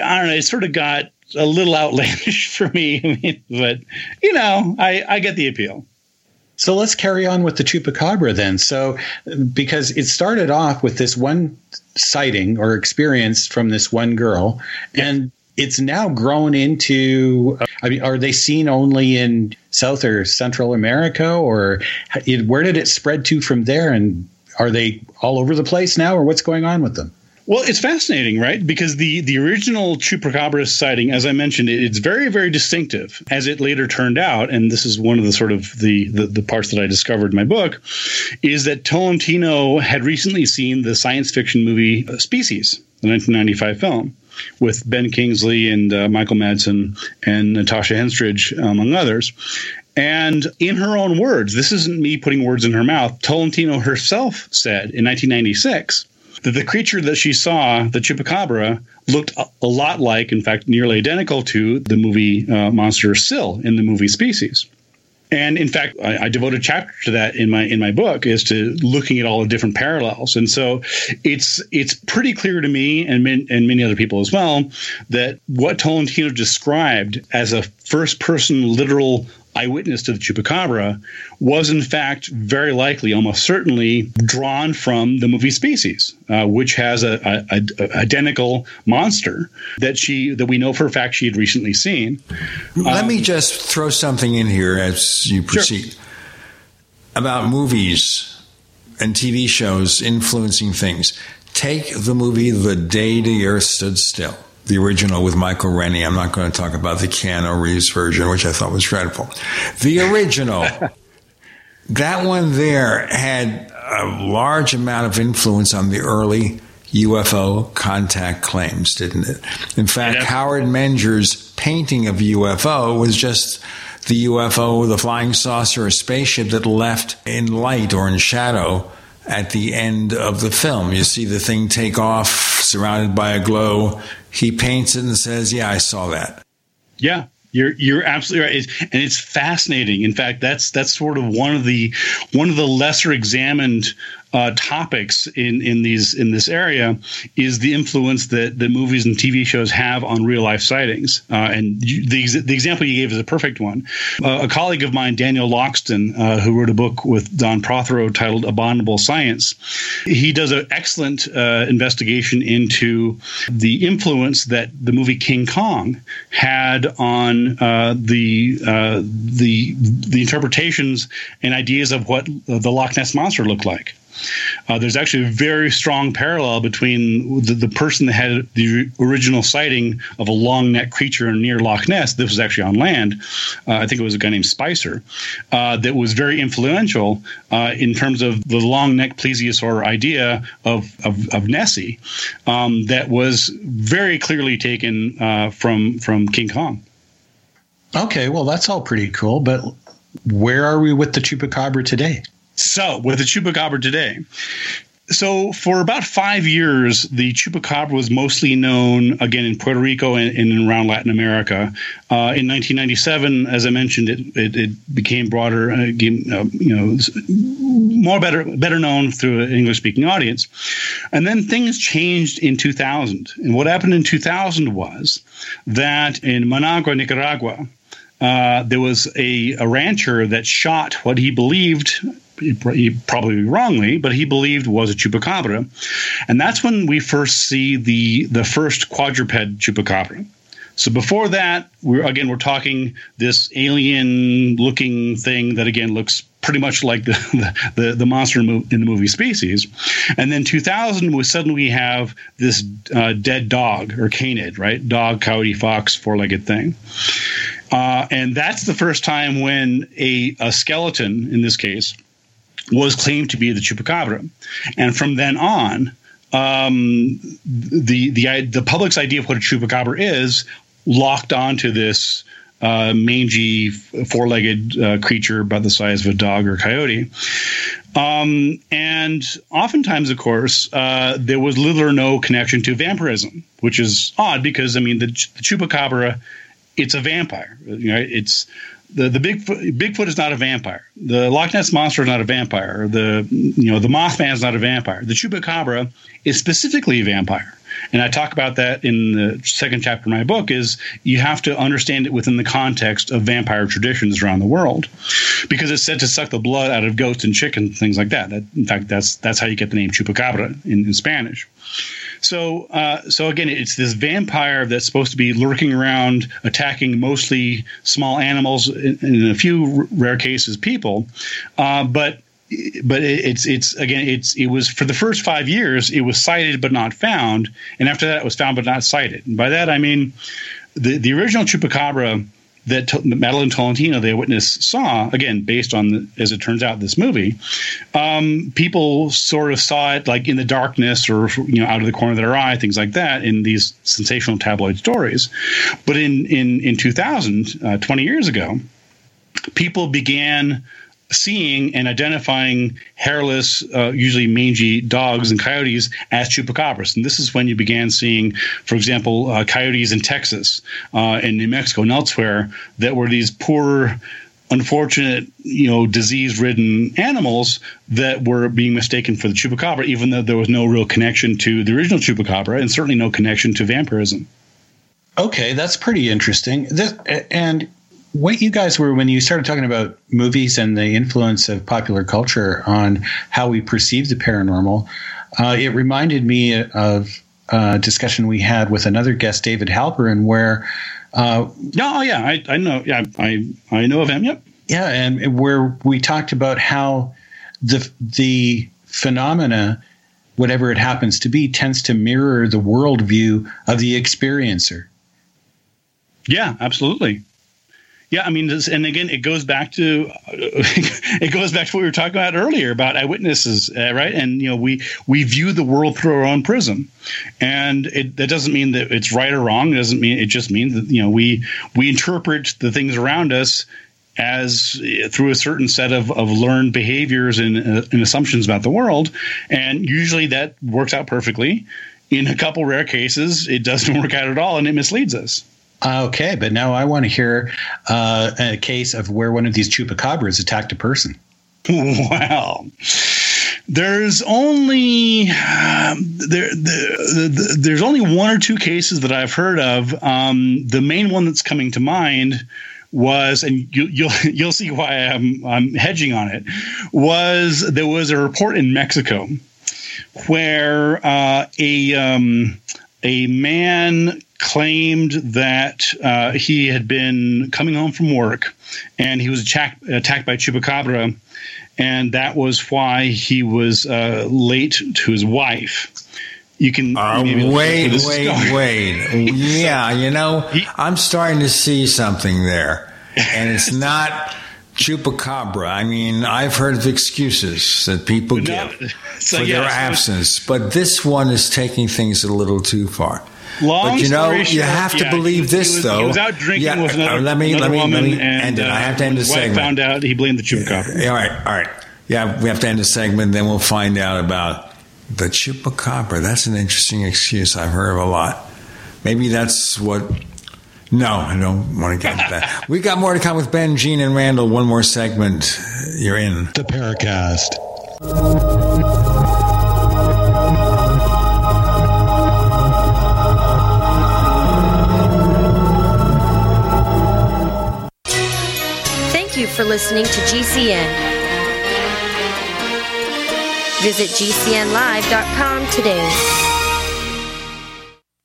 I don't know. It sort of got a little outlandish for me. I mean, but you know, I, I get the appeal. So let's carry on with the chupacabra then. So, because it started off with this one sighting or experience from this one girl, and it's now grown into. Uh, I mean, are they seen only in South or Central America, or it, where did it spread to from there? And are they all over the place now, or what's going on with them? Well, it's fascinating, right? Because the the original chupacabra sighting, as I mentioned, it's very very distinctive. As it later turned out, and this is one of the sort of the the, the parts that I discovered in my book, is that Tolentino had recently seen the science fiction movie uh, Species, the 1995 film with Ben Kingsley and uh, Michael Madsen and Natasha Henstridge, among others. And in her own words, this isn't me putting words in her mouth, Tolentino herself said in 1996 that the creature that she saw, the chupacabra, looked a, lot like, in fact, nearly identical to the movie uh, monster Sil in the movie Species. And in fact, I, I devote a chapter to that in my in my book, is to looking at all the different parallels. And so it's it's pretty clear to me and min, and many other people as well that what Tolentino described as a first person literal eyewitness to the chupacabra was in fact very likely, almost certainly, drawn from the movie Species, uh, which has a, a, a, identical monster that she that we know for a fact she had recently seen. Let um, me just throw something in here as you proceed sure. about movies and TV shows influencing things. Take the movie The Day the Earth Stood Still the original with Michael Rennie. I'm not going to talk about the Keanu Reeves version, which I thought was dreadful. The original, that one there had a large amount of influence on the early UFO contact claims, didn't it? In fact, yeah. Howard Menger's painting of UFO was just the UFO, the flying saucer, a spaceship that left in light or in shadow at the end of the film. You see the thing take off, surrounded by a glow. He paints it and says, "Yeah, I saw that." Yeah, you're you're absolutely right, it's, and it's fascinating. In fact, that's that's sort of one of the one of the lesser examined uh, topics in in these in this area is the influence that the movies and TV shows have on real life sightings. Uh, and you, the the example you gave is a perfect one. Uh, a colleague of mine, Daniel Loxton, uh, who wrote a book with Don Prothero titled "Abominable Science," he does an excellent uh, investigation into the influence that the movie King Kong had on uh, the the the interpretations and ideas of what the Loch Ness monster looked like. Uh, there's actually a very strong parallel between the, the, person that had the original sighting of a long neck creature near Loch Ness. This was actually on land. Uh, I think it was a guy named Spicer uh, that was very influential uh, in terms of the long neck plesiosaur idea of, of, of Nessie um, that was very clearly taken uh, from, from King Kong. Okay, well, that's all pretty cool, but where are we with the chupacabra today? So, with the chupacabra today, so for about five years, the chupacabra was mostly known again in Puerto Rico and, and around Latin America. Uh, in 1997, as I mentioned, it it, it became broader, uh, uh, you know, more better better known through an English speaking audience. And then things changed in 2000. And what happened in 2000 was that in Managua, Nicaragua. Uh, there was a, a rancher that shot what he believed he probably wrongly, but he believed was a chupacabra, and that's when we first see the the first quadruped chupacabra. So before that, we're again we're talking this alien looking thing that again looks pretty much like the the, the monster in the movie Species, and then 2000 we suddenly we have this uh, dead dog or canid, right? Dog, coyote, fox, four legged thing. Uh, and that's the first time when a, a skeleton, in this case, was claimed to be the chupacabra, and from then on, um, the the the public's idea of what a chupacabra is locked onto this uh, mangy, four-legged uh, creature about the size of a dog or coyote. Um, and oftentimes, of course, uh, there was little or no connection to vampirism, which is odd because I mean the, the chupacabra, it's a vampire. You know, it's the the Bigfoot Bigfoot is not a vampire. The Loch Ness monster is not a vampire. The you know the Mothman is not a vampire. The Chupacabra is specifically a vampire, and I talk about that in the second chapter of my book. Is you have to understand it within the context of vampire traditions around the world, because it's said to suck the blood out of goats and chickens, things like that. that in fact, that's that's how you get the name Chupacabra in, in Spanish. So, uh, so again, it's this vampire that's supposed to be lurking around, attacking mostly small animals, in, in a few rare cases, people. Uh, but but it's it's again it's it was for the first five years it was sighted but not found, and after that it was found but not sighted. And by that I mean the the original chupacabra that T- Madeline Tolentino, the witness, saw again based on, the, as it turns out, this movie. Um, people sort of saw it like in the darkness or you know out of the corner of their eye, things like that, in these sensational tabloid stories. But in in in 2000, uh, 20 years ago, people began seeing and identifying hairless, uh, usually mangy dogs and coyotes as chupacabras. And this is when you began seeing, for example, uh, coyotes in Texas uh, and New Mexico and elsewhere that were these poor, unfortunate, you know, disease-ridden animals that were being mistaken for the chupacabra, even though there was no real connection to the original chupacabra and certainly no connection to vampirism. Okay, that's pretty interesting. This, and what you guys were when you started talking about movies and the influence of popular culture on how we perceive the paranormal, uh, it reminded me of a discussion we had with another guest, David Halperin, where. Uh, oh yeah, I, I know. Yeah, I I know of him. Yep. Yeah, and where we talked about how the the phenomena, whatever it happens to be, tends to mirror the worldview of the experiencer. Yeah, absolutely. Yeah, I mean, this, and again, it goes back to it goes back to what we were talking about earlier about eyewitnesses, uh, right? And you know, we we view the world through our own prism, and it, that doesn't mean that it's right or wrong. It doesn't mean it just means that you know we we interpret the things around us as through a certain set of, of learned behaviors and, uh, and assumptions about the world. And usually that works out perfectly. In a couple rare cases, it doesn't work out at all and it misleads us. Okay, but now I want to hear uh, a case of where one of these chupacabras attacked a person. Well, there's only um, there, the, the, there's only one or two cases that I've heard of. Um, the main one that's coming to mind was, and you, you'll you'll see why I'm I'm hedging on it. Was there was a report in Mexico where uh, a um, a man claimed that uh, he had been coming home from work and he was attacked, attacked by chupacabra and that was why he was uh, late to his wife. You can uh, wait, wait, wait. yeah, you know, I'm starting to see something there, and it's not chupacabra. I mean, I've heard of excuses that people give so, for yeah, their absence, but this one is taking things a little too far. Long but you know, you have to yeah, believe was, this was, though. He was out drinking yeah, with another, uh, let me, another let me, woman, let me and, end it. I have to end the segment. Found out he blamed the chupacabra. Yeah, all right, all right. Yeah, we have to end the segment. Then we'll find out about the chupacabra. That's an interesting excuse. I've heard of a lot. Maybe that's what. No, I don't want to get into that. we got more to come with Ben, Gene, and Randall. One more segment. You're in the Paracast. Thank you for listening to GCN. Visit GCNlive.com today.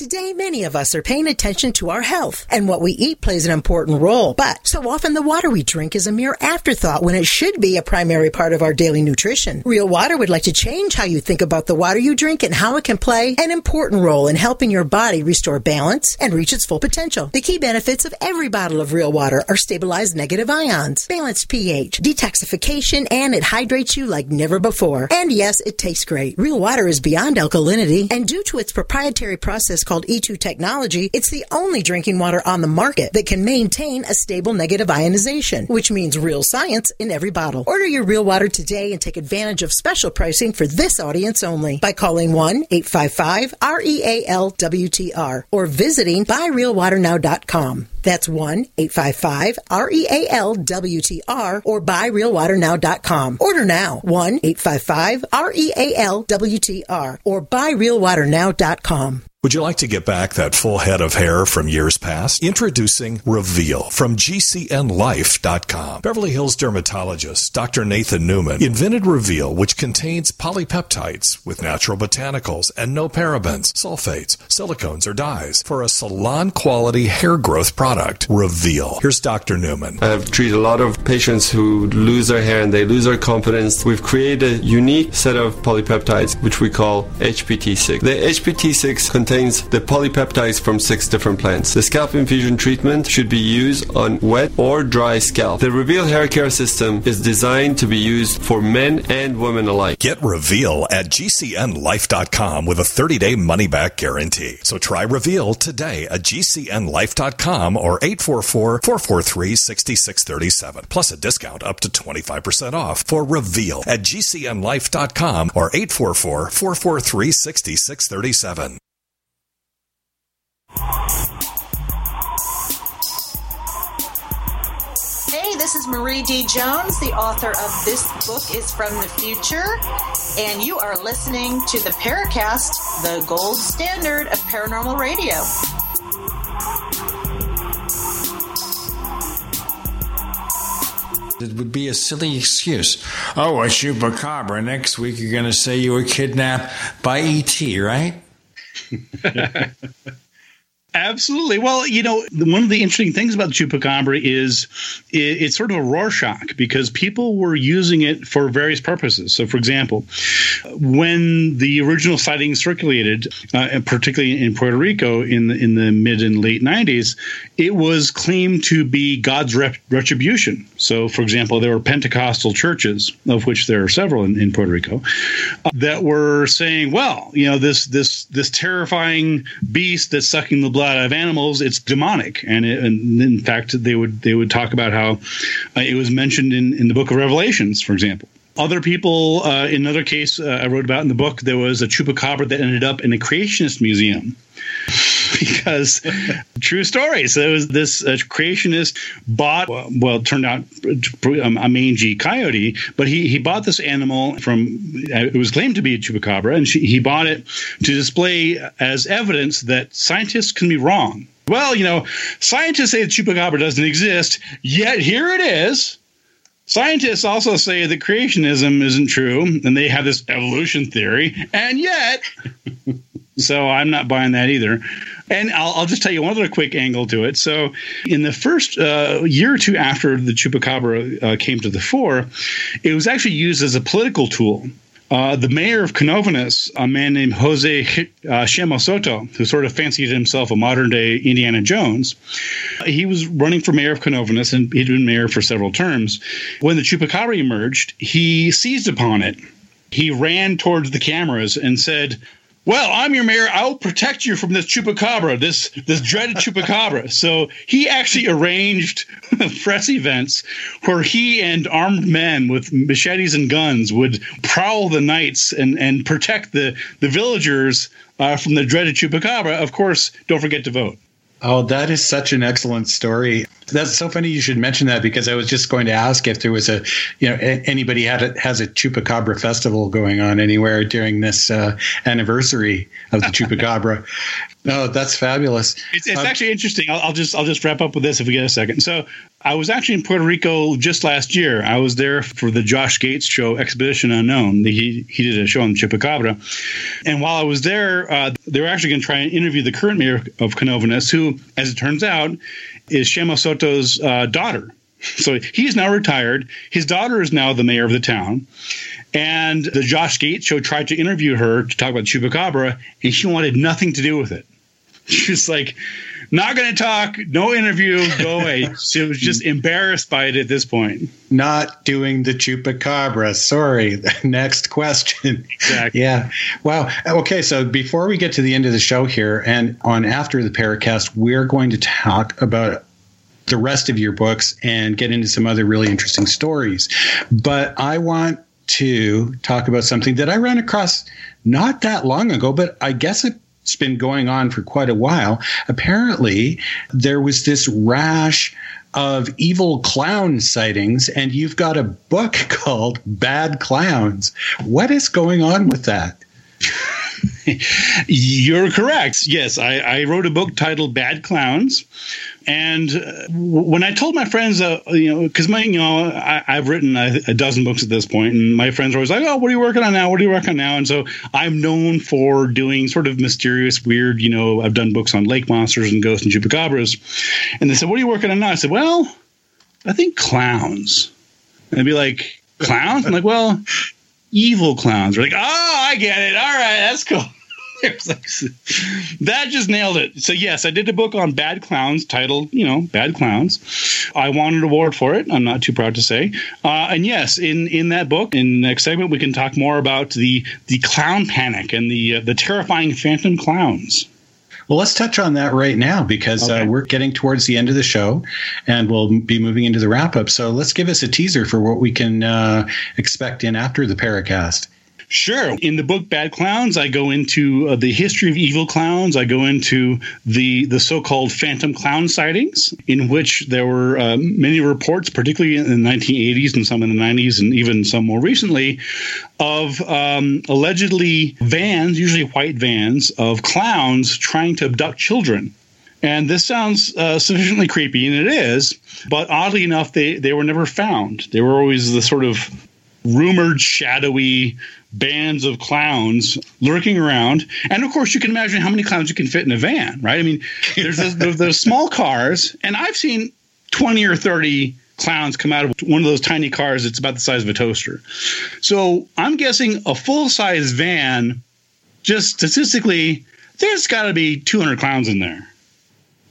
Today, many of us are paying attention to our health, and what we eat plays an important role. But so often the water we drink is a mere afterthought when it should be a primary part of our daily nutrition. Real Water would like to change how you think about the water you drink and how it can play an important role in helping your body restore balance and reach its full potential. The key benefits of every bottle of Real Water are stabilized negative ions, balanced pH, detoxification, and it hydrates you like never before. And yes, it tastes great. Real Water is beyond alkalinity, and due to its proprietary process called E2 technology, it's the only drinking water on the market that can maintain a stable negative ionization, which means real science in every bottle. Order your real water today and take advantage of special pricing for this audience only by calling 1-855-REAL-WTR or visiting buyrealwaternow.com. That's 1-855-REAL-WTR or buyrealwaternow.com. Order now. 1-855-REAL-WTR or buyrealwaternow.com. Would you like to get back that full head of hair from years past? Introducing Reveal from GCNLife.com. Beverly Hills dermatologist Dr. Nathan Newman invented Reveal, which contains polypeptides with natural botanicals and no parabens, sulfates, silicones, or dyes for a salon quality hair growth product. Reveal. Here's Dr. Newman. I've treated a lot of patients who lose their hair and they lose their confidence. We've created a unique set of polypeptides, which we call HPT6. The HPT6 contains contains the polypeptides from six different plants. The scalp infusion treatment should be used on wet or dry scalp. The Reveal hair care system is designed to be used for men and women alike. Get Reveal at GCNLife.com with a 30 day money back guarantee. So try Reveal today at GCNLife.com or 844 443 6637. Plus a discount up to 25% off for Reveal at GCNLife.com or 844 443 6637. Hey, this is Marie D. Jones, the author of This Book is from the Future, and you are listening to the Paracast, the gold standard of paranormal radio. It would be a silly excuse. Oh, a chupacabra. Next week you're going to say you were kidnapped by ET, right? Absolutely. Well, you know, one of the interesting things about chupacabra is it's sort of a Rorschach because people were using it for various purposes. So, for example, when the original sightings circulated, uh, particularly in Puerto Rico in the in the mid and late '90s, it was claimed to be God's rep- retribution. So, for example, there were Pentecostal churches, of which there are several in, in Puerto Rico, uh, that were saying, "Well, you know, this this this terrifying beast that's sucking the blood." Blood of animals, it's demonic. And, it, and, in fact, they would they would talk about how uh, it was mentioned in, in the book of Revelations, for example. Other people, uh, in another case uh, I wrote about in the book, there was a chupacabra that ended up in a creationist museum because true story. So it was this uh, creationist bought well, turned out um, a mangy coyote, but he he bought this animal from uh, it was claimed to be a chupacabra, and she, he bought it to display as evidence that scientists can be wrong. Well, you know, scientists say the chupacabra doesn't exist, yet here it is. Scientists also say that creationism isn't true, and they have this evolution theory, and yet, so I'm not buying that either. And I'll, I'll, just tell you one other quick angle to it. So, in the first uh, year or two after the chupacabra uh, came to the fore, it was actually used as a political tool. Uh, the mayor of Canovanas, a man named Jose uh, Chemo Soto, who sort of fancied himself a modern day Indiana Jones, he was running for mayor of Canovanas and he'd been mayor for several terms. When the chupacabra emerged, he seized upon it. He ran towards the cameras and said, well, I'm your mayor. I will protect you from this chupacabra, this this dreaded chupacabra. So he actually arranged press events where he and armed men with machetes and guns would prowl the nights and and protect the the villagers uh, from the dreaded chupacabra. Of course, don't forget to vote. Oh, that is such an excellent story. That's so funny you should mention that because I was just going to ask if there was a, you know, anybody had a, has a chupacabra festival going on anywhere during this uh, anniversary of the chupacabra. No, that's fabulous. It's, it's um, actually interesting. I'll, I'll, just I'll just wrap up with this if we get a second. So I was actually in Puerto Rico just last year. I was there for the Josh Gates show, Expedition Unknown. He he did a show on Chupacabra, and while I was there, uh, they were actually going to try and interview the current mayor of Canovanas, who, as it turns out, is Chemo Soto's uh, daughter. So he's now retired. His daughter is now the mayor of the town. And the Josh Gates show tried to interview her to talk about Chupacabra, and she wanted nothing to do with it. She was like, not going to talk, no interview, go away. she was just embarrassed by it at this point. Not doing the chupacabra. Sorry. Next question. Exactly. yeah. Wow. Okay. So before we get to the end of the show here and on after the Paracast, we're going to talk about the rest of your books and get into some other really interesting stories. But I want to talk about something that I ran across not that long ago, but I guess it it's been going on for quite a while. Apparently, there was this rash of evil clown sightings, and you've got a book called Bad Clowns. What is going on with that? You're correct. Yes, I, I, wrote a book titled Bad Clowns. And uh, when I told my friends, uh, you know, because my, you know, I, have written a, a, dozen books at this point, and my friends are always like, "Oh, what are you working on now? What are you working on now?" And so I'm known for doing sort of mysterious, weird. You know, I've done books on lake monsters and ghosts and chupacabras. And they said, "What are you working on now?" I said, "Well, I think clowns." And they'd be like, "Clowns?" I'm like, "Well." Evil clowns. We're like, oh, I get it. All right, that's cool. that just nailed it. So yes, I did a book on bad clowns titled, you know, Bad Clowns. I won an award for it. I'm not too proud to say. Uh, and yes, in in that book, in the next segment, we can talk more about the the clown panic and the uh, the terrifying phantom clowns. Well, let's touch on that right now because uh, okay. uh, we're getting towards the end of the show and we'll be moving into the wrap up. So let's give us a teaser for what we can uh, expect in after the Paracast. Sure. In the book Bad Clowns, I go into uh, the history of evil clowns. I go into the the so-called phantom clown sightings, in which there were uh, many reports, particularly in the 1980s and some in the 90s, and even some more recently, of um, allegedly vans, usually white vans, of clowns trying to abduct children. And this sounds uh, sufficiently creepy, and it is. But oddly enough, they, they were never found. They were always the sort of rumored shadowy bands of clowns lurking around. And of course, you can imagine how many clowns you can fit in a van, right? I mean, there's those, those small cars, and I've seen 20 or 30 clowns come out of one of those tiny cars that's about the size of a toaster. So I'm guessing a full size van, just statistically, there's got to be 200 clowns in there.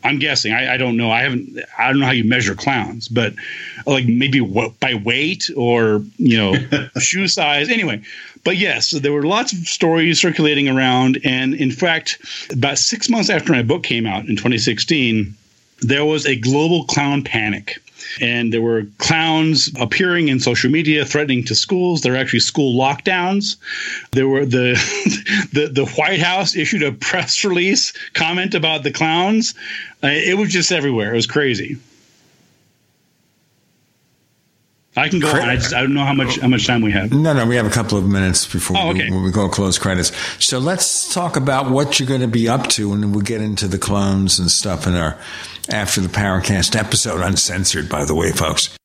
I'm guessing. I, I, don't know. I haven't. I don't know how you measure clowns, but like maybe by weight or you know shoe size. Anyway, but yes, there were lots of stories circulating around, and in fact, about six months after my book came out in 2016, there was a global clown panic and there were clowns appearing in social media threatening to schools. There were actually school lockdowns. There were the the, the White House issued a press release comment about the clowns. Uh, it was just everywhere. It was crazy. I can go. I, just, I don't know how much how much time we have. No, no, we have a couple of minutes before oh, okay. we, we, go close credits. So let's talk about what you're going to be up to, and we'll get into the clones and stuff in our after the Paracast episode, uncensored, by the way, folks.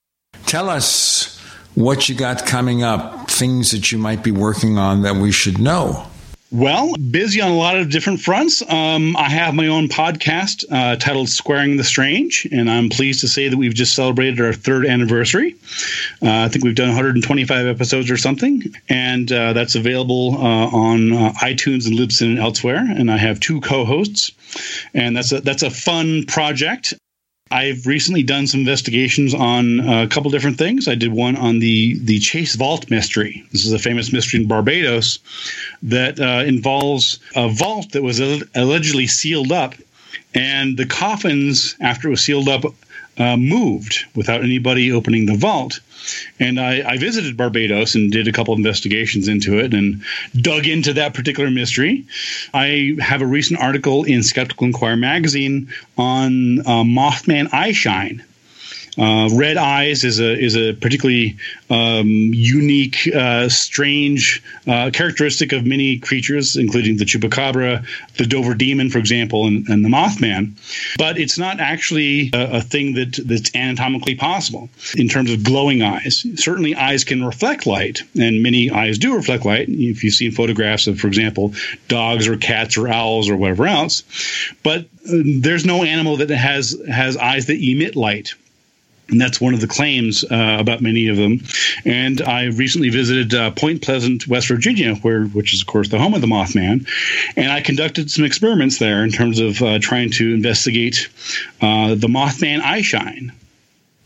Tell us what you got coming up, things that you might be working on that we should know. Well, busy on a lot of different fronts. Um, I have my own podcast uh, titled Squaring the Strange, and I'm pleased to say that we've just celebrated our third anniversary. Uh, I think we've done 125 episodes or something, and uh, that's available uh, on uh, iTunes and Libsyn and elsewhere. And I have two co-hosts, and that's a that's a fun project. I've recently done some investigations on a couple different things. I did one on the the Chase Vault mystery. This is a famous mystery in Barbados that uh, involves a vault that was allegedly sealed up, and the coffins after it was sealed up uh, moved without anybody opening the vault. And I, I, visited Barbados and did a couple investigations into it and dug into that particular mystery. I have a recent article in Skeptical Inquirer magazine on uh, Mothman Eyeshine uh, red eyes is a is a particularly um, unique, uh, strange uh, characteristic of many creatures, including the chupacabra, the Dover demon, for example, and, and the Mothman. But it's not actually a, a, thing that that's anatomically possible in terms of glowing eyes. Certainly, eyes can reflect light, and many eyes do reflect light. If you've seen photographs of, for example, dogs or cats or owls or whatever else, but uh, there's no animal that has has eyes that emit light and that's one of the claims uh, about many of them. And I recently visited uh, Point Pleasant, West Virginia, where which is of course the home of the Mothman, and I conducted some experiments there in terms of uh, trying to investigate uh, the Mothman eyeshine.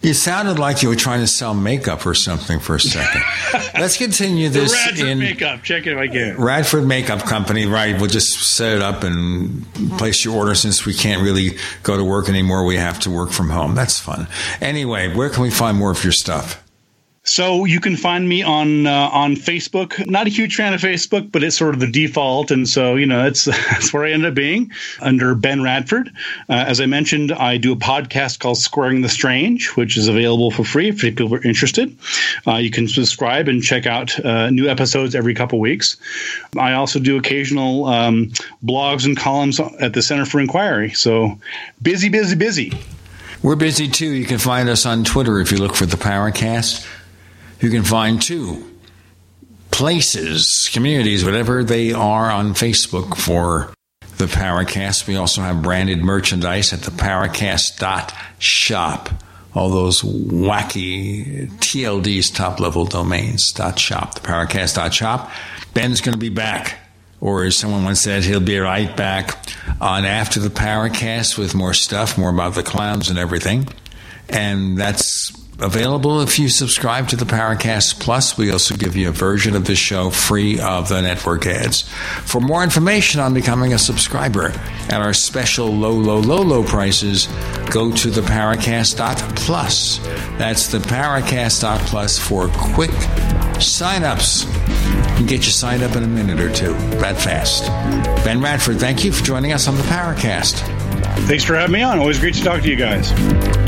You sounded like you were trying to sell makeup or something for a second. Let's continue this Radford in Makeup. Check it if I can. Radford Makeup Company, right? We'll just set it up and place your order since we can't really go to work anymore. We have to work from home. That's fun. Anyway, where can we find more of your stuff? So you can find me on uh, on Facebook. Not a huge fan of Facebook, but it's sort of the default, and so you know it's that's where I end up being under Ben Radford. Uh, as I mentioned, I do a podcast called Squaring the Strange, which is available for free if people are interested. Uh, you can subscribe and check out uh, new episodes every couple weeks. I also do occasional um, blogs and columns at the Center for Inquiry. So busy, busy, busy. We're busy too. You can find us on Twitter if you look for the Paracast. You can find two places, communities, whatever they are on Facebook for the Paracast. We also have branded merchandise at the Paracast.shop. All those wacky TLDs, top level domains, dot shop, the paracast dot shop. Ben's going to be back, or as someone once said, he'll be right back on After the Paracast with more stuff, more about the clowns and everything. And that's available if you subscribe to the Paracast Plus. We also give you a version of the show free of the network ads. For more information on becoming a subscriber at our special low, low, low, low prices, go to the Paracast.plus. That's the Paracast.plus for quick sign-ups. You get you signed up in a minute or two, that fast. Ben Radford, thank you for joining us on the Paracast. Thanks for having me on. Always great to talk to you guys.